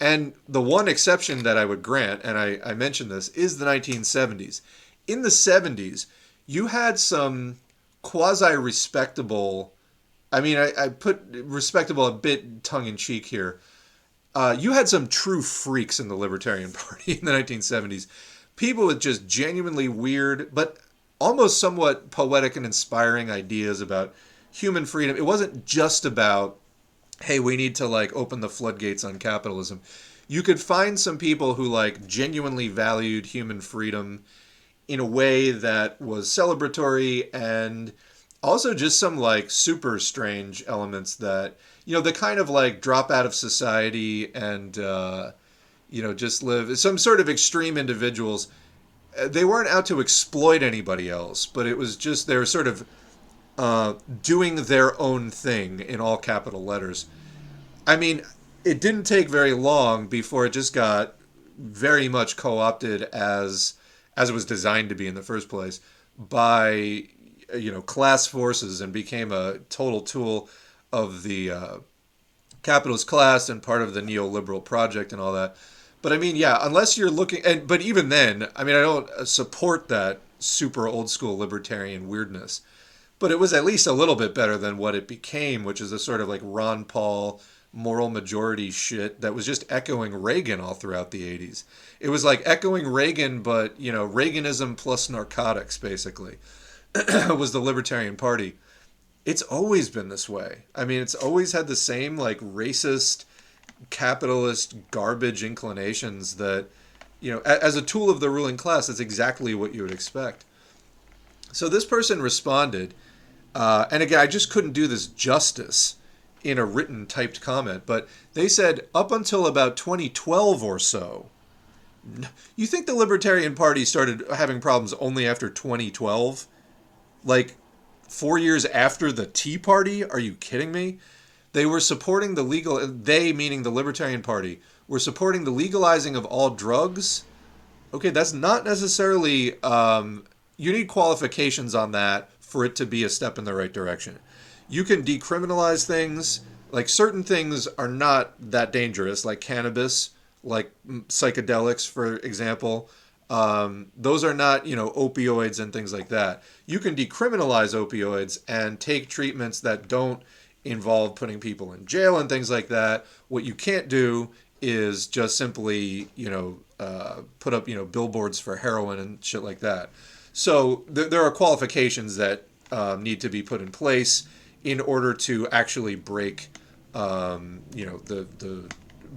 and the one exception that I would grant, and I, I mentioned this, is the 1970s. In the 70s, you had some quasi respectable, I mean, I, I, put respectable a bit tongue in cheek here. Uh, you had some true freaks in the Libertarian Party in the 1970s. People with just genuinely weird, but almost somewhat poetic and inspiring ideas about human freedom. It wasn't just about hey, we need to like open the floodgates on capitalism. You could find some people who like genuinely valued human freedom in a way that was celebratory and also just some like super strange elements that you know the kind of like drop out of society and uh, you know just live some sort of extreme individuals they weren't out to exploit anybody else but it was just they were sort of uh, doing their own thing in all capital letters. I mean, it didn't take very long before it just got very much co-opted as as it was designed to be in the first place by you know class forces and became a total tool of the uh, capitalist class and part of the neoliberal project and all that. But I mean, yeah, unless you're looking, and but even then, I mean, I don't support that super old school libertarian weirdness but it was at least a little bit better than what it became, which is a sort of like Ron Paul, moral majority shit that was just echoing Reagan all throughout the 80s. It was like echoing Reagan, but, you know, Reaganism plus narcotics, basically, was the Libertarian Party. It's always been this way. I mean, it's always had the same, like, racist, capitalist garbage inclinations that, you know, as a tool of the ruling class, that's exactly what you would expect. So this person responded, uh, and again, I just couldn't do this justice in a written typed comment, but they said up until about 2012 or so, you think the Libertarian Party started having problems only after 2012? Like four years after the Tea Party? Are you kidding me? They were supporting the legal, they meaning the Libertarian Party, were supporting the legalizing of all drugs. Okay, that's not necessarily, um, you need qualifications on that for it to be a step in the right direction you can decriminalize things. Like certain things are not that dangerous, like cannabis, like psychedelics, for example. Um, those are not, you know, opioids and things like that. You can decriminalize opioids and take treatments that don't involve putting people in jail and things like that. What you can't do is just simply, you know, uh, put up, you know, billboards for heroin and shit like that. So th- there are qualifications that um, need to be put in place in order to actually break, um, you know, the, the,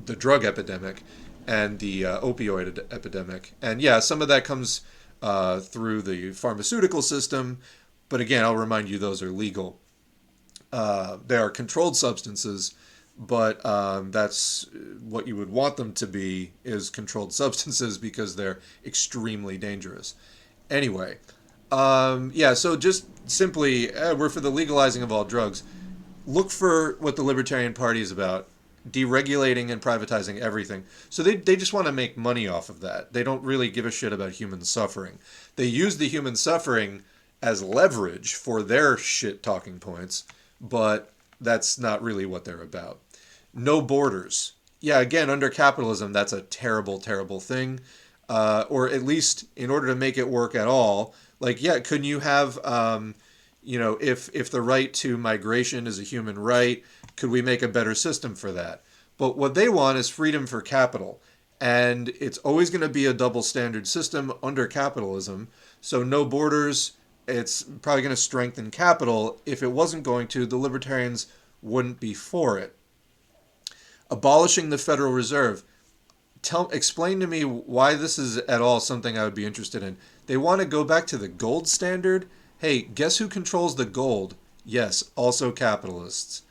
the drug epidemic and the uh, opioid epidemic. And yeah, some of that comes uh, through the pharmaceutical system, but again, I'll remind you those are legal. Uh, they are controlled substances, but um, that's what you would want them to be is controlled substances because they're extremely dangerous. Anyway, um, yeah, so just simply, uh, we're for the legalizing of all drugs. Look for what the Libertarian Party is about deregulating and privatizing everything. So they, they just want to make money off of that. They don't really give a shit about human suffering. They use the human suffering as leverage for their shit talking points, but that's not really what they're about. No borders. Yeah, again, under capitalism, that's a terrible, terrible thing. Uh, or at least in order to make it work at all, like yeah couldn't you have um, you know if if the right to migration is a human right could we make a better system for that? But what they want is freedom for capital. And it's always going to be a double standard system under capitalism. So no borders. It's probably going to strengthen capital. If it wasn't going to the libertarians wouldn't be for it. Abolishing the federal reserve tell explain to me why this is at all something I would be interested in. They want to go back to the gold standard. Hey, guess who controls the gold? Yes, also capitalists.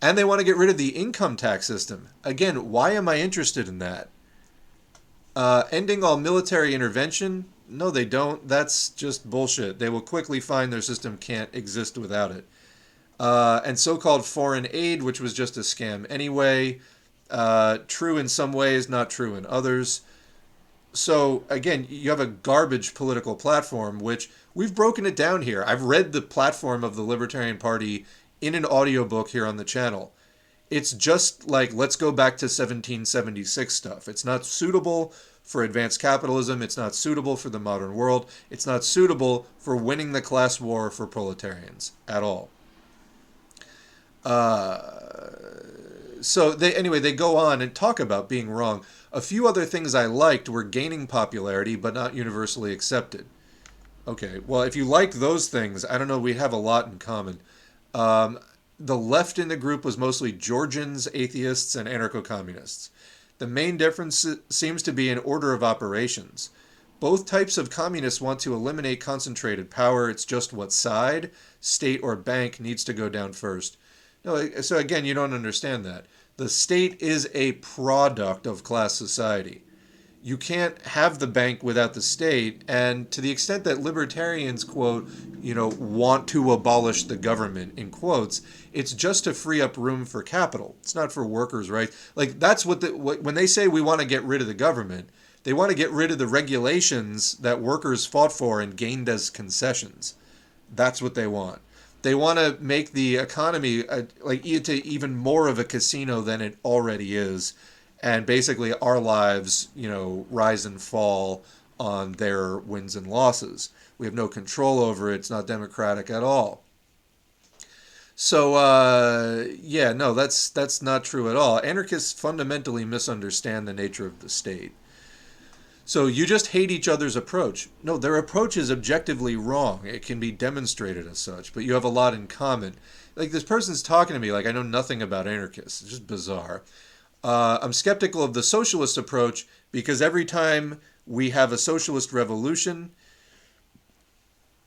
And they want to get rid of the income tax system. Again, why am I interested in that? Uh, ending all military intervention? No, they don't. That's just bullshit. They will quickly find their system can't exist without it. Uh, and so called foreign aid, which was just a scam anyway. Uh, true in some ways, not true in others. So again, you have a garbage political platform, which we've broken it down here. I've read the platform of the Libertarian Party in an audiobook here on the channel. It's just like let's go back to 1776 stuff. It's not suitable for advanced capitalism. It's not suitable for the modern world. It's not suitable for winning the class war for proletarians at all. Uh, so they anyway they go on and talk about being wrong. A few other things I liked were gaining popularity but not universally accepted. Okay, well if you like those things, I don't know. We have a lot in common. Um, the left in the group was mostly Georgians, atheists, and anarcho-communists. The main difference seems to be in order of operations. Both types of communists want to eliminate concentrated power. It's just what side, state, or bank needs to go down first. No, so again, you don't understand that. The state is a product of class society. You can't have the bank without the state, and to the extent that libertarians quote, you know, want to abolish the government in quotes, it's just to free up room for capital. It's not for workers' rights. Like that's what the when they say we want to get rid of the government, they want to get rid of the regulations that workers fought for and gained as concessions. That's what they want they want to make the economy a, uh, like into even more of a casino than it already is and basically our lives you know rise and fall on their wins and losses we have no control over it it's not democratic at all So uh, yeah, no, that's that's not true at all. Anarchists fundamentally misunderstand the nature of the state. So you just hate each other's approach. No, their approach is objectively wrong. It can be demonstrated as such, but you have a lot in common. Like this person's talking to me like I know nothing about anarchists. It's just bizarre. Uh, I'm skeptical of the socialist approach because every time we have a socialist revolution,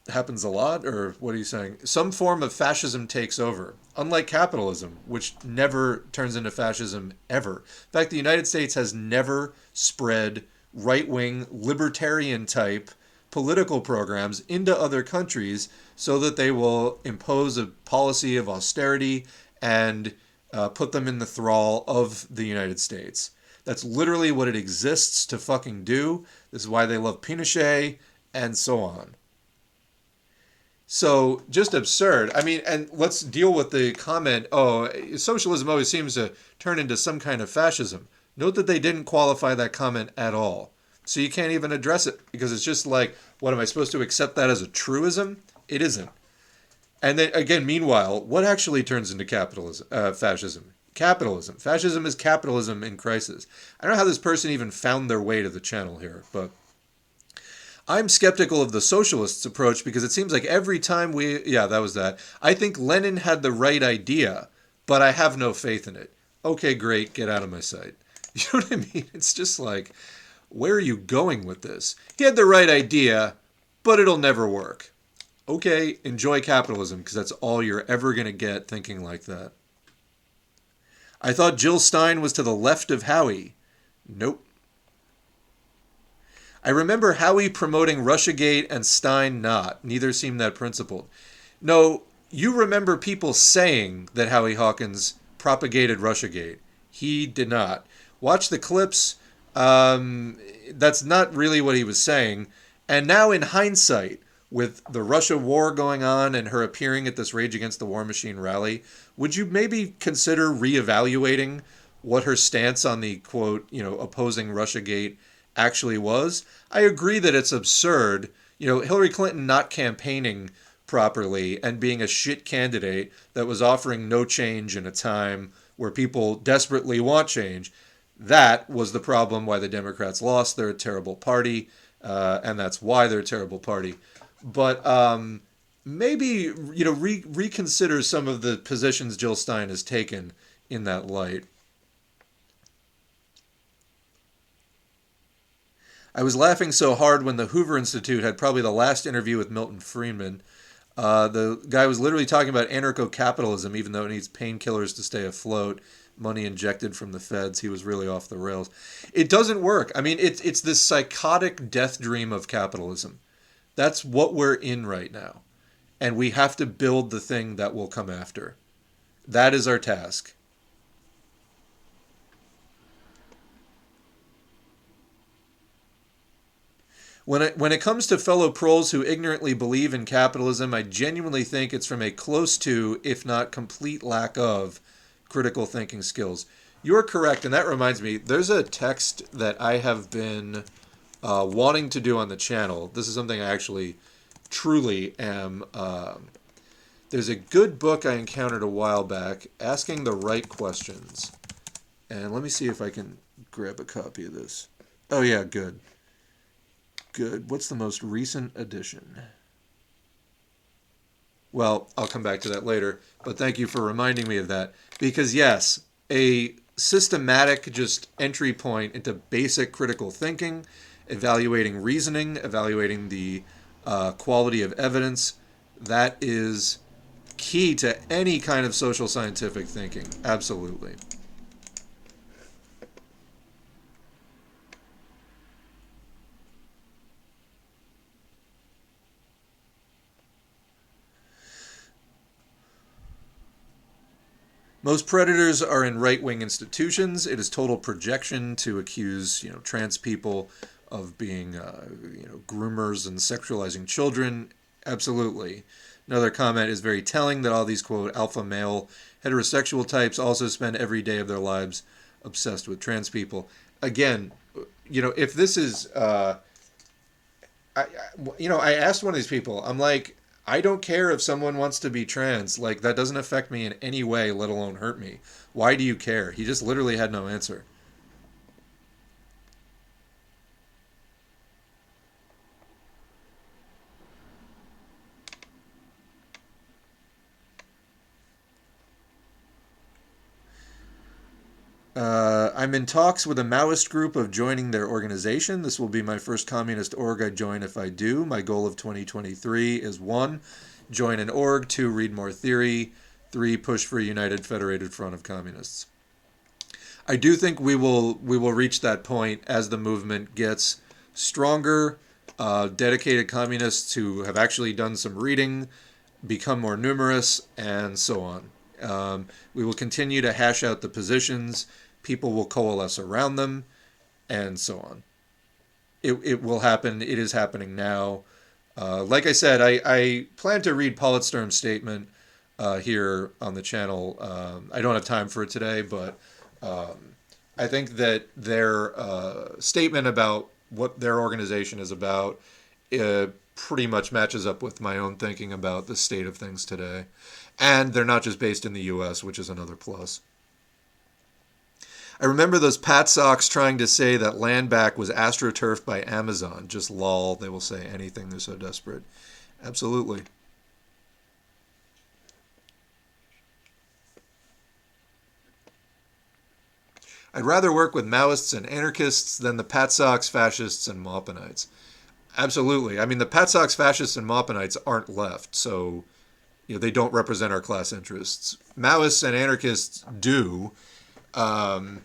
happens a lot, or what are you saying? Some form of fascism takes over, unlike capitalism, which never turns into fascism ever. In fact, the United States has never spread right wing, libertarian type political programs into other countries so that they will impose a policy of austerity and uh, put them in the thrall of the United States. That's literally what it exists to fucking do. This is why they love Pinochet and so on. So just absurd. I mean, and let's deal with the comment oh, socialism always seems to turn into some kind of fascism. Note that they didn't qualify that comment at all. So you can't even address it because it's just like, what am I supposed to accept that as a truism? It isn't. And then again, meanwhile, what actually turns into capitalism, uh, fascism? Capitalism. Fascism is capitalism in crisis. I don't know how this person even found their way to the channel here, but I'm skeptical of the socialists' approach because it seems like every time we, yeah, that was that. I think Lenin had the right idea, but I have no faith in it. Okay, great, get out of my sight. You know what I mean? It's just like, where are you going with this? He had the right idea, but it'll never work. Okay, enjoy capitalism because that's all you're ever going to get thinking like that. I thought Jill Stein was to the left of Howie. Nope. I remember Howie promoting Russiagate and Stein not. Neither seemed that principled. No, you remember people saying that Howie Hawkins propagated Russiagate. He did not. Watch the clips. Um, that's not really what he was saying. And now, in hindsight, with the Russia war going on and her appearing at this Rage Against the War Machine rally, would you maybe consider reevaluating what her stance on the quote, you know, opposing Russiagate actually was? I agree that it's absurd. You know, Hillary Clinton not campaigning properly and being a shit candidate that was offering no change in a time where people desperately want change. That was the problem why the Democrats lost. They're a terrible party, uh, and that's why they're a terrible party. But um, maybe you know re- reconsider some of the positions Jill Stein has taken in that light. I was laughing so hard when the Hoover Institute had probably the last interview with Milton Friedman. Uh, the guy was literally talking about anarcho capitalism, even though it needs painkillers to stay afloat, money injected from the feds. He was really off the rails. It doesn't work. I mean, it's, it's this psychotic death dream of capitalism. That's what we're in right now. And we have to build the thing that will come after. That is our task. When it, when it comes to fellow proles who ignorantly believe in capitalism, I genuinely think it's from a close to, if not complete lack of, critical thinking skills. You're correct, and that reminds me, there's a text that I have been uh, wanting to do on the channel. This is something I actually truly am. Um, there's a good book I encountered a while back, Asking the Right Questions. And let me see if I can grab a copy of this. Oh, yeah, good good. What's the most recent edition? Well, I'll come back to that later, but thank you for reminding me of that. Because, yes, a systematic just entry point into basic critical thinking, evaluating reasoning, evaluating the uh, quality of evidence, that is key to any kind of social scientific thinking. Absolutely. Most predators are in right-wing institutions. It is total projection to accuse, you know, trans people of being, uh, you know, groomers and sexualizing children. Absolutely. Another comment is very telling that all these quote alpha male heterosexual types also spend every day of their lives obsessed with trans people. Again, you know, if this is, uh, I, you know, I asked one of these people, I'm like, I don't care if someone wants to be trans. Like, that doesn't affect me in any way, let alone hurt me. Why do you care? He just literally had no answer. Uh, I'm in talks with a Maoist group of joining their organization. This will be my first communist org I join if I do. My goal of 2023 is one, join an org, two, read more theory, three, push for a united federated front of communists. I do think we will we will reach that point as the movement gets stronger. Uh, dedicated communists who have actually done some reading become more numerous, and so on. Um, we will continue to hash out the positions people will coalesce around them, and so on. It, it will happen. It is happening now. Uh, like I said, I, I plan to read Politsturm's statement uh, here on the channel. Um, I don't have time for it today, but um, I think that their uh, statement about what their organization is about uh, pretty much matches up with my own thinking about the state of things today. And they're not just based in the US, which is another plus. I remember those PatSocs trying to say that land back was astroturfed by Amazon. Just lol, they will say anything, they're so desperate. Absolutely. I'd rather work with Maoists and anarchists than the PatSocs fascists and Maupinites. Absolutely. I mean, the PatSocs fascists and Maupinites aren't left, so you know they don't represent our class interests. Maoists and anarchists do, um,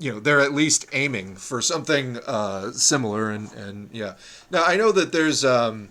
you know, they're at least aiming for something uh, similar. And, and yeah. Now, I know that there's, um,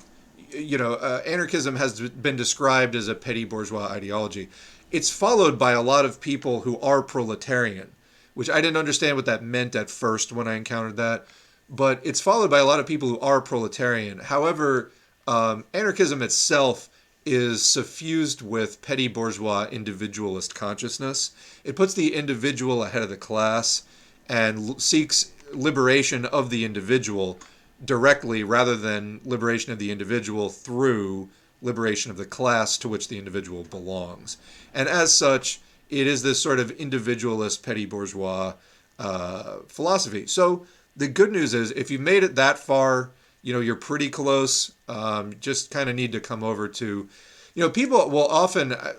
you know, uh, anarchism has been described as a petty bourgeois ideology. It's followed by a lot of people who are proletarian, which I didn't understand what that meant at first when I encountered that. But it's followed by a lot of people who are proletarian. However, um, anarchism itself is suffused with petty bourgeois individualist consciousness. It puts the individual ahead of the class and seeks liberation of the individual directly rather than liberation of the individual through liberation of the class to which the individual belongs. And as such, it is this sort of individualist petty bourgeois uh, philosophy. So the good news is if you made it that far, you know, you're pretty close. Um, just kind of need to come over to, you know, people will often uh,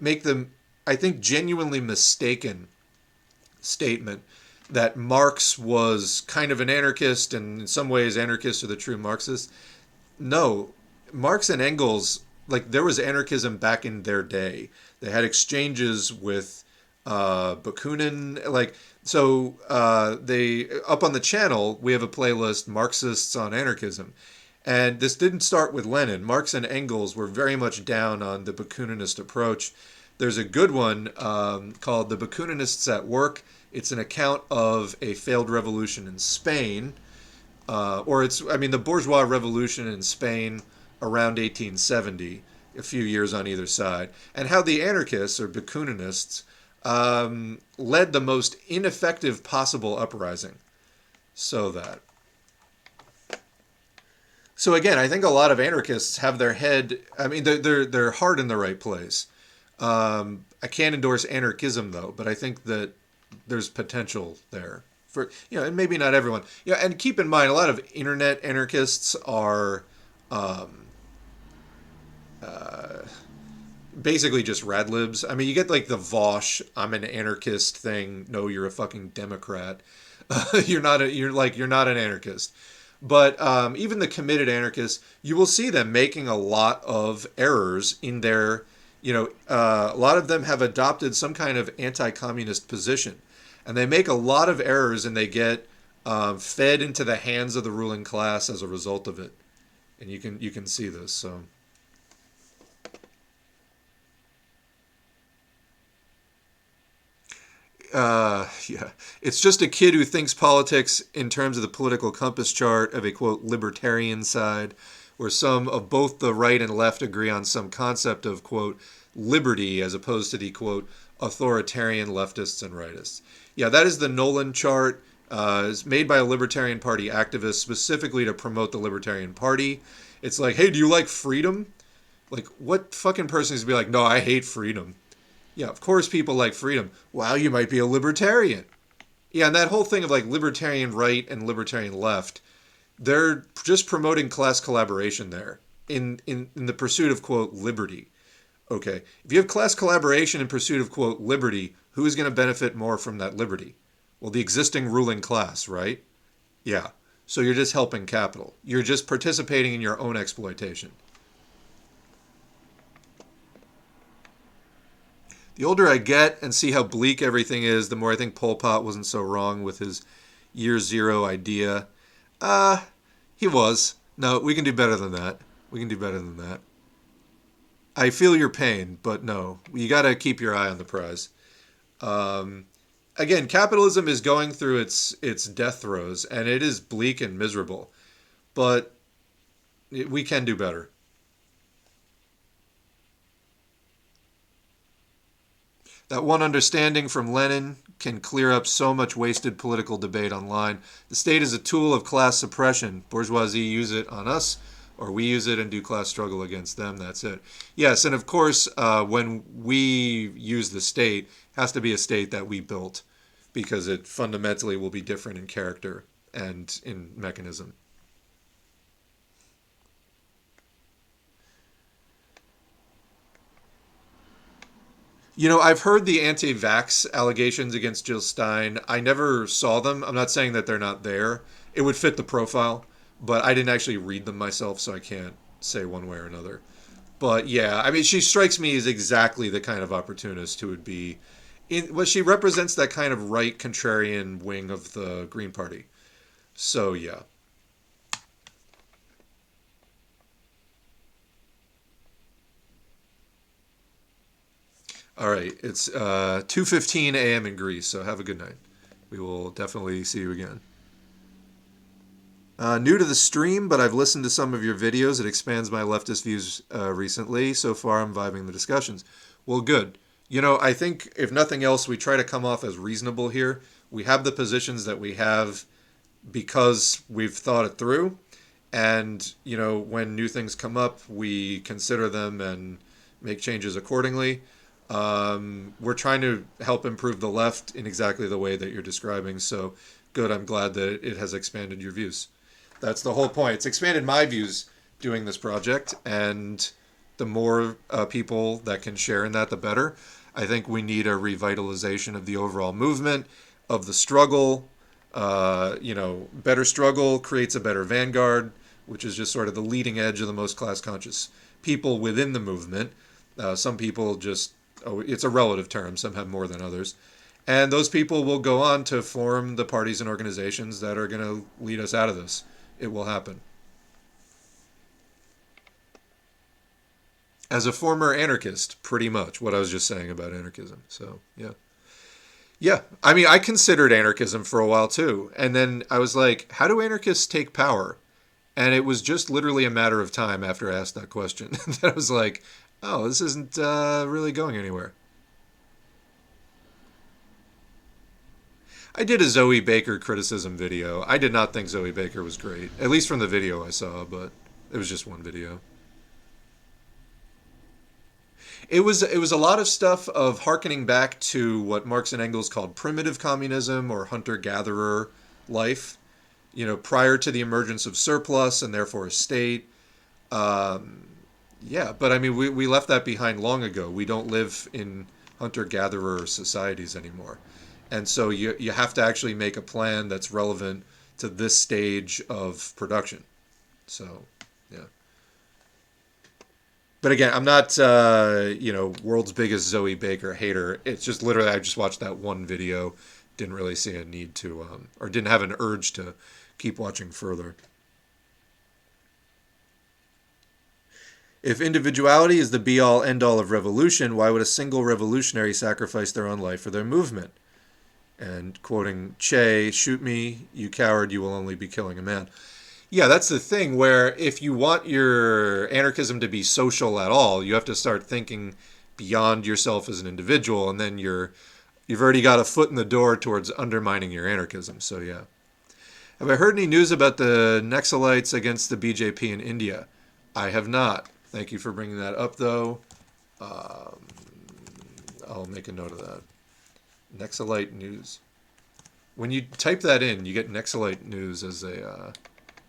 make them, I think, genuinely mistaken statement that Marx was kind of an anarchist and in some ways anarchists are the true Marxists. No, Marx and Engels, like there was anarchism back in their day. They had exchanges with uh, Bakunin, like so uh, they up on the channel we have a playlist Marxists on anarchism. And this didn't start with Lenin. Marx and Engels were very much down on the Bakuninist approach. There's a good one um, called The Bakuninists at Work. It's an account of a failed revolution in Spain, uh, or it's, I mean, the bourgeois revolution in Spain around 1870, a few years on either side, and how the anarchists or Bakuninists um, led the most ineffective possible uprising. So that. So again, I think a lot of anarchists have their head. I mean, they're they're, they're heart in the right place. Um, I can't endorse anarchism though, but I think that there's potential there for you know, and maybe not everyone. Yeah, and keep in mind, a lot of internet anarchists are. Um, uh, basically just rad libs. I mean, you get like the Vaush, I'm an anarchist thing. No, you're a fucking Democrat. Uh, you're not a, you're like, you're not an anarchist. But um, even the committed anarchists, you will see them making a lot of errors in their, you know, uh, a lot of them have adopted some kind of anti communist position. And they make a lot of errors and they get um, fed into the hands of the ruling class as a result of it. And you can you can see this. So. Uh, yeah, it's just a kid who thinks politics in terms of the political compass chart of a quote libertarian side, where some of both the right and left agree on some concept of quote liberty as opposed to the quote authoritarian leftists and rightists. Yeah, that is the Nolan chart. Uh, it's made by a Libertarian Party activist specifically to promote the Libertarian Party. It's like, hey, do you like freedom? Like, what fucking person is to be like, no, I hate freedom? Yeah, of course people like freedom. Wow, you might be a libertarian. Yeah, and that whole thing of like libertarian right and libertarian left, they're just promoting class collaboration there in, in, in the pursuit of, quote, liberty. Okay, if you have class collaboration in pursuit of, quote, liberty, who is going to benefit more from that liberty? Well, the existing ruling class, right? Yeah. So you're just helping capital. You're just participating in your own exploitation. The older I get and see how bleak everything is, the more I think Pol Pot wasn't so wrong with his year zero idea. Uh, he was. No, we can do better than that. We can do better than that. I feel your pain, but no, you got to keep your eye on the prize. Um, again, capitalism is going through its its death throes, and it is bleak and miserable. But we can do better. That one understanding from Lenin can clear up so much wasted political debate online. The state is a tool of class suppression. Bourgeoisie use it on us, or we use it and do class struggle against them. That's it. Yes, and of course, uh, when we use the state, has to be a state that we built, because it fundamentally will be different in character and in mechanism. You know, I've heard the anti vax allegations against Jill Stein. I never saw them. I'm not saying that they're not there. It would fit the profile, but I didn't actually read them myself, so I can't say one way or another. But yeah, I mean, she strikes me as exactly the kind of opportunist who would be. In, well, she represents that kind of right contrarian wing of the Green Party. So yeah. All right, it's uh, 2:15 a.m. in Greece, so have a good night. We will definitely see you again. Uh, new to the stream, but I've listened to some of your videos. It expands my leftist views uh, recently. So far, I'm vibing the discussions. Well, good. You know, I think if nothing else, we try to come off as reasonable here. We have the positions that we have because we've thought it through. And, you know, when new things come up, we consider them and make changes accordingly. Um, we're trying to help improve the left in exactly the way that you're describing. So good. I'm glad that it has expanded your views. That's the whole point. It's expanded my views doing this project, and the more uh, people that can share in that, the better. I think we need a revitalization of the overall movement, of the struggle. Uh, you know, better struggle creates a better vanguard, which is just sort of the leading edge of the most class conscious people within the movement. Uh, some people just oh, it's a relative term. Some have more than others. And those people will go on to form the parties and organizations that are going to lead us out of this. It will happen. As a former anarchist, pretty much what I was just saying about anarchism. So, yeah. Yeah, I mean, I considered anarchism for a while too. And then I was like, how do anarchists take power? And it was just literally a matter of time after I asked that question that I was like, oh, this isn't uh, really going anywhere. I did a Zoe Baker criticism video. I did not think Zoe Baker was great, at least from the video I saw, but it was just one video. It was it was a lot of stuff of harkening back to what Marx and Engels called primitive communism or hunter gatherer life, you know, prior to the emergence of surplus and therefore a state. Um, yeah, but I mean, we, we left that behind long ago. We don't live in hunter gatherer societies anymore. And so you, you have to actually make a plan that's relevant to this stage of production. So, yeah. But again, I'm not, uh, you know, world's biggest Zoe Baker hater. It's just literally, I just watched that one video, didn't really see a need to, um, or didn't have an urge to keep watching further. If individuality is the be all end all of revolution, why would a single revolutionary sacrifice their own life for their movement? And quoting Che, shoot me, you coward, you will only be killing a man. Yeah, that's the thing where if you want your anarchism to be social at all, you have to start thinking beyond yourself as an individual and then your you've already got a foot in the door towards undermining your anarchism. So yeah. Have I heard any news about the Naxalites against the BJP in India? I have not. Thank you for bringing that up, though. Um, I'll make a note of that. Naxalite news. When you type that in, you get Naxalite news as a uh,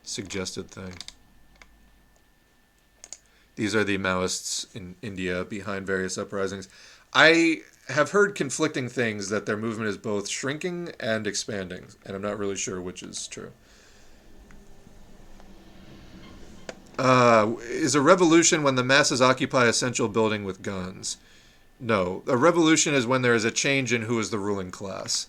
suggested thing. These are the Maoists in India behind various uprisings. I have heard conflicting things that their movement is both shrinking and expanding, and I'm not really sure which is true. Uh, is a revolution when the masses occupy a central building with guns? No. A revolution is when there is a change in who is the ruling class.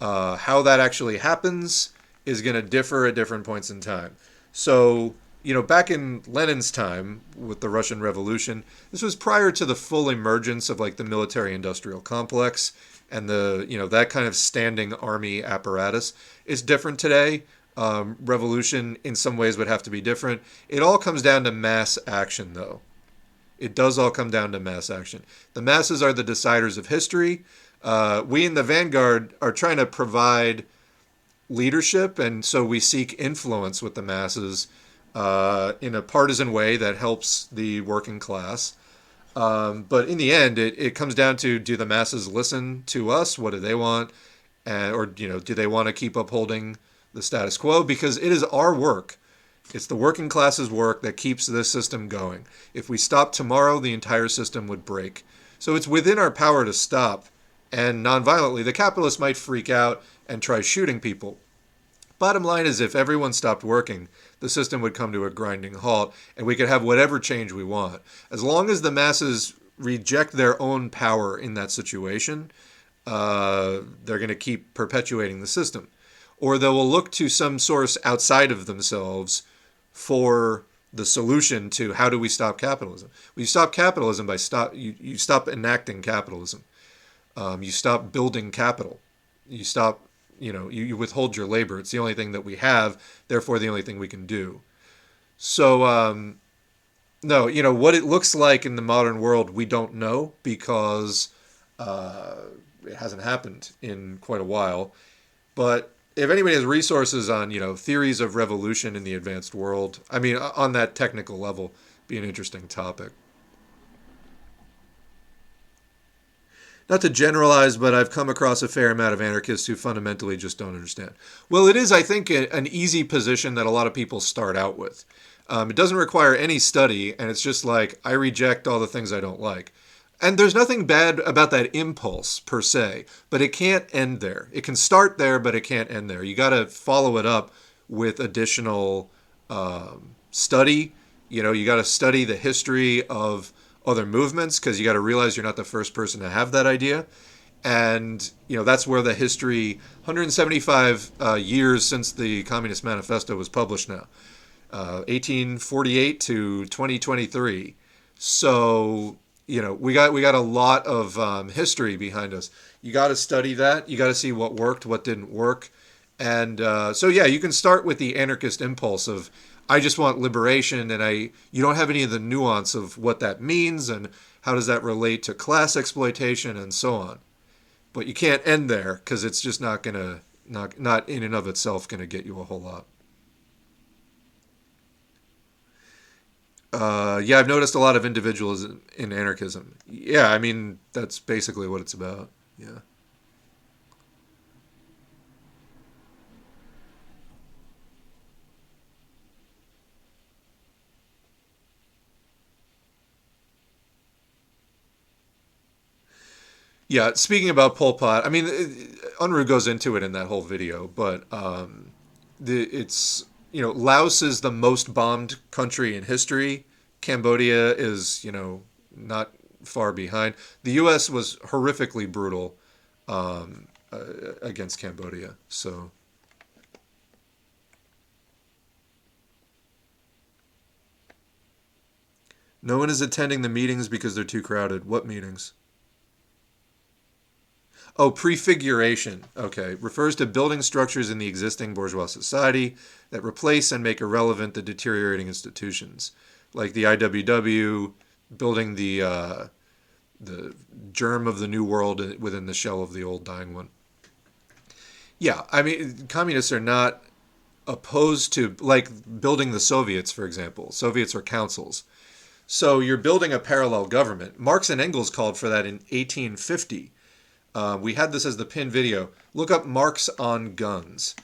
Uh, how that actually happens is going to differ at different points in time. So, you know, back in Lenin's time with the Russian Revolution, this was prior to the full emergence of like the military industrial complex and the, you know, that kind of standing army apparatus. It's different today. Um, revolution in some ways would have to be different. It all comes down to mass action, though. It does all come down to mass action. The masses are the deciders of history. Uh, we in the vanguard are trying to provide leadership, and so we seek influence with the masses uh, in a partisan way that helps the working class. Um, but in the end, it, it comes down to do the masses listen to us? What do they want? Or you know, do they want to keep upholding the status quo? Because it is our work. It's the working class's work that keeps this system going. If we stop tomorrow, the entire system would break. So it's within our power to stop. And nonviolently, the capitalists might freak out and try shooting people. Bottom line is, if everyone stopped working, the system would come to a grinding halt and we could have whatever change we want. As long as the masses reject their own power in that situation, uh, they're going to keep perpetuating the system. Or they will look to some source outside of themselves for the solution to how do we stop capitalism. Well, you stop capitalism by stop you, you stop enacting capitalism. Um, you stop building capital. You stop you know you, you withhold your labor it's the only thing that we have therefore the only thing we can do so um, no you know what it looks like in the modern world we don't know because uh, it hasn't happened in quite a while but if anybody has resources on you know theories of revolution in the advanced world i mean on that technical level be an interesting topic not to generalize, but I've come across a fair amount of anarchists who fundamentally just don't understand. Well, it is, I think, a, an easy position that a lot of people start out with. Um, it doesn't require any study, and it's just like, I reject all the things I don't like. And there's nothing bad about that impulse per se, but it can't end there. It can start there, but it can't end there. You got to follow it up with additional um, study. You know, you got to study the history of other movements because you got to realize you're not the first person to have that idea and you know that's where the history 175 uh, years since the communist manifesto was published now uh, 1848 to 2023 so you know we got we got a lot of um, history behind us you got to study that you got to see what worked what didn't work and uh, so yeah you can start with the anarchist impulse of I just want liberation, and I you don't have any of the nuance of what that means and how does that relate to class exploitation and so on. But you can't end there because it's just not gonna not not in and of itself gonna get you a whole lot. Uh, yeah, I've noticed a lot of individualism in anarchism. Yeah, I mean that's basically what it's about. Yeah. Yeah, speaking about Pol Pot, I mean, Unruhe goes into it in that whole video, but um, the it's you know Laos is the most bombed country in history. Cambodia is you know not far behind. The U.S. was horrifically brutal um, uh, against Cambodia, so. No one is attending the meetings because they're too crowded. What meetings? Oh, prefiguration. Okay. Refers to building structures in the existing bourgeois society that replace and make irrelevant the deteriorating institutions, like the IWW, building the uh, the germ of the new world within the shell of the old dying one. Yeah, I mean, communists are not opposed to like building the Soviets, for example. Soviets are councils. So you're building a parallel government. Marx and Engels called for that in 1850. Uh, we had this as the pin video. Look up Marx on guns.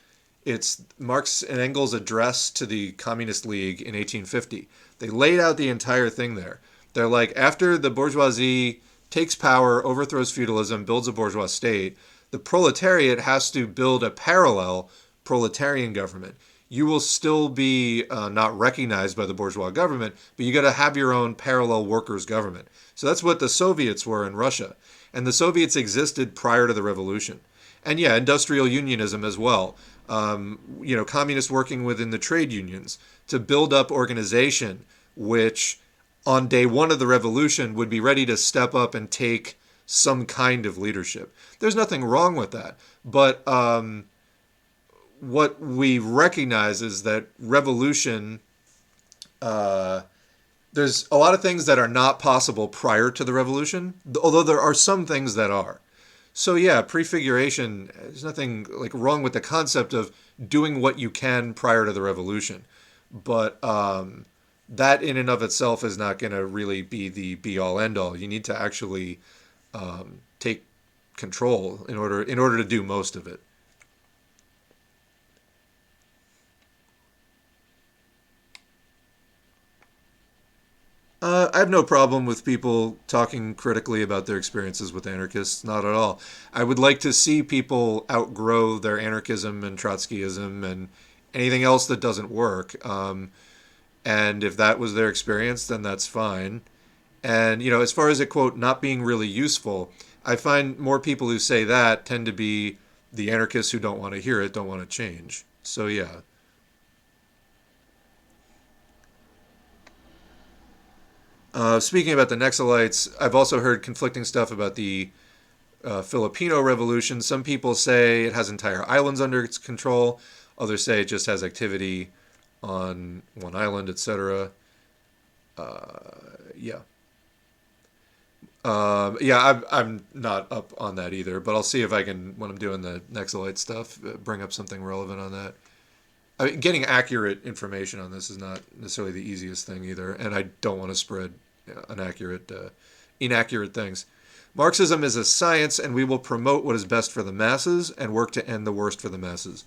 It's Marx and Engels' address to the Communist League in 1850. They laid out the entire thing there. They're like, after the bourgeoisie takes power, overthrows feudalism, builds a bourgeois state, the proletariat has to build a parallel proletarian government. You will still be uh, not recognized by the bourgeois government, but you got to have your own parallel workers' government. So that's what the Soviets were in Russia. And the Soviets existed prior to the revolution. And yeah, industrial unionism as well. Um, you know, communists working within the trade unions to build up organization, which on day one of the revolution would be ready to step up and take some kind of leadership. There's nothing wrong with that. But um, what we recognize is that revolution, uh, there's a lot of things that are not possible prior to the revolution, although there are some things that are. So yeah, prefiguration. There's nothing like wrong with the concept of doing what you can prior to the revolution, but um, that in and of itself is not going to really be the be all end all. You need to actually um, take control in order in order to do most of it. Uh, I have no problem with people talking critically about their experiences with anarchists, not at all. I would like to see people outgrow their anarchism and Trotskyism and anything else that doesn't work. Um, and if that was their experience, then that's fine. And, you know, as far as it, quote, not being really useful, I find more people who say that tend to be the anarchists who don't want to hear it, don't want to change. So, yeah. Uh, speaking about the Naxalites, I've also heard conflicting stuff about the uh, Filipino revolution. Some people say it has entire islands under its control. Others say it just has activity on one island, etc. Uh, yeah. Um, yeah, I'm, I'm not up on that either, but I'll see if I can, when I'm doing the Naxalite stuff, uh, bring up something relevant on that. I mean, getting accurate information on this is not necessarily the easiest thing either, and I don't want to spread inaccurate, uh, inaccurate things. Marxism is a science, and we will promote what is best for the masses and work to end the worst for the masses.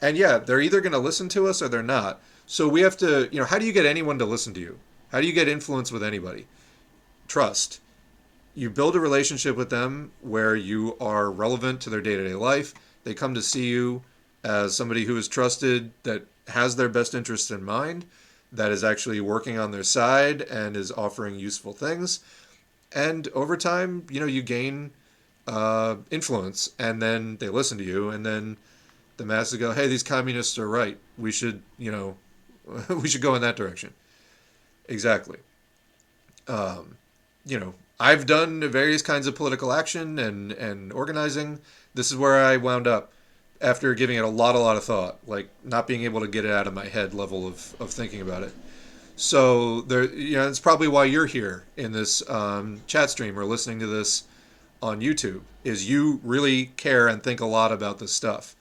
And yeah, they're either going to listen to us or they're not. So we have to, you know, how do you get anyone to listen to you? How do you get influence with anybody? Trust. You build a relationship with them where you are relevant to their day to day life. They come to see you as somebody who is trusted, that has their best interests in mind, that is actually working on their side and is offering useful things. And over time, you know, you gain uh, influence, and then they listen to you, and then the masses go, "Hey, these communists are right. We should, you know, we should go in that direction." Exactly. Um, you know, I've done various kinds of political action and and organizing. This is where I wound up after giving it a lot, a lot of thought, like not being able to get it out of my head level of, of thinking about it. So there, you know, it's probably why you're here in this um, chat stream or listening to this on YouTube. Is you really care and think a lot about this stuff.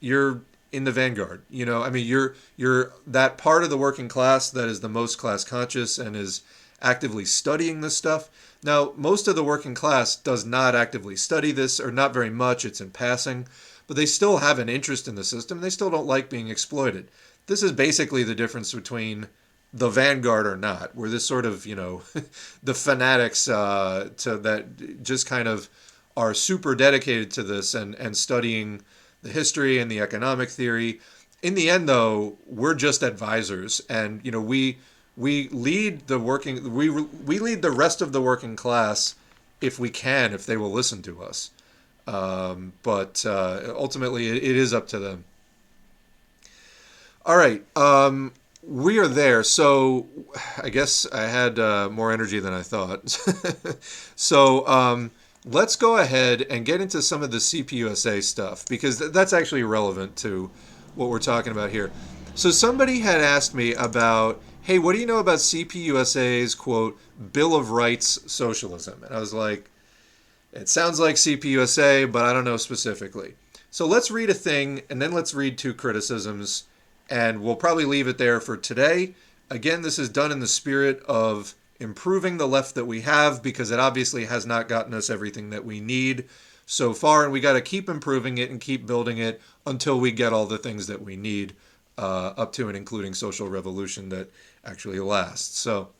You're in the vanguard. You know, I mean, you're you're that part of the working class that is the most class conscious and is actively studying this stuff. Now, most of the working class does not actively study this, or not very much. It's in passing but they still have an interest in the system. They still don't like being exploited. This is basically the difference between the vanguard or not, where this sort of, you know, the fanatics uh, to that just kind of are super dedicated to this and, and studying the history and the economic theory. In the end, though, we're just advisors, and you know we we lead the working we we lead the rest of the working class if we can, if they will listen to us. Um, but uh, ultimately, it, it is up to them. All right. Um, we are there. So I guess I had uh, more energy than I thought. so um, let's go ahead and get into some of the CPUSA stuff because th- that's actually relevant to what we're talking about here. So somebody had asked me about, hey, what do you know about CPUSA's quote Bill of Rights socialism? And I was like, it sounds like CPUSA, but I don't know specifically. So let's read a thing and then let's read two criticisms, and we'll probably leave it there for today. Again, this is done in the spirit of improving the left that we have because it obviously has not gotten us everything that we need so far, and we got to keep improving it and keep building it until we get all the things that we need uh, up to and including social revolution that actually lasts. So,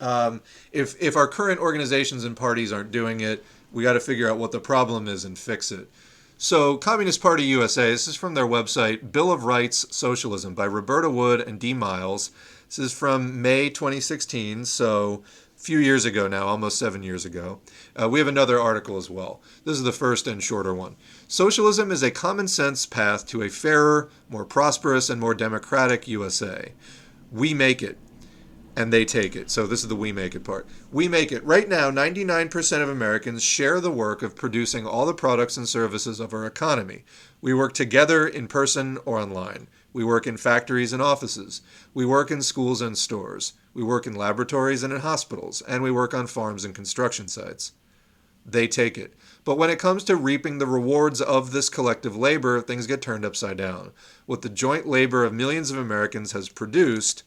um, if if our current organizations and parties aren't doing it, we got to figure out what the problem is and fix it. So, Communist Party USA, this is from their website, Bill of Rights Socialism by Roberta Wood and D. Miles. This is from May 2016, so a few years ago now, almost seven years ago. Uh, we have another article as well. This is the first and shorter one. Socialism is a common sense path to a fairer, more prosperous, and more democratic USA. We make it and they take it. So this is the we make it part. We make it. Right now, 99% of Americans share the work of producing all the products and services of our economy. We work together in person or online. We work in factories and offices. We work in schools and stores. We work in laboratories and in hospitals. And we work on farms and construction sites. They take it. But when it comes to reaping the rewards of this collective labor, things get turned upside down. What the joint labor of millions of Americans has produced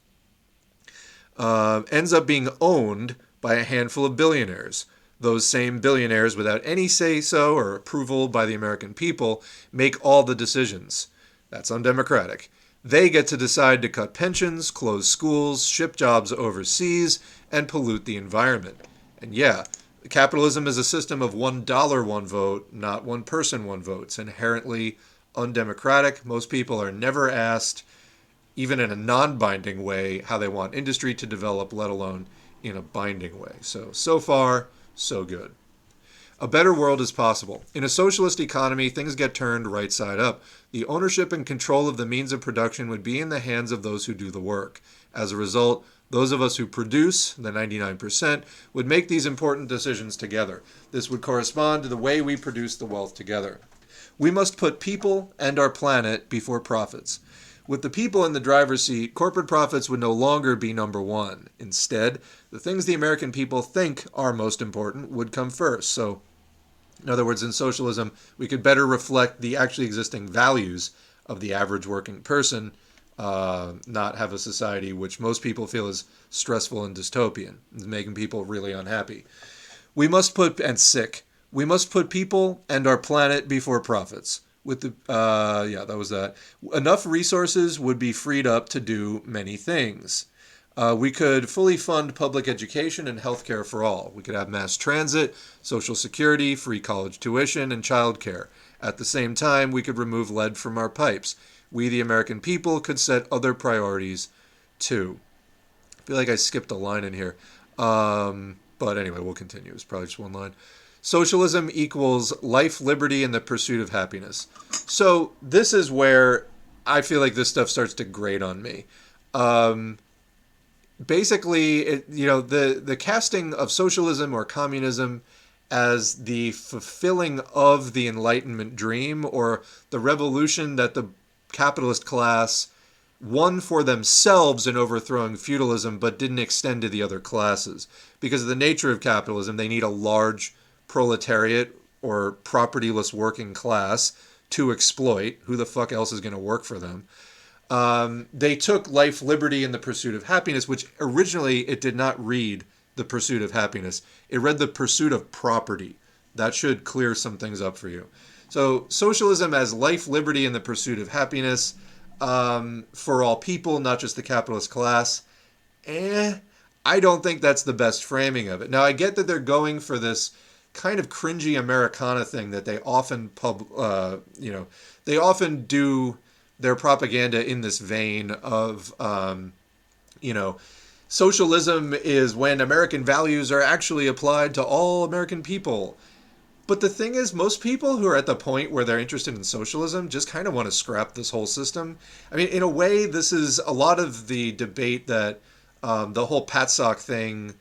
uh, ends up being owned by a handful of billionaires. Those same billionaires, without any say so or approval by the American people, make all the decisions. That's undemocratic. They get to decide to cut pensions, close schools, ship jobs overseas, and pollute the environment. And yeah, capitalism is a system of one dollar, one vote, not one person, one vote. It's inherently undemocratic. Most people are never asked even in a non binding way, how they want industry to develop, let alone in a binding way. So, so far, so good. A better world is possible. In a socialist economy, things get turned right side up. The ownership and control of the means of production would be in the hands of those who do the work. As a result, those of us who produce, the 99%, would make these important decisions together. This would correspond to the way we produce the wealth together. We must put people and our planet before profits. With the people in the driver's seat, corporate profits would no longer be number one. Instead, the things the American people think are most important would come first. So, in other words, in socialism, we could better reflect the actually existing values of the average working person, uh, not have a society which most people feel is stressful and dystopian, making people really unhappy. We must put, and sick, we must put people and our planet before profits. With the uh, yeah that was that. Enough resources would be freed up to do many things uh, we could fully fund public education and healthcare for all. We could have mass transit social security free college tuition and childcare. At the same time we could remove lead from our pipes. We the american people could set other priorities too. I feel like i skipped a line in here. Um, but anyway we'll continue. It's probably just one line. Socialism equals life, liberty, and the pursuit of happiness. So this is where I feel like this stuff starts to grate on me. Um, basically, it, you know, the the casting of socialism or communism as the fulfilling of the Enlightenment dream or the revolution that the capitalist class won for themselves in overthrowing feudalism, but didn't extend to the other classes because of the nature of capitalism. They need a large proletariat or propertyless working class to exploit. Who the fuck else is going to work for them? Um, they took life, liberty, and the pursuit of happiness, which originally it did not read the pursuit of happiness. It read the pursuit of property. That should clear some things up for you. So, socialism as life, liberty, and the pursuit of happiness um, for all people, not just the capitalist class. Eh, I don't think that's the best framing of it. Now, I get that they're going for this kind of cringy Americana thing that they often pub, uh, you know, they often do their propaganda in this vein of, um, you know, socialism is when American values are actually applied to all American people. But the thing is, most people who are at the point where they're interested in socialism just kind of want to scrap this whole system. I mean, in a way, this is a lot of the debate that um, the whole PATSOC thing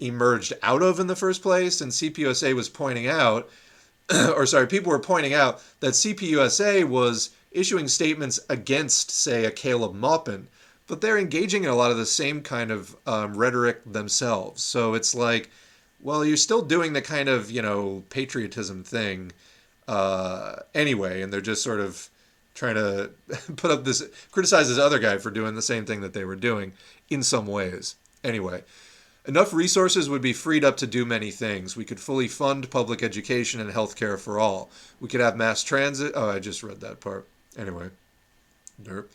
emerged out of in the first place. And CPUSA was pointing out, or sorry, people were pointing out that CPUSA was issuing statements against, say, a Caleb Maupin, but they're engaging in a lot of the same kind of um, rhetoric themselves. So it's like, well, you're still doing the kind of, you know, patriotism thing uh, anyway, and they're just sort of trying to put up this, criticize this other guy for doing the same thing that they were doing in some ways. Anyway, enough resources would be freed up to do many things. We could fully fund public education and health care for all. We could have mass transit. Oh, I just read that part. Anyway, derp.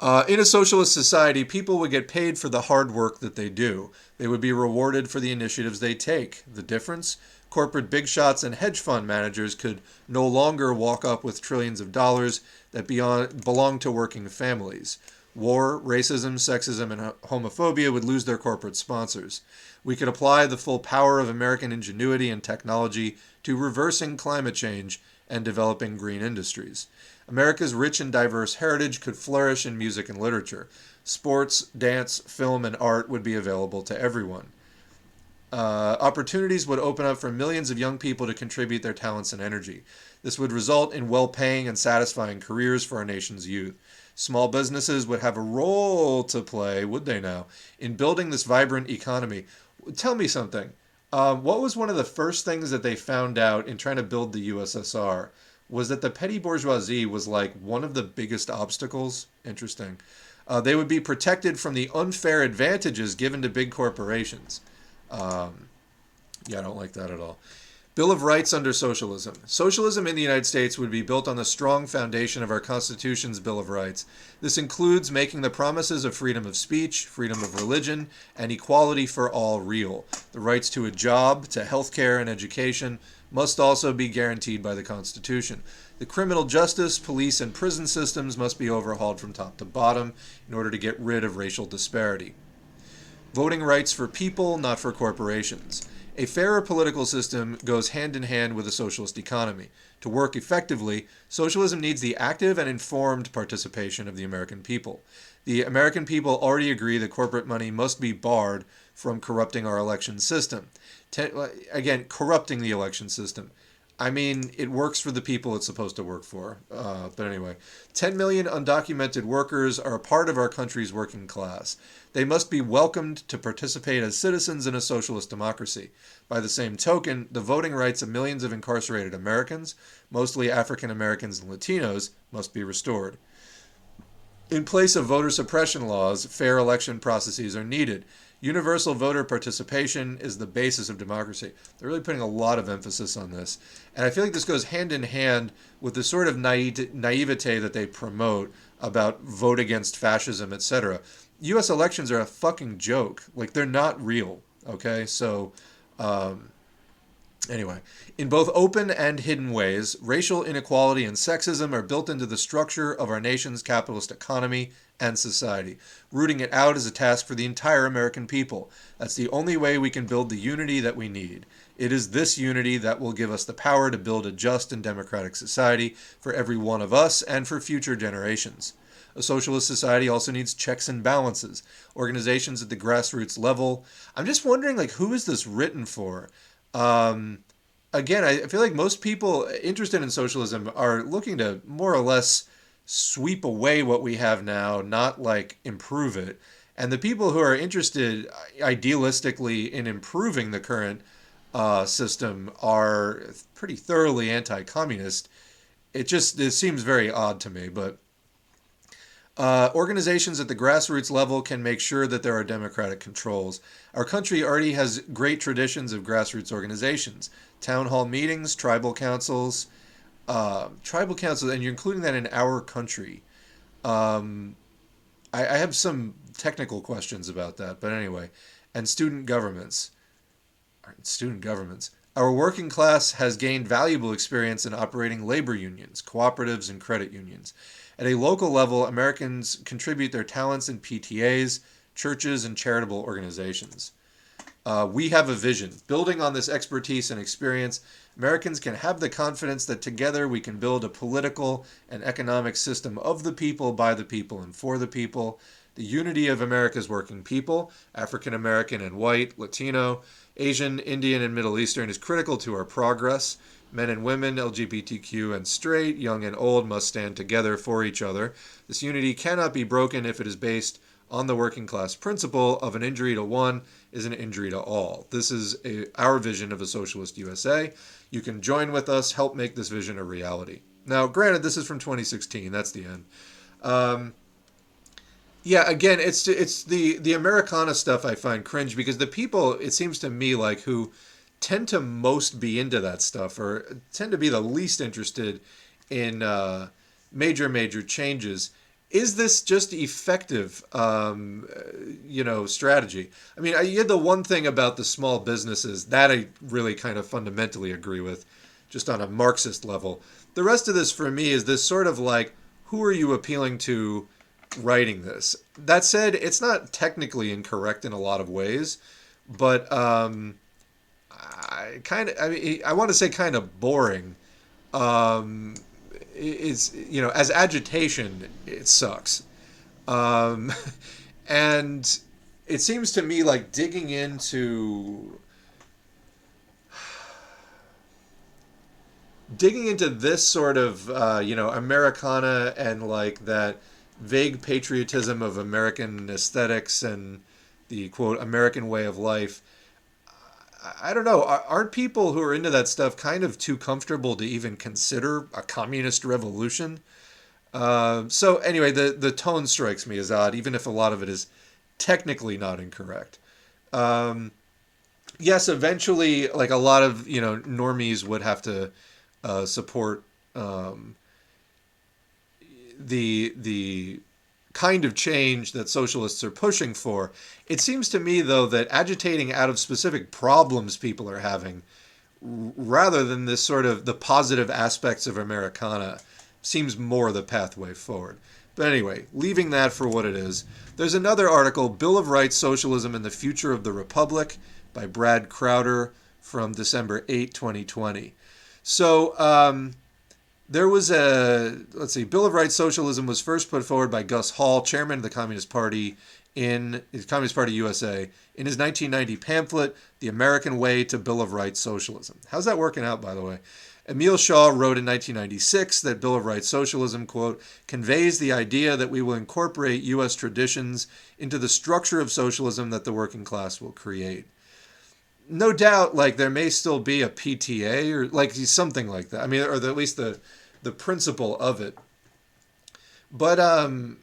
Uh, in a socialist society, people would get paid for the hard work that they do. They would be rewarded for the initiatives they take. The difference? Corporate big shots and hedge fund managers could no longer walk up with trillions of dollars that beyond, belong to working families. War, racism, sexism, and homophobia would lose their corporate sponsors. We could apply the full power of American ingenuity and technology to reversing climate change and developing green industries. America's rich and diverse heritage could flourish in music and literature. Sports, dance, film, and art would be available to everyone. Uh, opportunities would open up for millions of young people to contribute their talents and energy. This would result in well paying and satisfying careers for our nation's youth. Small businesses would have a role to play, would they now, in building this vibrant economy. Tell me something. Um, what was one of the first things that they found out in trying to build the USSR? Was that the petty bourgeoisie was like one of the biggest obstacles? Interesting. Uh, they would be protected from the unfair advantages given to big corporations. Um, yeah, I don't like that at all. Bill of Rights under socialism. Socialism in the United States would be built on the strong foundation of our Constitution's Bill of Rights. This includes making the promises of freedom of speech, freedom of religion, and equality for all real. The rights to a job, to health care, and education must also be guaranteed by the Constitution. The criminal justice, police, and prison systems must be overhauled from top to bottom in order to get rid of racial disparity. Voting rights for people, not for corporations. A fairer political system goes hand in hand with a socialist economy. To work effectively, socialism needs the active and informed participation of the American people. The American people already agree that corporate money must be barred from corrupting our election system. Again, corrupting the election system. I mean, it works for the people it's supposed to work for. Uh, but anyway, 10 million undocumented workers are a part of our country's working class. They must be welcomed to participate as citizens in a socialist democracy. By the same token, the voting rights of millions of incarcerated Americans, mostly African Americans and Latinos, must be restored. In place of voter suppression laws, fair election processes are needed. Universal voter participation is the basis of democracy. They're really putting a lot of emphasis on this. And I feel like this goes hand in hand with the sort of naivete that they promote about vote against fascism, etc. US elections are a fucking joke. Like, they're not real, okay? So, um, Anyway, in both open and hidden ways, racial inequality and sexism are built into the structure of our nation's capitalist economy and society. Rooting it out is a task for the entire American people. That's the only way we can build the unity that we need. It is this unity that will give us the power to build a just and democratic society for every one of us and for future generations. A socialist society also needs checks and balances, organizations at the grassroots level. I'm just wondering, like, who is this written for? Um, again, I feel like most people interested in socialism are looking to more or less sweep away what we have now, not like improve it. And the people who are interested idealistically in improving the current uh, system are pretty thoroughly anti-communist. It just it seems very odd to me, but uh, organizations at the grassroots level can make sure that there are democratic controls. Our country already has great traditions of grassroots organizations town hall meetings, tribal councils, uh, tribal councils, and you're including that in our country. Um, I, I have some technical questions about that, but anyway, and student governments. Student governments. Our working class has gained valuable experience in operating labor unions, cooperatives, and credit unions. At a local level, Americans contribute their talents in PTAs, churches, and charitable organizations. Uh, we have a vision. Building on this expertise and experience, Americans can have the confidence that together we can build a political and economic system of the people, by the people, and for the people. The unity of America's working people, African American and white, Latino, Asian, Indian, and Middle Eastern, is critical to our progress. Men and women, LGBTQ and straight, young and old must stand together for each other. This unity cannot be broken if it is based on the working class principle of an injury to one is an injury to all. This is a, our vision of a socialist USA. You can join with us, help make this vision a reality. Now, granted, this is from 2016. That's the end. Um, yeah, again, it's it's the the Americana stuff I find cringe because the people it seems to me like who tend to most be into that stuff or tend to be the least interested in uh, major major changes. Is this just effective, um, you know, strategy? I mean, you had the one thing about the small businesses that I really kind of fundamentally agree with, just on a Marxist level. The rest of this for me is this sort of like, who are you appealing to? writing this. That said, it's not technically incorrect in a lot of ways, but um, I kind of, I mean, I want to say kind of boring. Um, is you know, as agitation, it sucks, um, and it seems to me like digging into digging into this sort of uh, you know Americana and like that vague patriotism of American aesthetics and the quote American way of life. I don't know. Aren't people who are into that stuff kind of too comfortable to even consider a communist revolution? Uh, so anyway, the the tone strikes me as odd, even if a lot of it is technically not incorrect. Um, yes, eventually, like a lot of you know normies would have to uh, support um, the the kind of change that socialists are pushing for. It seems to me though that agitating out of specific problems people are having rather than this sort of the positive aspects of Americana seems more the pathway forward. But anyway, leaving that for what it is, there's another article, Bill of Rights, Socialism and the Future of the Republic by Brad Crowder from December 8, 2020. So, um, there was a let's see bill of rights socialism was first put forward by gus hall chairman of the communist party in the communist party usa in his 1990 pamphlet the american way to bill of rights socialism. How's that working out by the way? Emil shaw wrote in 1996 that bill of rights socialism quote conveys the idea that we will incorporate us traditions into the structure of socialism that the working class will create. No doubt like there may still be a pta or like something like that. I mean or the, at least the the principle of it. But um,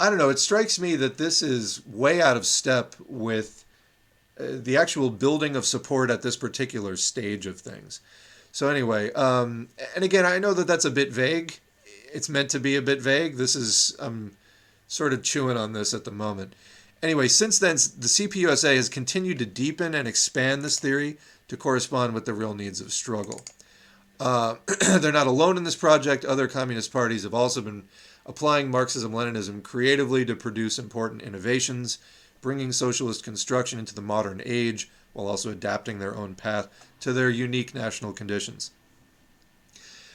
I don't know. It strikes me that this is way out of step with uh, the actual building of support at this particular stage of things. So anyway, um, and again, I know that that's a bit vague. It's meant to be a bit vague. This is I'm sort of chewing on this at the moment. Anyway, since then, the CPUSA has continued to deepen and expand this theory to correspond with the real needs of struggle. Uh, they're not alone in this project. Other communist parties have also been applying Marxism Leninism creatively to produce important innovations, bringing socialist construction into the modern age while also adapting their own path to their unique national conditions.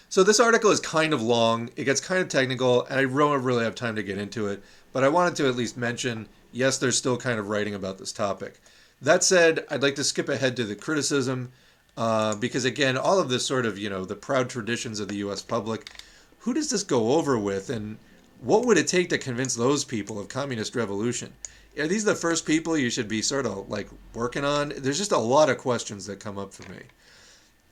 So this article is kind of long, it gets kind of technical, and I don't really have time to get into it, but I wanted to at least mention yes, they're still kind of writing about this topic. That said, I'd like to skip ahead to the criticism uh, because again, all of this sort of you know the proud traditions of the U.S. public, who does this go over with, and what would it take to convince those people of communist revolution? Are these the first people you should be sort of like working on? There's just a lot of questions that come up for me.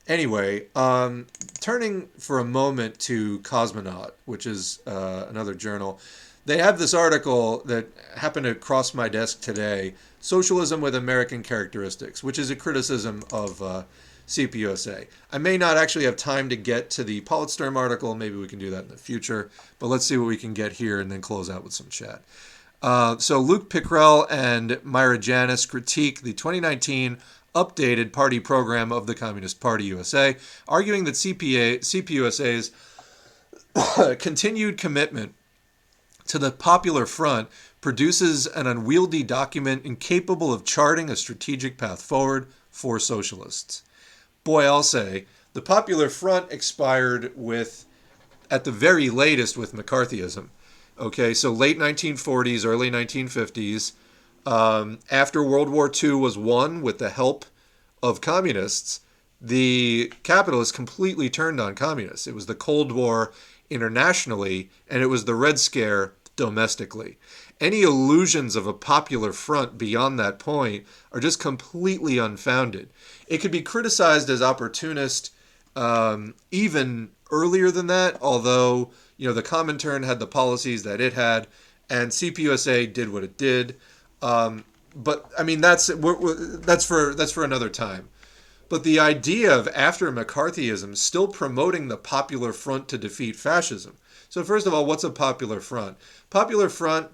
Anyway, um, turning for a moment to Cosmonaut, which is uh, another journal, they have this article that happened to cross my desk today Socialism with American Characteristics, which is a criticism of uh, CPUSA. I may not actually have time to get to the Politsturm article. Maybe we can do that in the future. But let's see what we can get here and then close out with some chat. Uh, so Luke Pickrell and Myra Janis critique the 2019 updated party program of the Communist Party USA, arguing that CPA, CPUSA's continued commitment to the Popular Front produces an unwieldy document incapable of charting a strategic path forward for socialists boy, I'll say, the Popular Front expired with, at the very latest, with McCarthyism. Okay, so late 1940s, early 1950s. Um, after World War II was won with the help of communists, the capitalists completely turned on communists. It was the Cold War internationally, and it was the Red Scare domestically. Any illusions of a popular front beyond that point are just completely unfounded. It could be criticized as opportunist um, even earlier than that, although you know the Comintern had the policies that it had, and CPUSA did what it did. Um, but I mean that's we're, we're, that's for that's for another time. But the idea of after McCarthyism still promoting the Popular Front to defeat fascism. So first of all, what's a Popular Front? Popular Front,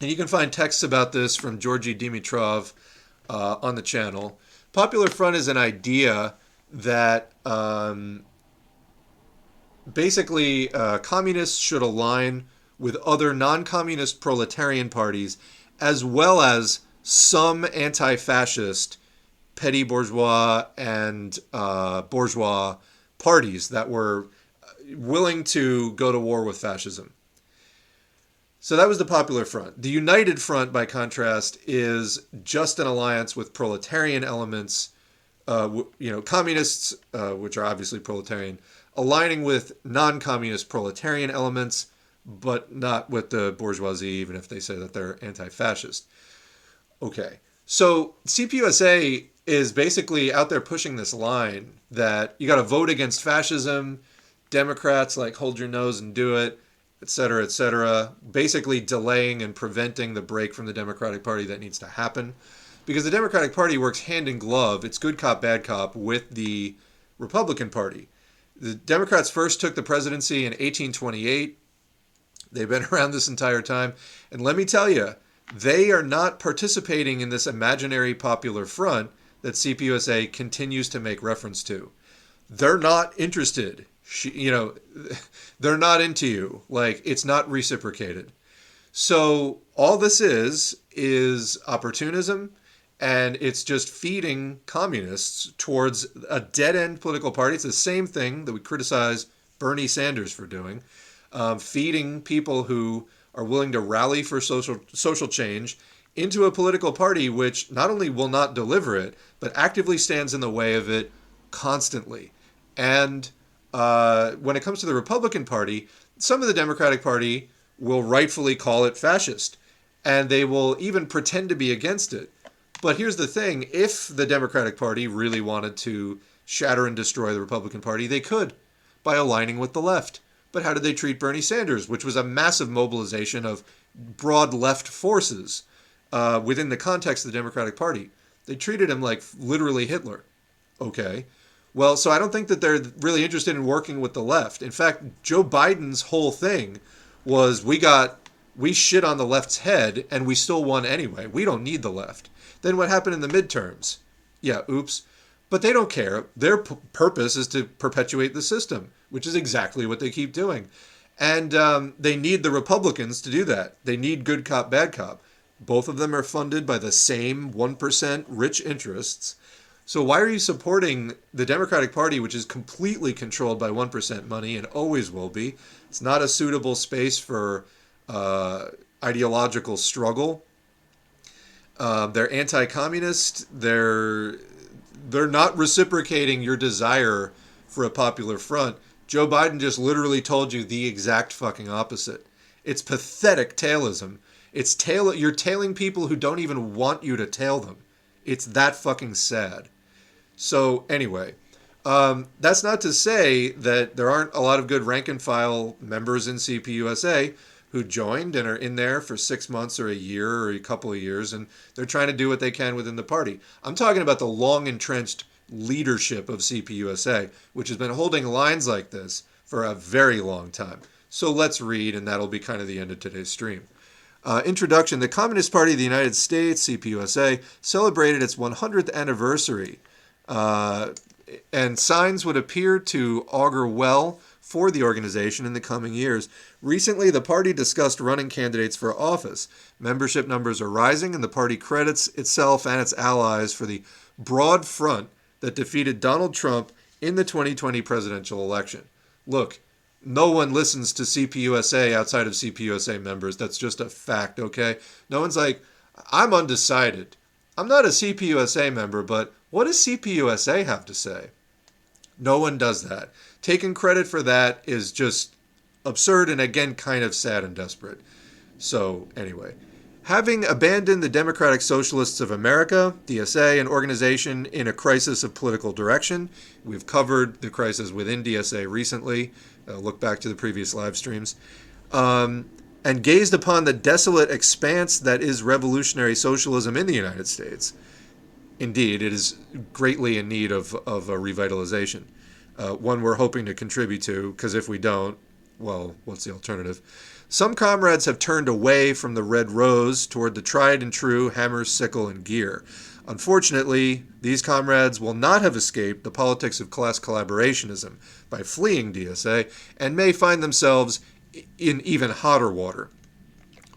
and you can find texts about this from Georgy Dimitrov uh, on the channel. Popular Front is an idea that um, basically uh, communists should align with other non-communist proletarian parties, as well as some anti-fascist petty bourgeois and uh, bourgeois parties that were willing to go to war with fascism. So that was the Popular Front. The United Front, by contrast, is just an alliance with proletarian elements, uh, you know, communists, uh, which are obviously proletarian, aligning with non-communist proletarian elements, but not with the bourgeoisie, even if they say that they're anti-fascist. Okay, so CPUSA is basically out there pushing this line that you got to vote against fascism. Democrats like hold your nose and do it, et cetera, et cetera. Basically delaying and preventing the break from the Democratic Party that needs to happen. Because the Democratic Party works hand in glove, it's good cop, bad cop, with the Republican Party. The Democrats first took the presidency in 1828. They've been around this entire time. And let me tell you, they are not participating in this imaginary popular front that CPUSA continues to make reference to. They're not interested. She, you know, they're not into you. Like it's not reciprocated. So all this is is opportunism and it's just feeding communists towards a dead end political party. It's the same thing that we criticize Bernie Sanders for doing, um, feeding people who are willing to rally for social social change into a political party which not only will not deliver it, but actively stands in the way of it constantly. And uh, when it comes to the Republican Party, some of the Democratic Party will rightfully call it fascist, and they will even pretend to be against it. But here's the thing if the Democratic Party really wanted to shatter and destroy the Republican Party, they could by aligning with the left. But how did they treat Bernie Sanders, which was a massive mobilization of broad left forces? uh, within the context of the Democratic Party. They treated him like literally Hitler. Okay. Well, so I don't think that they're really interested in working with the left. In fact, Joe Biden's whole thing was we got we shit on the left's head and we still won anyway. We don't need the left. Then what happened in the midterms? Yeah, oops. But they don't care. Their p- purpose is to perpetuate the system, which is exactly what they keep doing. And um, they need the Republicans to do that. They need good cop, bad cop. Both of them are funded by the same 1% rich interests. So why are you supporting the Democratic Party, which is completely controlled by 1% money and always will be? It's not a suitable space for uh, ideological struggle. Uh, they're anti-communist. They're they're not reciprocating your desire for a popular front. Joe Biden just literally told you the exact fucking opposite. It's pathetic tailism it's tail you're tailing people who don't even want you to tail them. It's that fucking sad. So anyway, um, that's not to say that there aren't a lot of good rank and file members in CPUSA who joined and are in there for six months or a year or a couple of years, and they're trying to do what they can within the party. I'm talking about the long entrenched leadership of CPUSA, which has been holding lines like this for a very long time. So let's read, and that'll be kind of the end of today's stream. Uh, introduction The Communist Party of the United States, CPUSA, celebrated its 100th anniversary, uh, and signs would appear to augur well for the organization in the coming years. Recently, the party discussed running candidates for office. Membership numbers are rising, and the party credits itself and its allies for the broad front that defeated Donald Trump in the 2020 presidential election. Look, no one listens to CPUSA outside of CPUSA members. That's just a fact, okay? No one's like, I'm undecided. I'm not a CPUSA member, but what does CPUSA have to say? No one does that. Taking credit for that is just absurd and again kind of sad and desperate. So, anyway, having abandoned the Democratic Socialists of America, DSA, an organization in a crisis of political direction, we've covered the crisis within DSA recently. Uh, look back to the previous live streams. Um, and gazed upon the desolate expanse that is revolutionary socialism in the United States. Indeed, it is greatly in need of, of a revitalization. Uh, one we're hoping to contribute to, because if we don't, well, what's the alternative? Some comrades have turned away from the red rose toward the tried and true hammer, sickle, and gear. Unfortunately, these comrades will not have escaped the politics of class collaborationism by fleeing DSA and may find themselves in even hotter water.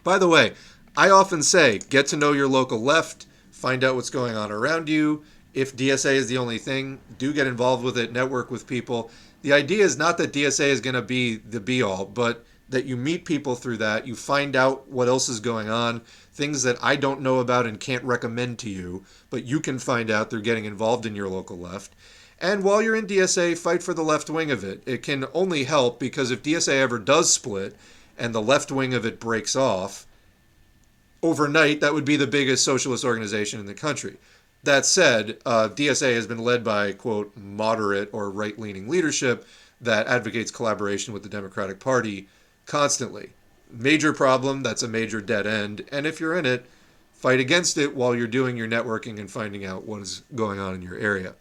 By the way, I often say get to know your local left, find out what's going on around you. If DSA is the only thing, do get involved with it, network with people. The idea is not that DSA is going to be the be all, but that you meet people through that, you find out what else is going on, things that I don't know about and can't recommend to you, but you can find out through getting involved in your local left. And while you're in DSA, fight for the left wing of it. It can only help because if DSA ever does split and the left wing of it breaks off, overnight that would be the biggest socialist organization in the country. That said, uh, DSA has been led by, quote, moderate or right leaning leadership that advocates collaboration with the Democratic Party constantly. Major problem, that's a major dead end. And if you're in it, fight against it while you're doing your networking and finding out what is going on in your area.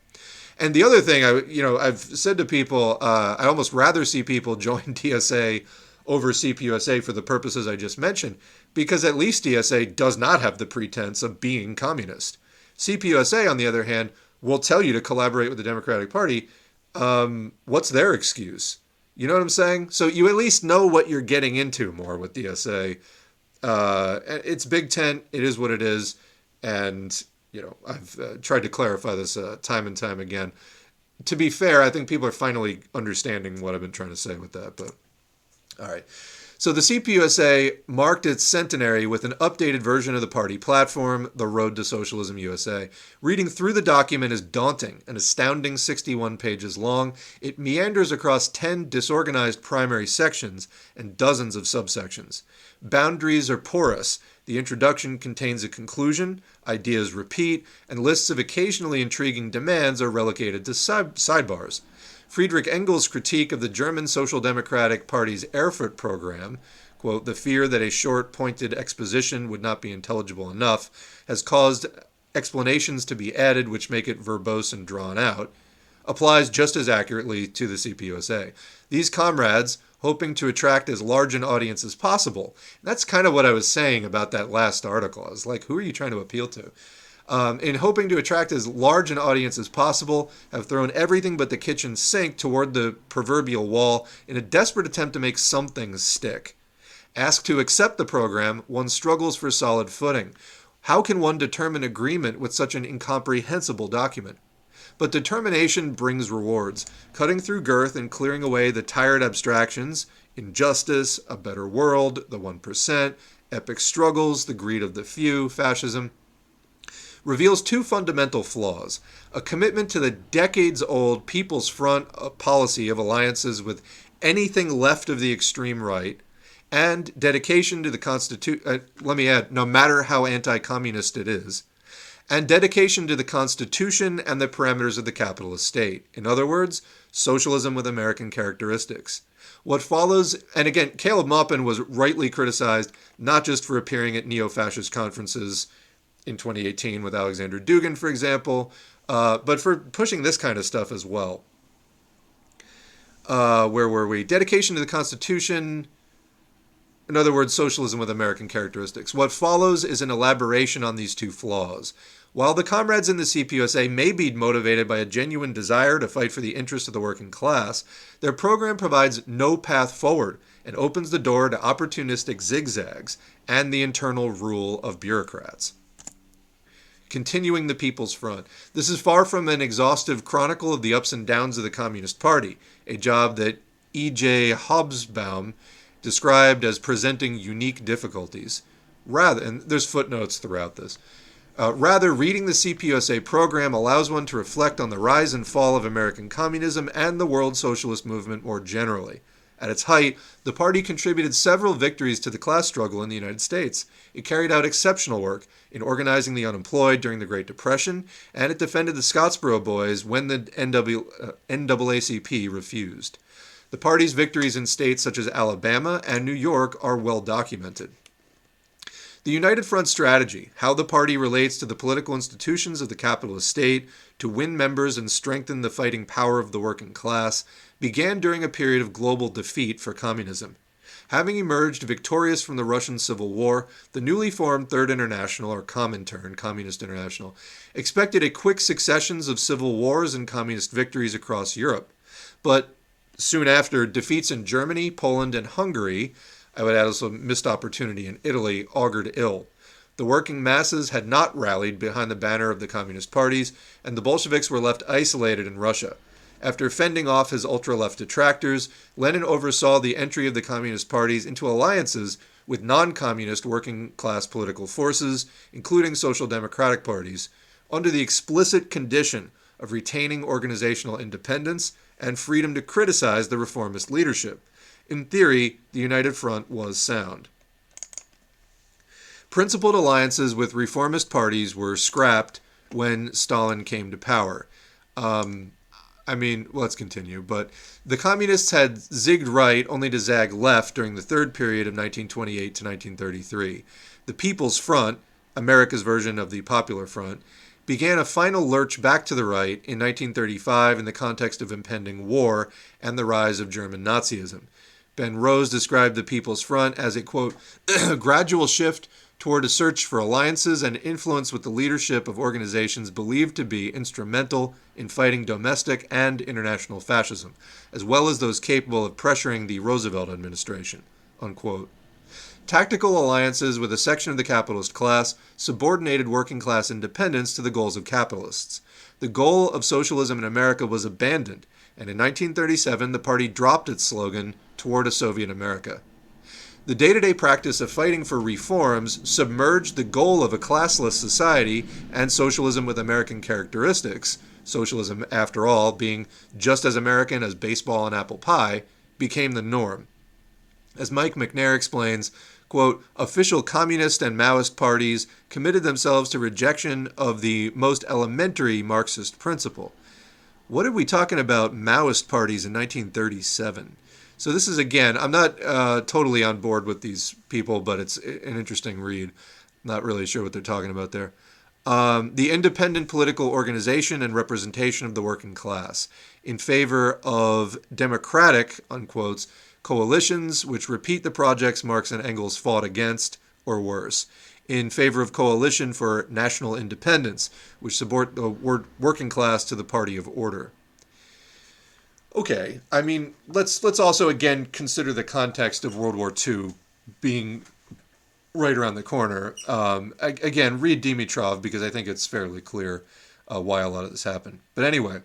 And the other thing, I you know, I've said to people, uh, I almost rather see people join DSA over CPUSA for the purposes I just mentioned, because at least DSA does not have the pretense of being communist. CPUSA, on the other hand, will tell you to collaborate with the Democratic Party. Um, what's their excuse? You know what I'm saying? So you at least know what you're getting into more with DSA. Uh, it's Big Tent. It is what it is. And, you know, I've uh, tried to clarify this uh, time and time again. To be fair, I think people are finally understanding what I've been trying to say with that. But, all right. So the CPUSA marked its centenary with an updated version of the party platform, The Road to Socialism USA. Reading through the document is daunting, an astounding 61 pages long. It meanders across 10 disorganized primary sections and dozens of subsections. Boundaries are porous. The introduction contains a conclusion, ideas repeat, and lists of occasionally intriguing demands are relegated to side- sidebars. Friedrich Engels' critique of the German Social Democratic Party's Erfurt program, quote, the fear that a short, pointed exposition would not be intelligible enough, has caused explanations to be added which make it verbose and drawn out, applies just as accurately to the CPUSA. These comrades, hoping to attract as large an audience as possible, that's kind of what I was saying about that last article. I was like, who are you trying to appeal to? Um, in hoping to attract as large an audience as possible, have thrown everything but the kitchen sink toward the proverbial wall in a desperate attempt to make something stick. Asked to accept the program, one struggles for solid footing. How can one determine agreement with such an incomprehensible document? But determination brings rewards, cutting through girth and clearing away the tired abstractions injustice, a better world, the 1%, epic struggles, the greed of the few, fascism reveals two fundamental flaws a commitment to the decades old People's Front uh, policy of alliances with anything left of the extreme right, and dedication to the Constitution. Uh, let me add, no matter how anti communist it is, and dedication to the Constitution and the parameters of the capitalist state. In other words, socialism with American characteristics. What follows, and again, Caleb Maupin was rightly criticized not just for appearing at neo fascist conferences in 2018 with Alexander Dugin, for example, uh, but for pushing this kind of stuff as well. Uh, where were we? Dedication to the Constitution. In other words, socialism with American characteristics. What follows is an elaboration on these two flaws. While the comrades in the CPUSA may be motivated by a genuine desire to fight for the interests of the working class, their program provides no path forward and opens the door to opportunistic zigzags and the internal rule of bureaucrats continuing the People's Front. This is far from an exhaustive chronicle of the ups and downs of the Communist Party, a job that E.J. Hobsbawm described as presenting unique difficulties. Rather, and there's footnotes throughout this. Uh, rather, reading the CPUSA program allows one to reflect on the rise and fall of American communism and the world socialist movement more generally. At its height, the party contributed several victories to the class struggle in the United States. It carried out exceptional work in organizing the unemployed during the Great Depression, and it defended the Scottsboro Boys when the NW, uh, NAACP refused. The party's victories in states such as Alabama and New York are well documented. The United Front strategy, how the party relates to the political institutions of the capitalist state to win members and strengthen the fighting power of the working class, began during a period of global defeat for communism. Having emerged victorious from the Russian Civil War, the newly formed Third International, or Comintern, Communist International, expected a quick succession of civil wars and communist victories across Europe. But soon after, defeats in Germany, Poland, and Hungary, I would add also missed opportunity in Italy, augured ill. The working masses had not rallied behind the banner of the communist parties, and the Bolsheviks were left isolated in Russia. After fending off his ultra left detractors, Lenin oversaw the entry of the communist parties into alliances with non communist working class political forces, including social democratic parties, under the explicit condition of retaining organizational independence and freedom to criticize the reformist leadership. In theory, the United Front was sound. Principled alliances with reformist parties were scrapped when Stalin came to power. Um, I mean, let's continue. But the communists had zigged right only to zag left during the third period of 1928 to 1933. The People's Front, America's version of the Popular Front, began a final lurch back to the right in 1935 in the context of impending war and the rise of German Nazism. Ben Rose described the People's Front as a quote, gradual shift toward a search for alliances and influence with the leadership of organizations believed to be instrumental in fighting domestic and international fascism, as well as those capable of pressuring the Roosevelt administration. Unquote. Tactical alliances with a section of the capitalist class subordinated working class independence to the goals of capitalists. The goal of socialism in America was abandoned, and in 1937 the party dropped its slogan, Toward a Soviet America. The day to day practice of fighting for reforms submerged the goal of a classless society and socialism with American characteristics, socialism, after all, being just as American as baseball and apple pie, became the norm. As Mike Macnair explains, quote, official communist and Maoist parties committed themselves to rejection of the most elementary Marxist principle. What are we talking about Maoist parties in 1937? So this is again, I'm not uh, totally on board with these people, but it's an interesting read. Not really sure what they're talking about there. Um, the independent political organization and representation of the working class in favor of democratic, unquotes, coalitions which repeat the projects Marx and Engels fought against, or worse, in favor of coalition for national independence, which support the working class to the party of order. Okay, I mean, let's let's also again consider the context of World War II being right around the corner. Um, again, read Dimitrov because I think it's fairly clear uh, why a lot of this happened. But anyway,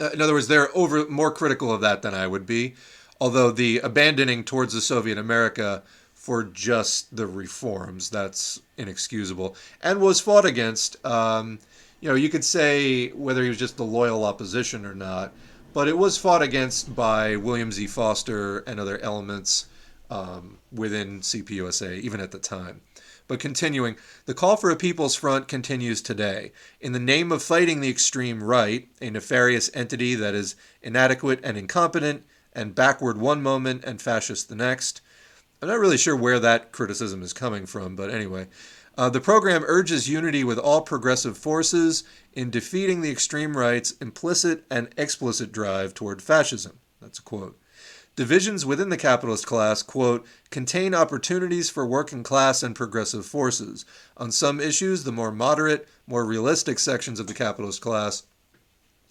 uh, in other words, they're over more critical of that than I would be although the abandoning towards the Soviet America for just the reforms that's inexcusable and was fought against. Um, you know, you could say whether he was just the loyal opposition or not, but it was fought against by William Z. Foster and other elements um, within CPUSA, even at the time. But continuing, the call for a People's Front continues today. In the name of fighting the extreme right, a nefarious entity that is inadequate and incompetent, and backward one moment and fascist the next. I'm not really sure where that criticism is coming from, but anyway. Uh, the program urges unity with all progressive forces in defeating the extreme right's implicit and explicit drive toward fascism. That's a quote. Divisions within the capitalist class, quote, contain opportunities for working class and progressive forces. On some issues, the more moderate, more realistic sections of the capitalist class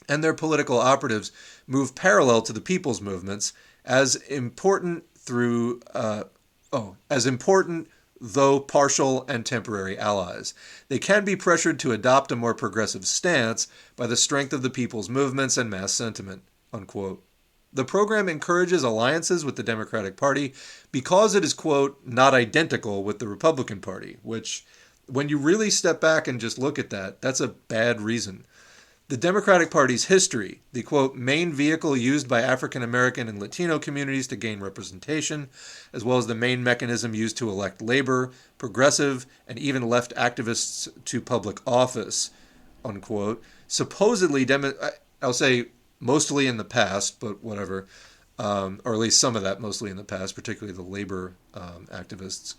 and their political operatives move parallel to the people's movements as important through uh, oh as important though partial and temporary allies. They can be pressured to adopt a more progressive stance by the strength of the people's movements and mass sentiment. Unquote. The program encourages alliances with the Democratic Party because it is, quote, not identical with the Republican Party, which when you really step back and just look at that, that's a bad reason. The Democratic Party's history, the quote, main vehicle used by African American and Latino communities to gain representation, as well as the main mechanism used to elect labor, progressive, and even left activists to public office, unquote, supposedly, dem- I'll say mostly in the past, but whatever, um, or at least some of that mostly in the past, particularly the labor um, activists,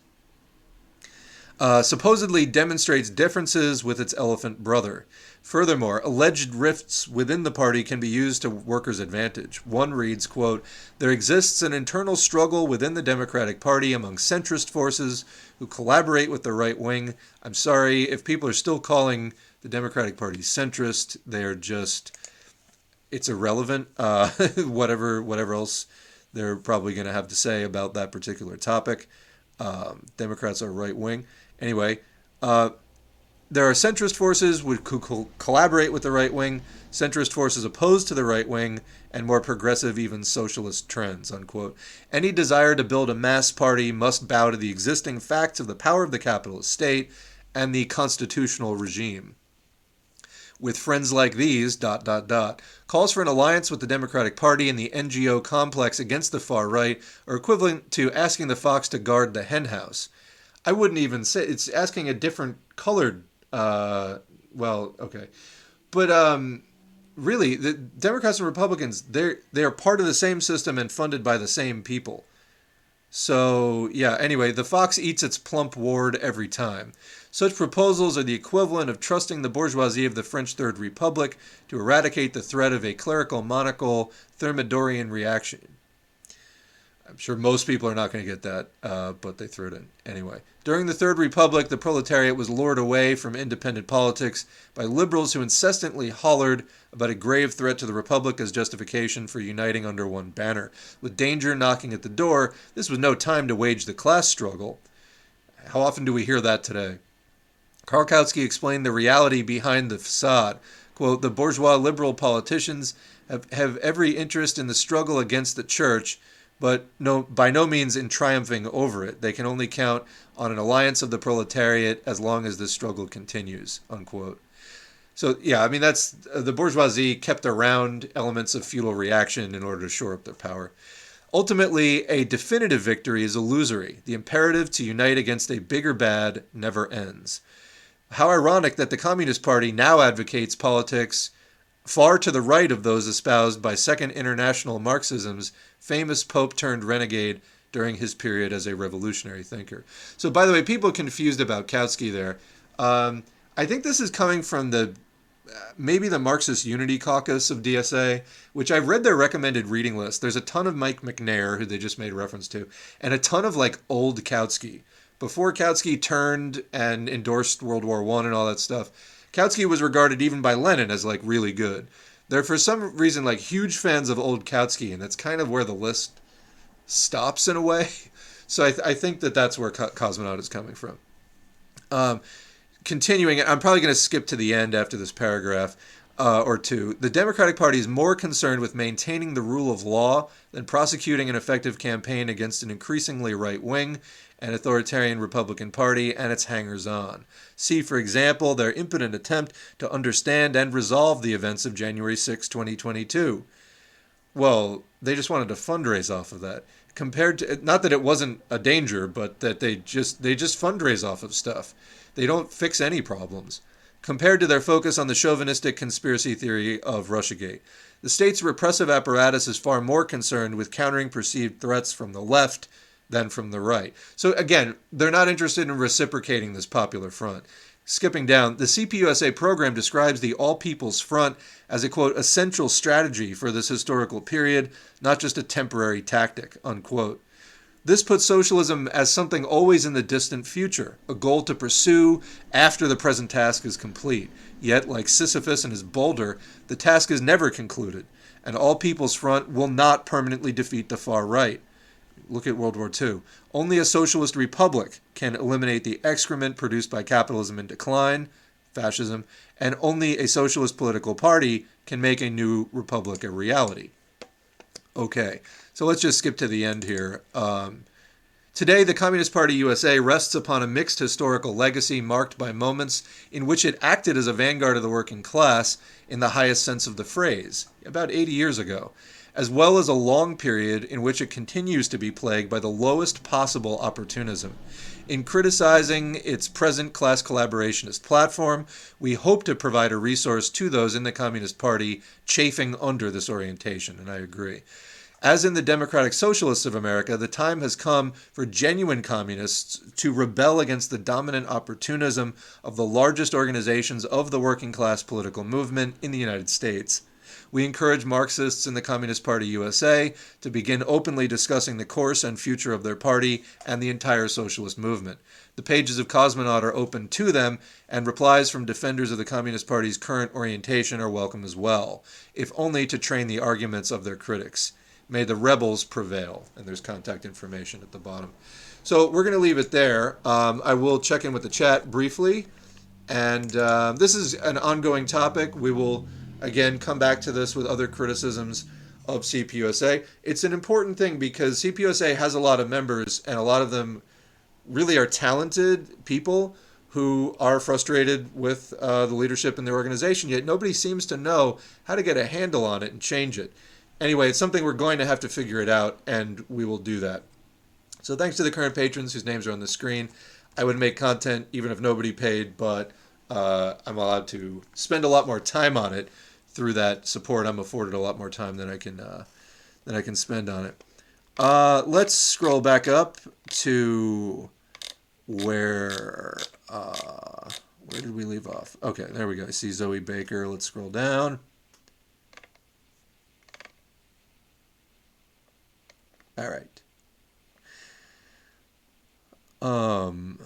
uh, supposedly demonstrates differences with its elephant brother. Furthermore, alleged rifts within the party can be used to workers' advantage. One reads, quote, There exists an internal struggle within the Democratic Party among centrist forces who collaborate with the right wing. I'm sorry, if people are still calling the Democratic Party centrist, they're just it's irrelevant. Uh, whatever whatever else they're probably going to have to say about that particular topic. Um, Democrats are right wing. Anyway, uh, there are centrist forces who co- collaborate with the right wing, centrist forces opposed to the right wing, and more progressive, even socialist trends. Unquote. Any desire to build a mass party must bow to the existing facts of the power of the capitalist state and the constitutional regime. With friends like these, dot dot dot, calls for an alliance with the Democratic Party and the NGO complex against the far right are equivalent to asking the fox to guard the henhouse. I wouldn't even say it's asking a different colored uh, well, okay, but um, really, the Democrats and Republicans they're they are part of the same system and funded by the same people. So yeah. Anyway, the fox eats its plump ward every time. Such proposals are the equivalent of trusting the bourgeoisie of the French Third Republic to eradicate the threat of a clerical monarchical Thermidorian reaction. I'm sure most people are not going to get that, uh, but they threw it in anyway. During the Third Republic, the proletariat was lured away from independent politics by liberals who incessantly hollered about a grave threat to the Republic as justification for uniting under one banner. With danger knocking at the door, this was no time to wage the class struggle. How often do we hear that today? Karl Kautsky explained the reality behind the facade. Quote, the bourgeois liberal politicians have, have every interest in the struggle against the church but no, by no means in triumphing over it. They can only count on an alliance of the proletariat as long as this struggle continues. Unquote. So yeah, I mean that's uh, the bourgeoisie kept around elements of feudal reaction in order to shore up their power. Ultimately, a definitive victory is illusory. The imperative to unite against a bigger bad never ends. How ironic that the Communist Party now advocates politics far to the right of those espoused by Second International Marxism's famous Pope turned renegade during his period as a revolutionary thinker. So, by the way, people confused about Kautsky there. Um, I think this is coming from the maybe the Marxist Unity Caucus of DSA, which I've read their recommended reading list. There's a ton of Mike Macnair, who they just made reference to, and a ton of like old Kautsky. Before Kautsky turned and endorsed World War One and all that stuff, Kautsky was regarded even by Lenin as like really good. They're for some reason like huge fans of old Kautsky, and that's kind of where the list stops in a way. So I, th- I think that that's where Co- Cosmonaut is coming from. Um, continuing, I'm probably going to skip to the end after this paragraph uh, or two. The Democratic Party is more concerned with maintaining the rule of law than prosecuting an effective campaign against an increasingly right wing and authoritarian Republican Party and its hangers on. See, for example, their impotent attempt to understand and resolve the events of January 6, 2022. Well, they just wanted to fundraise off of that. Compared to not that it wasn't a danger, but that they just they just fundraise off of stuff. They don't fix any problems. Compared to their focus on the chauvinistic conspiracy theory of Russiagate, the state's repressive apparatus is far more concerned with countering perceived threats from the left than from the right. So again, they're not interested in reciprocating this popular front. Skipping down, the CPUSA program describes the All People's Front as a quote essential strategy for this historical period, not just a temporary tactic, unquote. This puts socialism as something always in the distant future, a goal to pursue after the present task is complete. Yet, like Sisyphus and his boulder, the task is never concluded, and All People's Front will not permanently defeat the far right. Look at World War II. Only a socialist republic can eliminate the excrement produced by capitalism in decline, fascism, and only a socialist political party can make a new republic a reality. Okay, so let's just skip to the end here. Um, Today, the Communist Party USA rests upon a mixed historical legacy marked by moments in which it acted as a vanguard of the working class in the highest sense of the phrase, about 80 years ago, as well as a long period in which it continues to be plagued by the lowest possible opportunism. In criticizing its present class collaborationist platform, we hope to provide a resource to those in the Communist Party chafing under this orientation, and I agree. As in the Democratic Socialists of America, the time has come for genuine communists to rebel against the dominant opportunism of the largest organizations of the working class political movement in the United States. We encourage Marxists in the Communist Party USA to begin openly discussing the course and future of their party and the entire socialist movement. The pages of Cosmonaut are open to them, and replies from defenders of the Communist Party's current orientation are welcome as well, if only to train the arguments of their critics. May the rebels prevail. And there's contact information at the bottom. So we're going to leave it there. Um, I will check in with the chat briefly. And uh, this is an ongoing topic. We will, again, come back to this with other criticisms of CPUSA. It's an important thing because CPUSA has a lot of members, and a lot of them really are talented people who are frustrated with uh, the leadership in their organization, yet nobody seems to know how to get a handle on it and change it anyway, it's something we're going to have to figure it out, and we will do that. So thanks to the current patrons whose names are on the screen. I would make content even if nobody paid, but uh, I'm allowed to spend a lot more time on it through that support. I'm afforded a lot more time than I can uh, than I can spend on it. Uh, let's scroll back up to where uh, where did we leave off? Okay, there we go. I see Zoe Baker. Let's scroll down. All right. Um,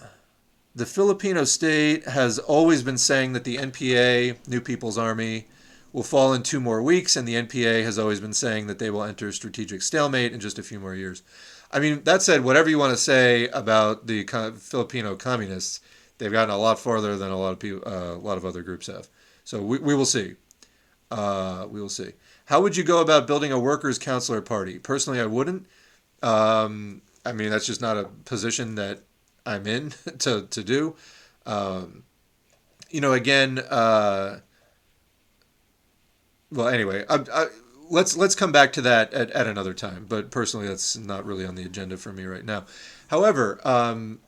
the Filipino state has always been saying that the NPA, New People's Army, will fall in two more weeks, and the NPA has always been saying that they will enter strategic stalemate in just a few more years. I mean, that said, whatever you want to say about the Filipino communists, they've gotten a lot farther than a lot of people, uh, a lot of other groups have. So we, we will see. Uh, we will see. How would you go about building a workers' counselor party? Personally, I wouldn't. Um, I mean, that's just not a position that I'm in to, to do. Um, you know, again, uh, well, anyway, I, I, let's let's come back to that at, at another time. But personally, that's not really on the agenda for me right now. However, um,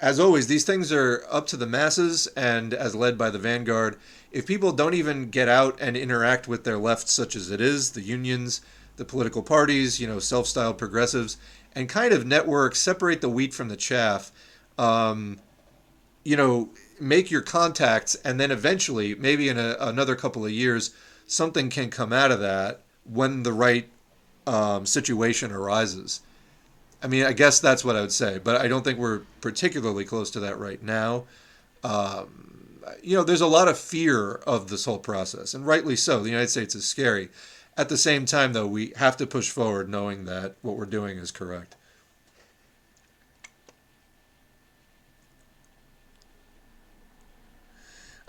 as always, these things are up to the masses and as led by the vanguard. If people don't even get out and interact with their left, such as it is, the unions, the political parties, you know, self-styled progressives, and kind of network, separate the wheat from the chaff. Um, you know, make your contacts, and then eventually, maybe in a, another couple of years, something can come out of that when the right um, situation arises. I mean, I guess that's what I would say, but I don't think we're particularly close to that right now. Um, you know, there's a lot of fear of this whole process, and rightly so. The United States is scary. At the same time, though, we have to push forward knowing that what we're doing is correct.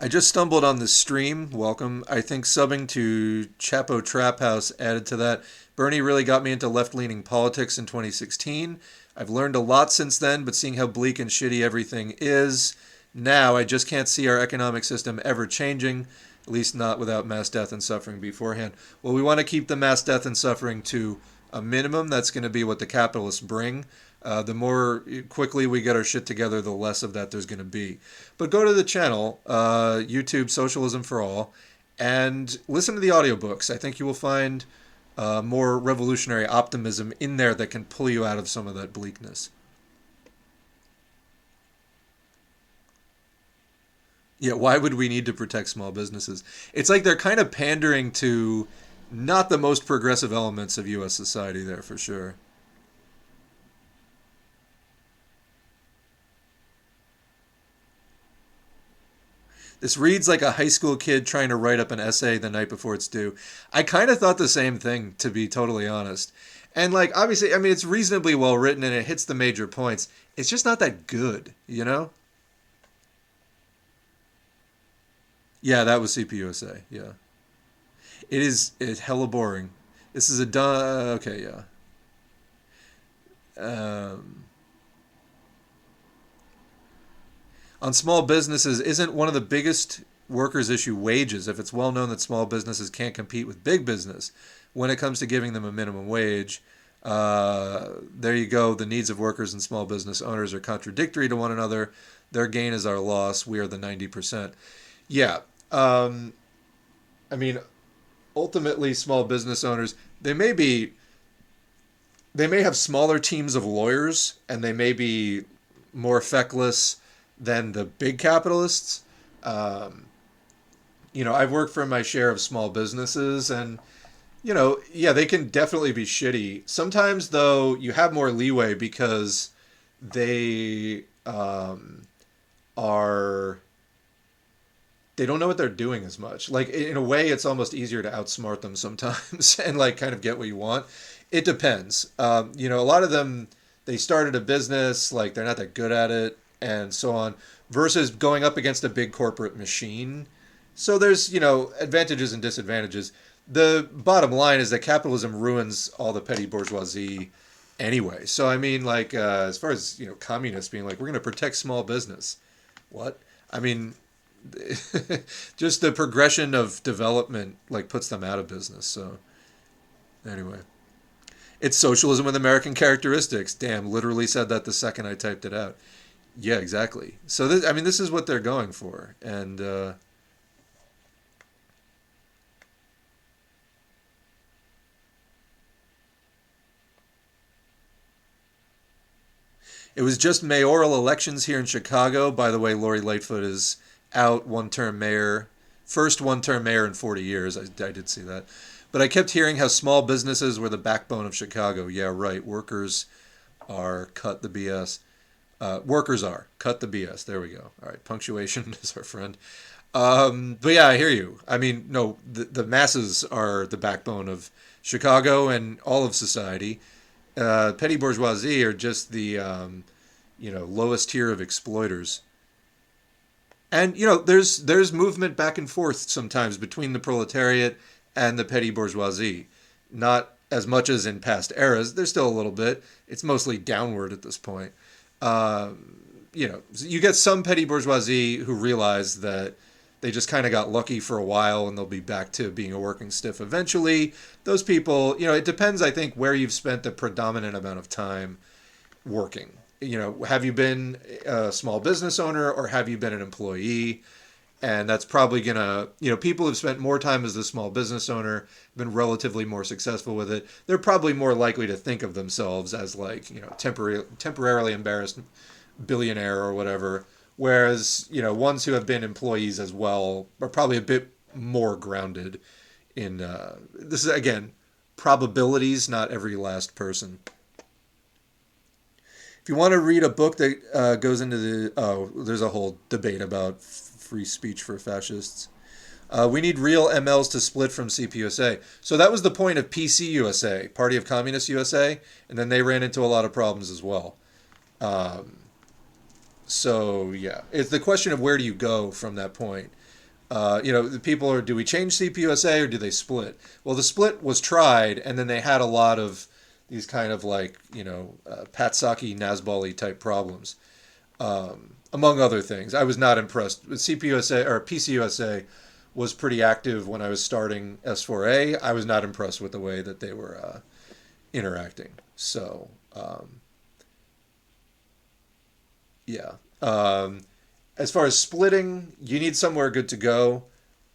I just stumbled on this stream. Welcome. I think subbing to Chapo Trap House added to that. Bernie really got me into left leaning politics in 2016. I've learned a lot since then, but seeing how bleak and shitty everything is now, I just can't see our economic system ever changing at least not without mass death and suffering beforehand. Well, we want to keep the mass death and suffering to a minimum. That's going to be what the capitalists bring. Uh, the more quickly we get our shit together, the less of that there's going to be. But go to the channel, uh, YouTube Socialism for All, and listen to the audiobooks. I think you will find uh, more revolutionary optimism in there that can pull you out of some of that bleakness. Yeah, why would we need to protect small businesses? It's like they're kind of pandering to not the most progressive elements of U.S. society there for sure. This reads like a high school kid trying to write up an essay the night before it's due. I kind of thought the same thing, to be totally honest. And, like, obviously, I mean, it's reasonably well written and it hits the major points. It's just not that good, you know? Yeah, that was CPUSA. Yeah. It is it's hella boring. This is a done. Okay, yeah. Um, on small businesses, isn't one of the biggest workers' issue wages? If it's well known that small businesses can't compete with big business when it comes to giving them a minimum wage, uh, there you go. The needs of workers and small business owners are contradictory to one another. Their gain is our loss. We are the 90%. Yeah. Um, I mean, ultimately, small business owners, they may be, they may have smaller teams of lawyers and they may be more feckless than the big capitalists. Um, you know, I've worked for my share of small businesses and you know, yeah, they can definitely be shitty. Sometimes though, you have more leeway because they um, are they don't know what they're doing as much. Like in a way, it's almost easier to outsmart them sometimes and like kind of get what you want. It depends. Um, you know, a lot of them they started a business like they're not that good at it and so on versus going up against a big corporate machine. So there's you know advantages and disadvantages the bottom line is that capitalism ruins all the petty bourgeoisie anyway. So I mean, like uh, as far as you know, communists being like, we're going to protect small business. What? I mean, just the progression of development like puts them out of business. So anyway, it's socialism with American characteristics. Damn, literally said that the second I typed it out. Yeah, exactly. So this, I mean, this is what they're going for, and. Uh, It was just mayoral elections here in Chicago. By the way, Lori Lightfoot is out, one term mayor. First one term mayor in 40 years. I, I did see that. But I kept hearing how small businesses were the backbone of Chicago. Yeah, right. Workers are cut the BS. Uh, workers are cut the BS. There we go. All right, punctuation is our friend. Um, but yeah, I hear you. I mean, no, the, the masses are the backbone of Chicago and all of society uh, petty bourgeoisie are just the um, you know lowest tier of exploiters. And you know, there's there's movement back and forth sometimes between the proletariat and the petty bourgeoisie. Not as much as in past eras. There's still a little bit. It's mostly downward at this point. Um, you know, you get some petty bourgeoisie who realize that they just kind of got lucky for a while and they'll be back to being a working stiff eventually. Those people, you know, it depends, I think, where you've spent the predominant amount of time working. You know, have you been a small business owner or have you been an employee? And that's probably going to, you know, people who've spent more time as a small business owner, been relatively more successful with it. They're probably more likely to think of themselves as like, you know, temporary, temporarily embarrassed billionaire or whatever Whereas, you know, ones who have been employees as well are probably a bit more grounded in uh, this is again probabilities, not every last person. If you want to read a book that uh, goes into the oh, there's a whole debate about free speech for fascists. Uh, we need real MLs to split from CPUSA. So that was the point of PCUSA, Party of Communist USA, and then they ran into a lot of problems as well. Um, so yeah, it's the question of where do you go from that point. Uh, you know, the people are do we change CPUSA or do they split? Well, the split was tried, and then they had a lot of these kind of like you know uh, Pat-Psaki Nazbali type problems, um, among other things. I was not impressed. With CPUSA or PCUSA was pretty active when I was starting S4A. I was not impressed with the way that they were uh, interacting. So. Um, yeah. Um, as far as splitting, you need somewhere good to go,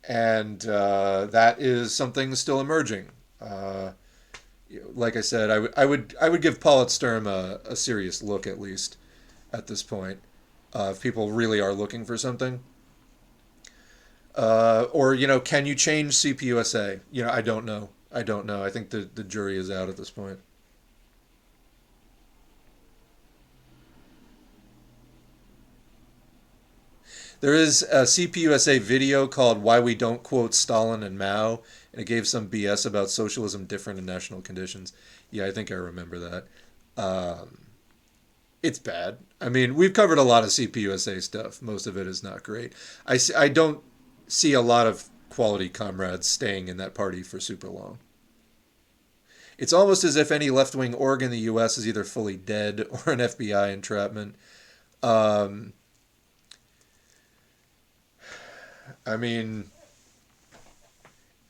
and uh, that is something still emerging. Uh, like I said, I would I would I would give Politsturm a, a serious look at least at this point. Uh, if people really are looking for something. Uh, or you know, can you change CPUSA? You know, I don't know. I don't know. I think the the jury is out at this point. There is a CPUSA video called Why We Don't Quote Stalin and Mao, and it gave some BS about socialism different in national conditions. Yeah, I think I remember that. Um, it's bad. I mean, we've covered a lot of CPUSA stuff. Most of it is not great. I, I don't see a lot of quality comrades staying in that party for super long. It's almost as if any left wing org in the U.S. is either fully dead or an FBI entrapment. Um, I mean,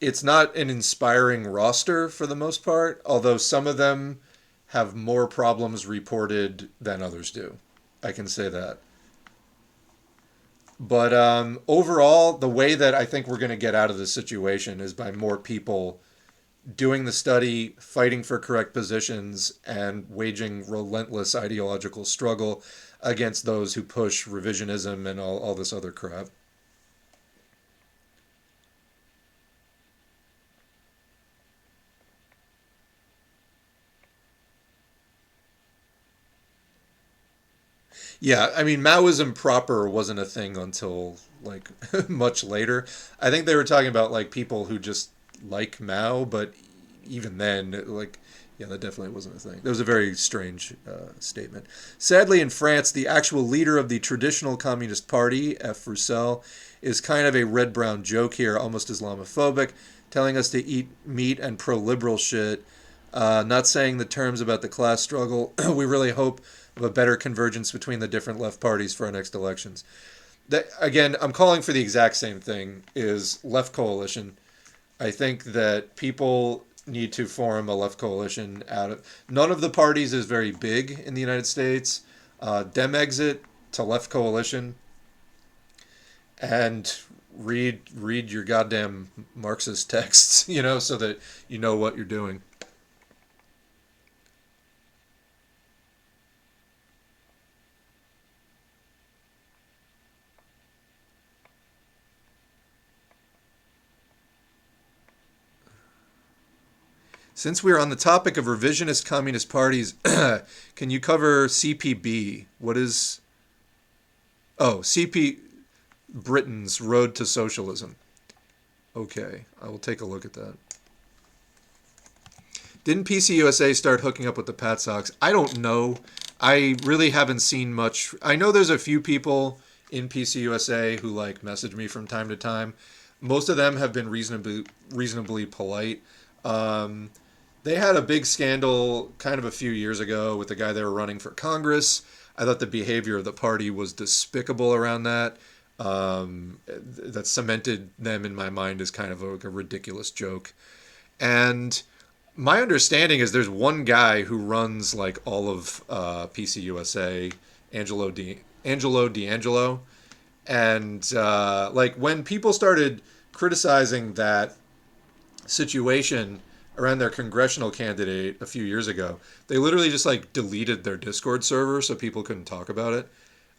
it's not an inspiring roster for the most part, although some of them have more problems reported than others do. I can say that. But um, overall, the way that I think we're going to get out of this situation is by more people doing the study, fighting for correct positions, and waging relentless ideological struggle against those who push revisionism and all, all this other crap. Yeah, I mean, Maoism proper wasn't a thing until like much later. I think they were talking about like people who just like Mao, but even then, like, yeah, that definitely wasn't a thing. That was a very strange uh, statement. Sadly, in France, the actual leader of the traditional Communist Party, F. Roussel, is kind of a red brown joke here, almost Islamophobic, telling us to eat meat and pro liberal shit. Uh, not saying the terms about the class struggle. we really hope a better convergence between the different left parties for our next elections. That, again, I'm calling for the exact same thing: is left coalition. I think that people need to form a left coalition out of. None of the parties is very big in the United States. Uh, Dem exit to left coalition, and read read your goddamn Marxist texts, you know, so that you know what you're doing. Since we're on the topic of revisionist communist parties, can you cover CPB? What is. Oh, CP. Britain's Road to Socialism. Okay, I will take a look at that. Didn't PCUSA start hooking up with the PatSocs? I don't know. I really haven't seen much. I know there's a few people in PCUSA who like message me from time to time. Most of them have been reasonably reasonably polite. Um, they had a big scandal kind of a few years ago with the guy they were running for Congress. I thought the behavior of the party was despicable around that. Um, that cemented them in my mind as kind of a, a ridiculous joke. And my understanding is there's one guy who runs like all of uh, PCUSA, Angelo Di Angelo D'Angelo, and uh, like when people started criticizing that situation around their congressional candidate a few years ago, they literally just like deleted their Discord server so people couldn't talk about it.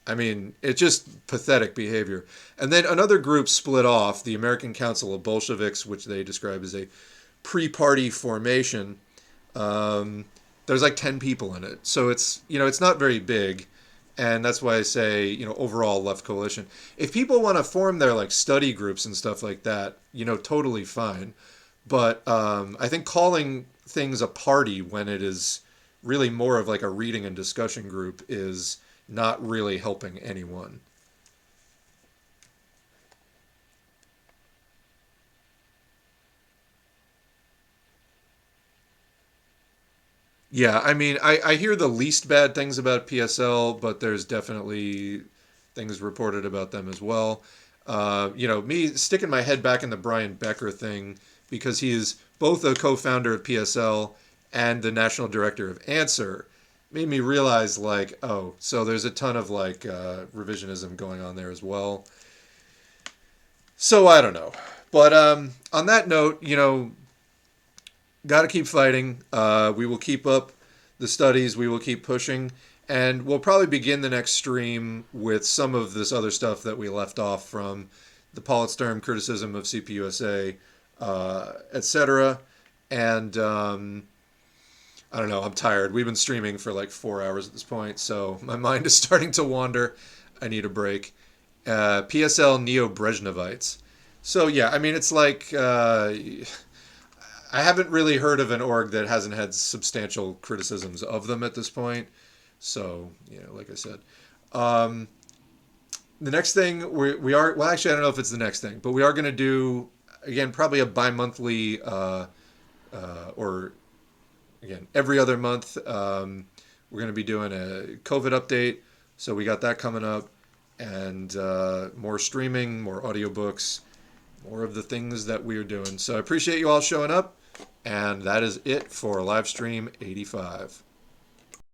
I mean, it's just pathetic behavior. And then another group split off, the American Council of Bolsheviks, which they describe as a pre-party formation. Um, there's like 10 people in it. So it's, you know, it's not very big. And that's why I say, you know, overall left coalition. If people want to form their like study groups and stuff like that, you know, totally fine. But um, I think calling things a party when it is really more of like a reading and discussion group is not really helping anyone. Yeah, I mean, I, I hear the least bad things about PSL, but there's definitely things reported about them as well. Uh, you know, me sticking my head back in the Brian Becker thing because he is both a co-founder of PSL and the national director of Answer, made me realize like, oh, so there's a ton of like uh, revisionism going on there as well. So I don't know, but um, on that note, you know, got to keep fighting. Uh, we will keep up the studies. We will keep pushing. And we'll probably begin the next stream with some of this other stuff that we left off from the Politsturm criticism of CPUSA uh, etc. And um, I don't know. I'm tired. We've been streaming for like four hours at this point, so my mind is starting to wander. I need a break. Uh, PSL Neo Brezhnevites. So yeah, I mean it's like uh, I haven't really heard of an org that hasn't had substantial criticisms of them at this point. So you know, like I said, um, the next thing we we are well actually I don't know if it's the next thing, but we are going to do again, probably a bi-monthly uh, uh, or again every other month. Um, we're going to be doing a COVID update, so we got that coming up, and uh, more streaming, more audiobooks, more of the things that we are doing. So I appreciate you all showing up, and that is it for live stream 85.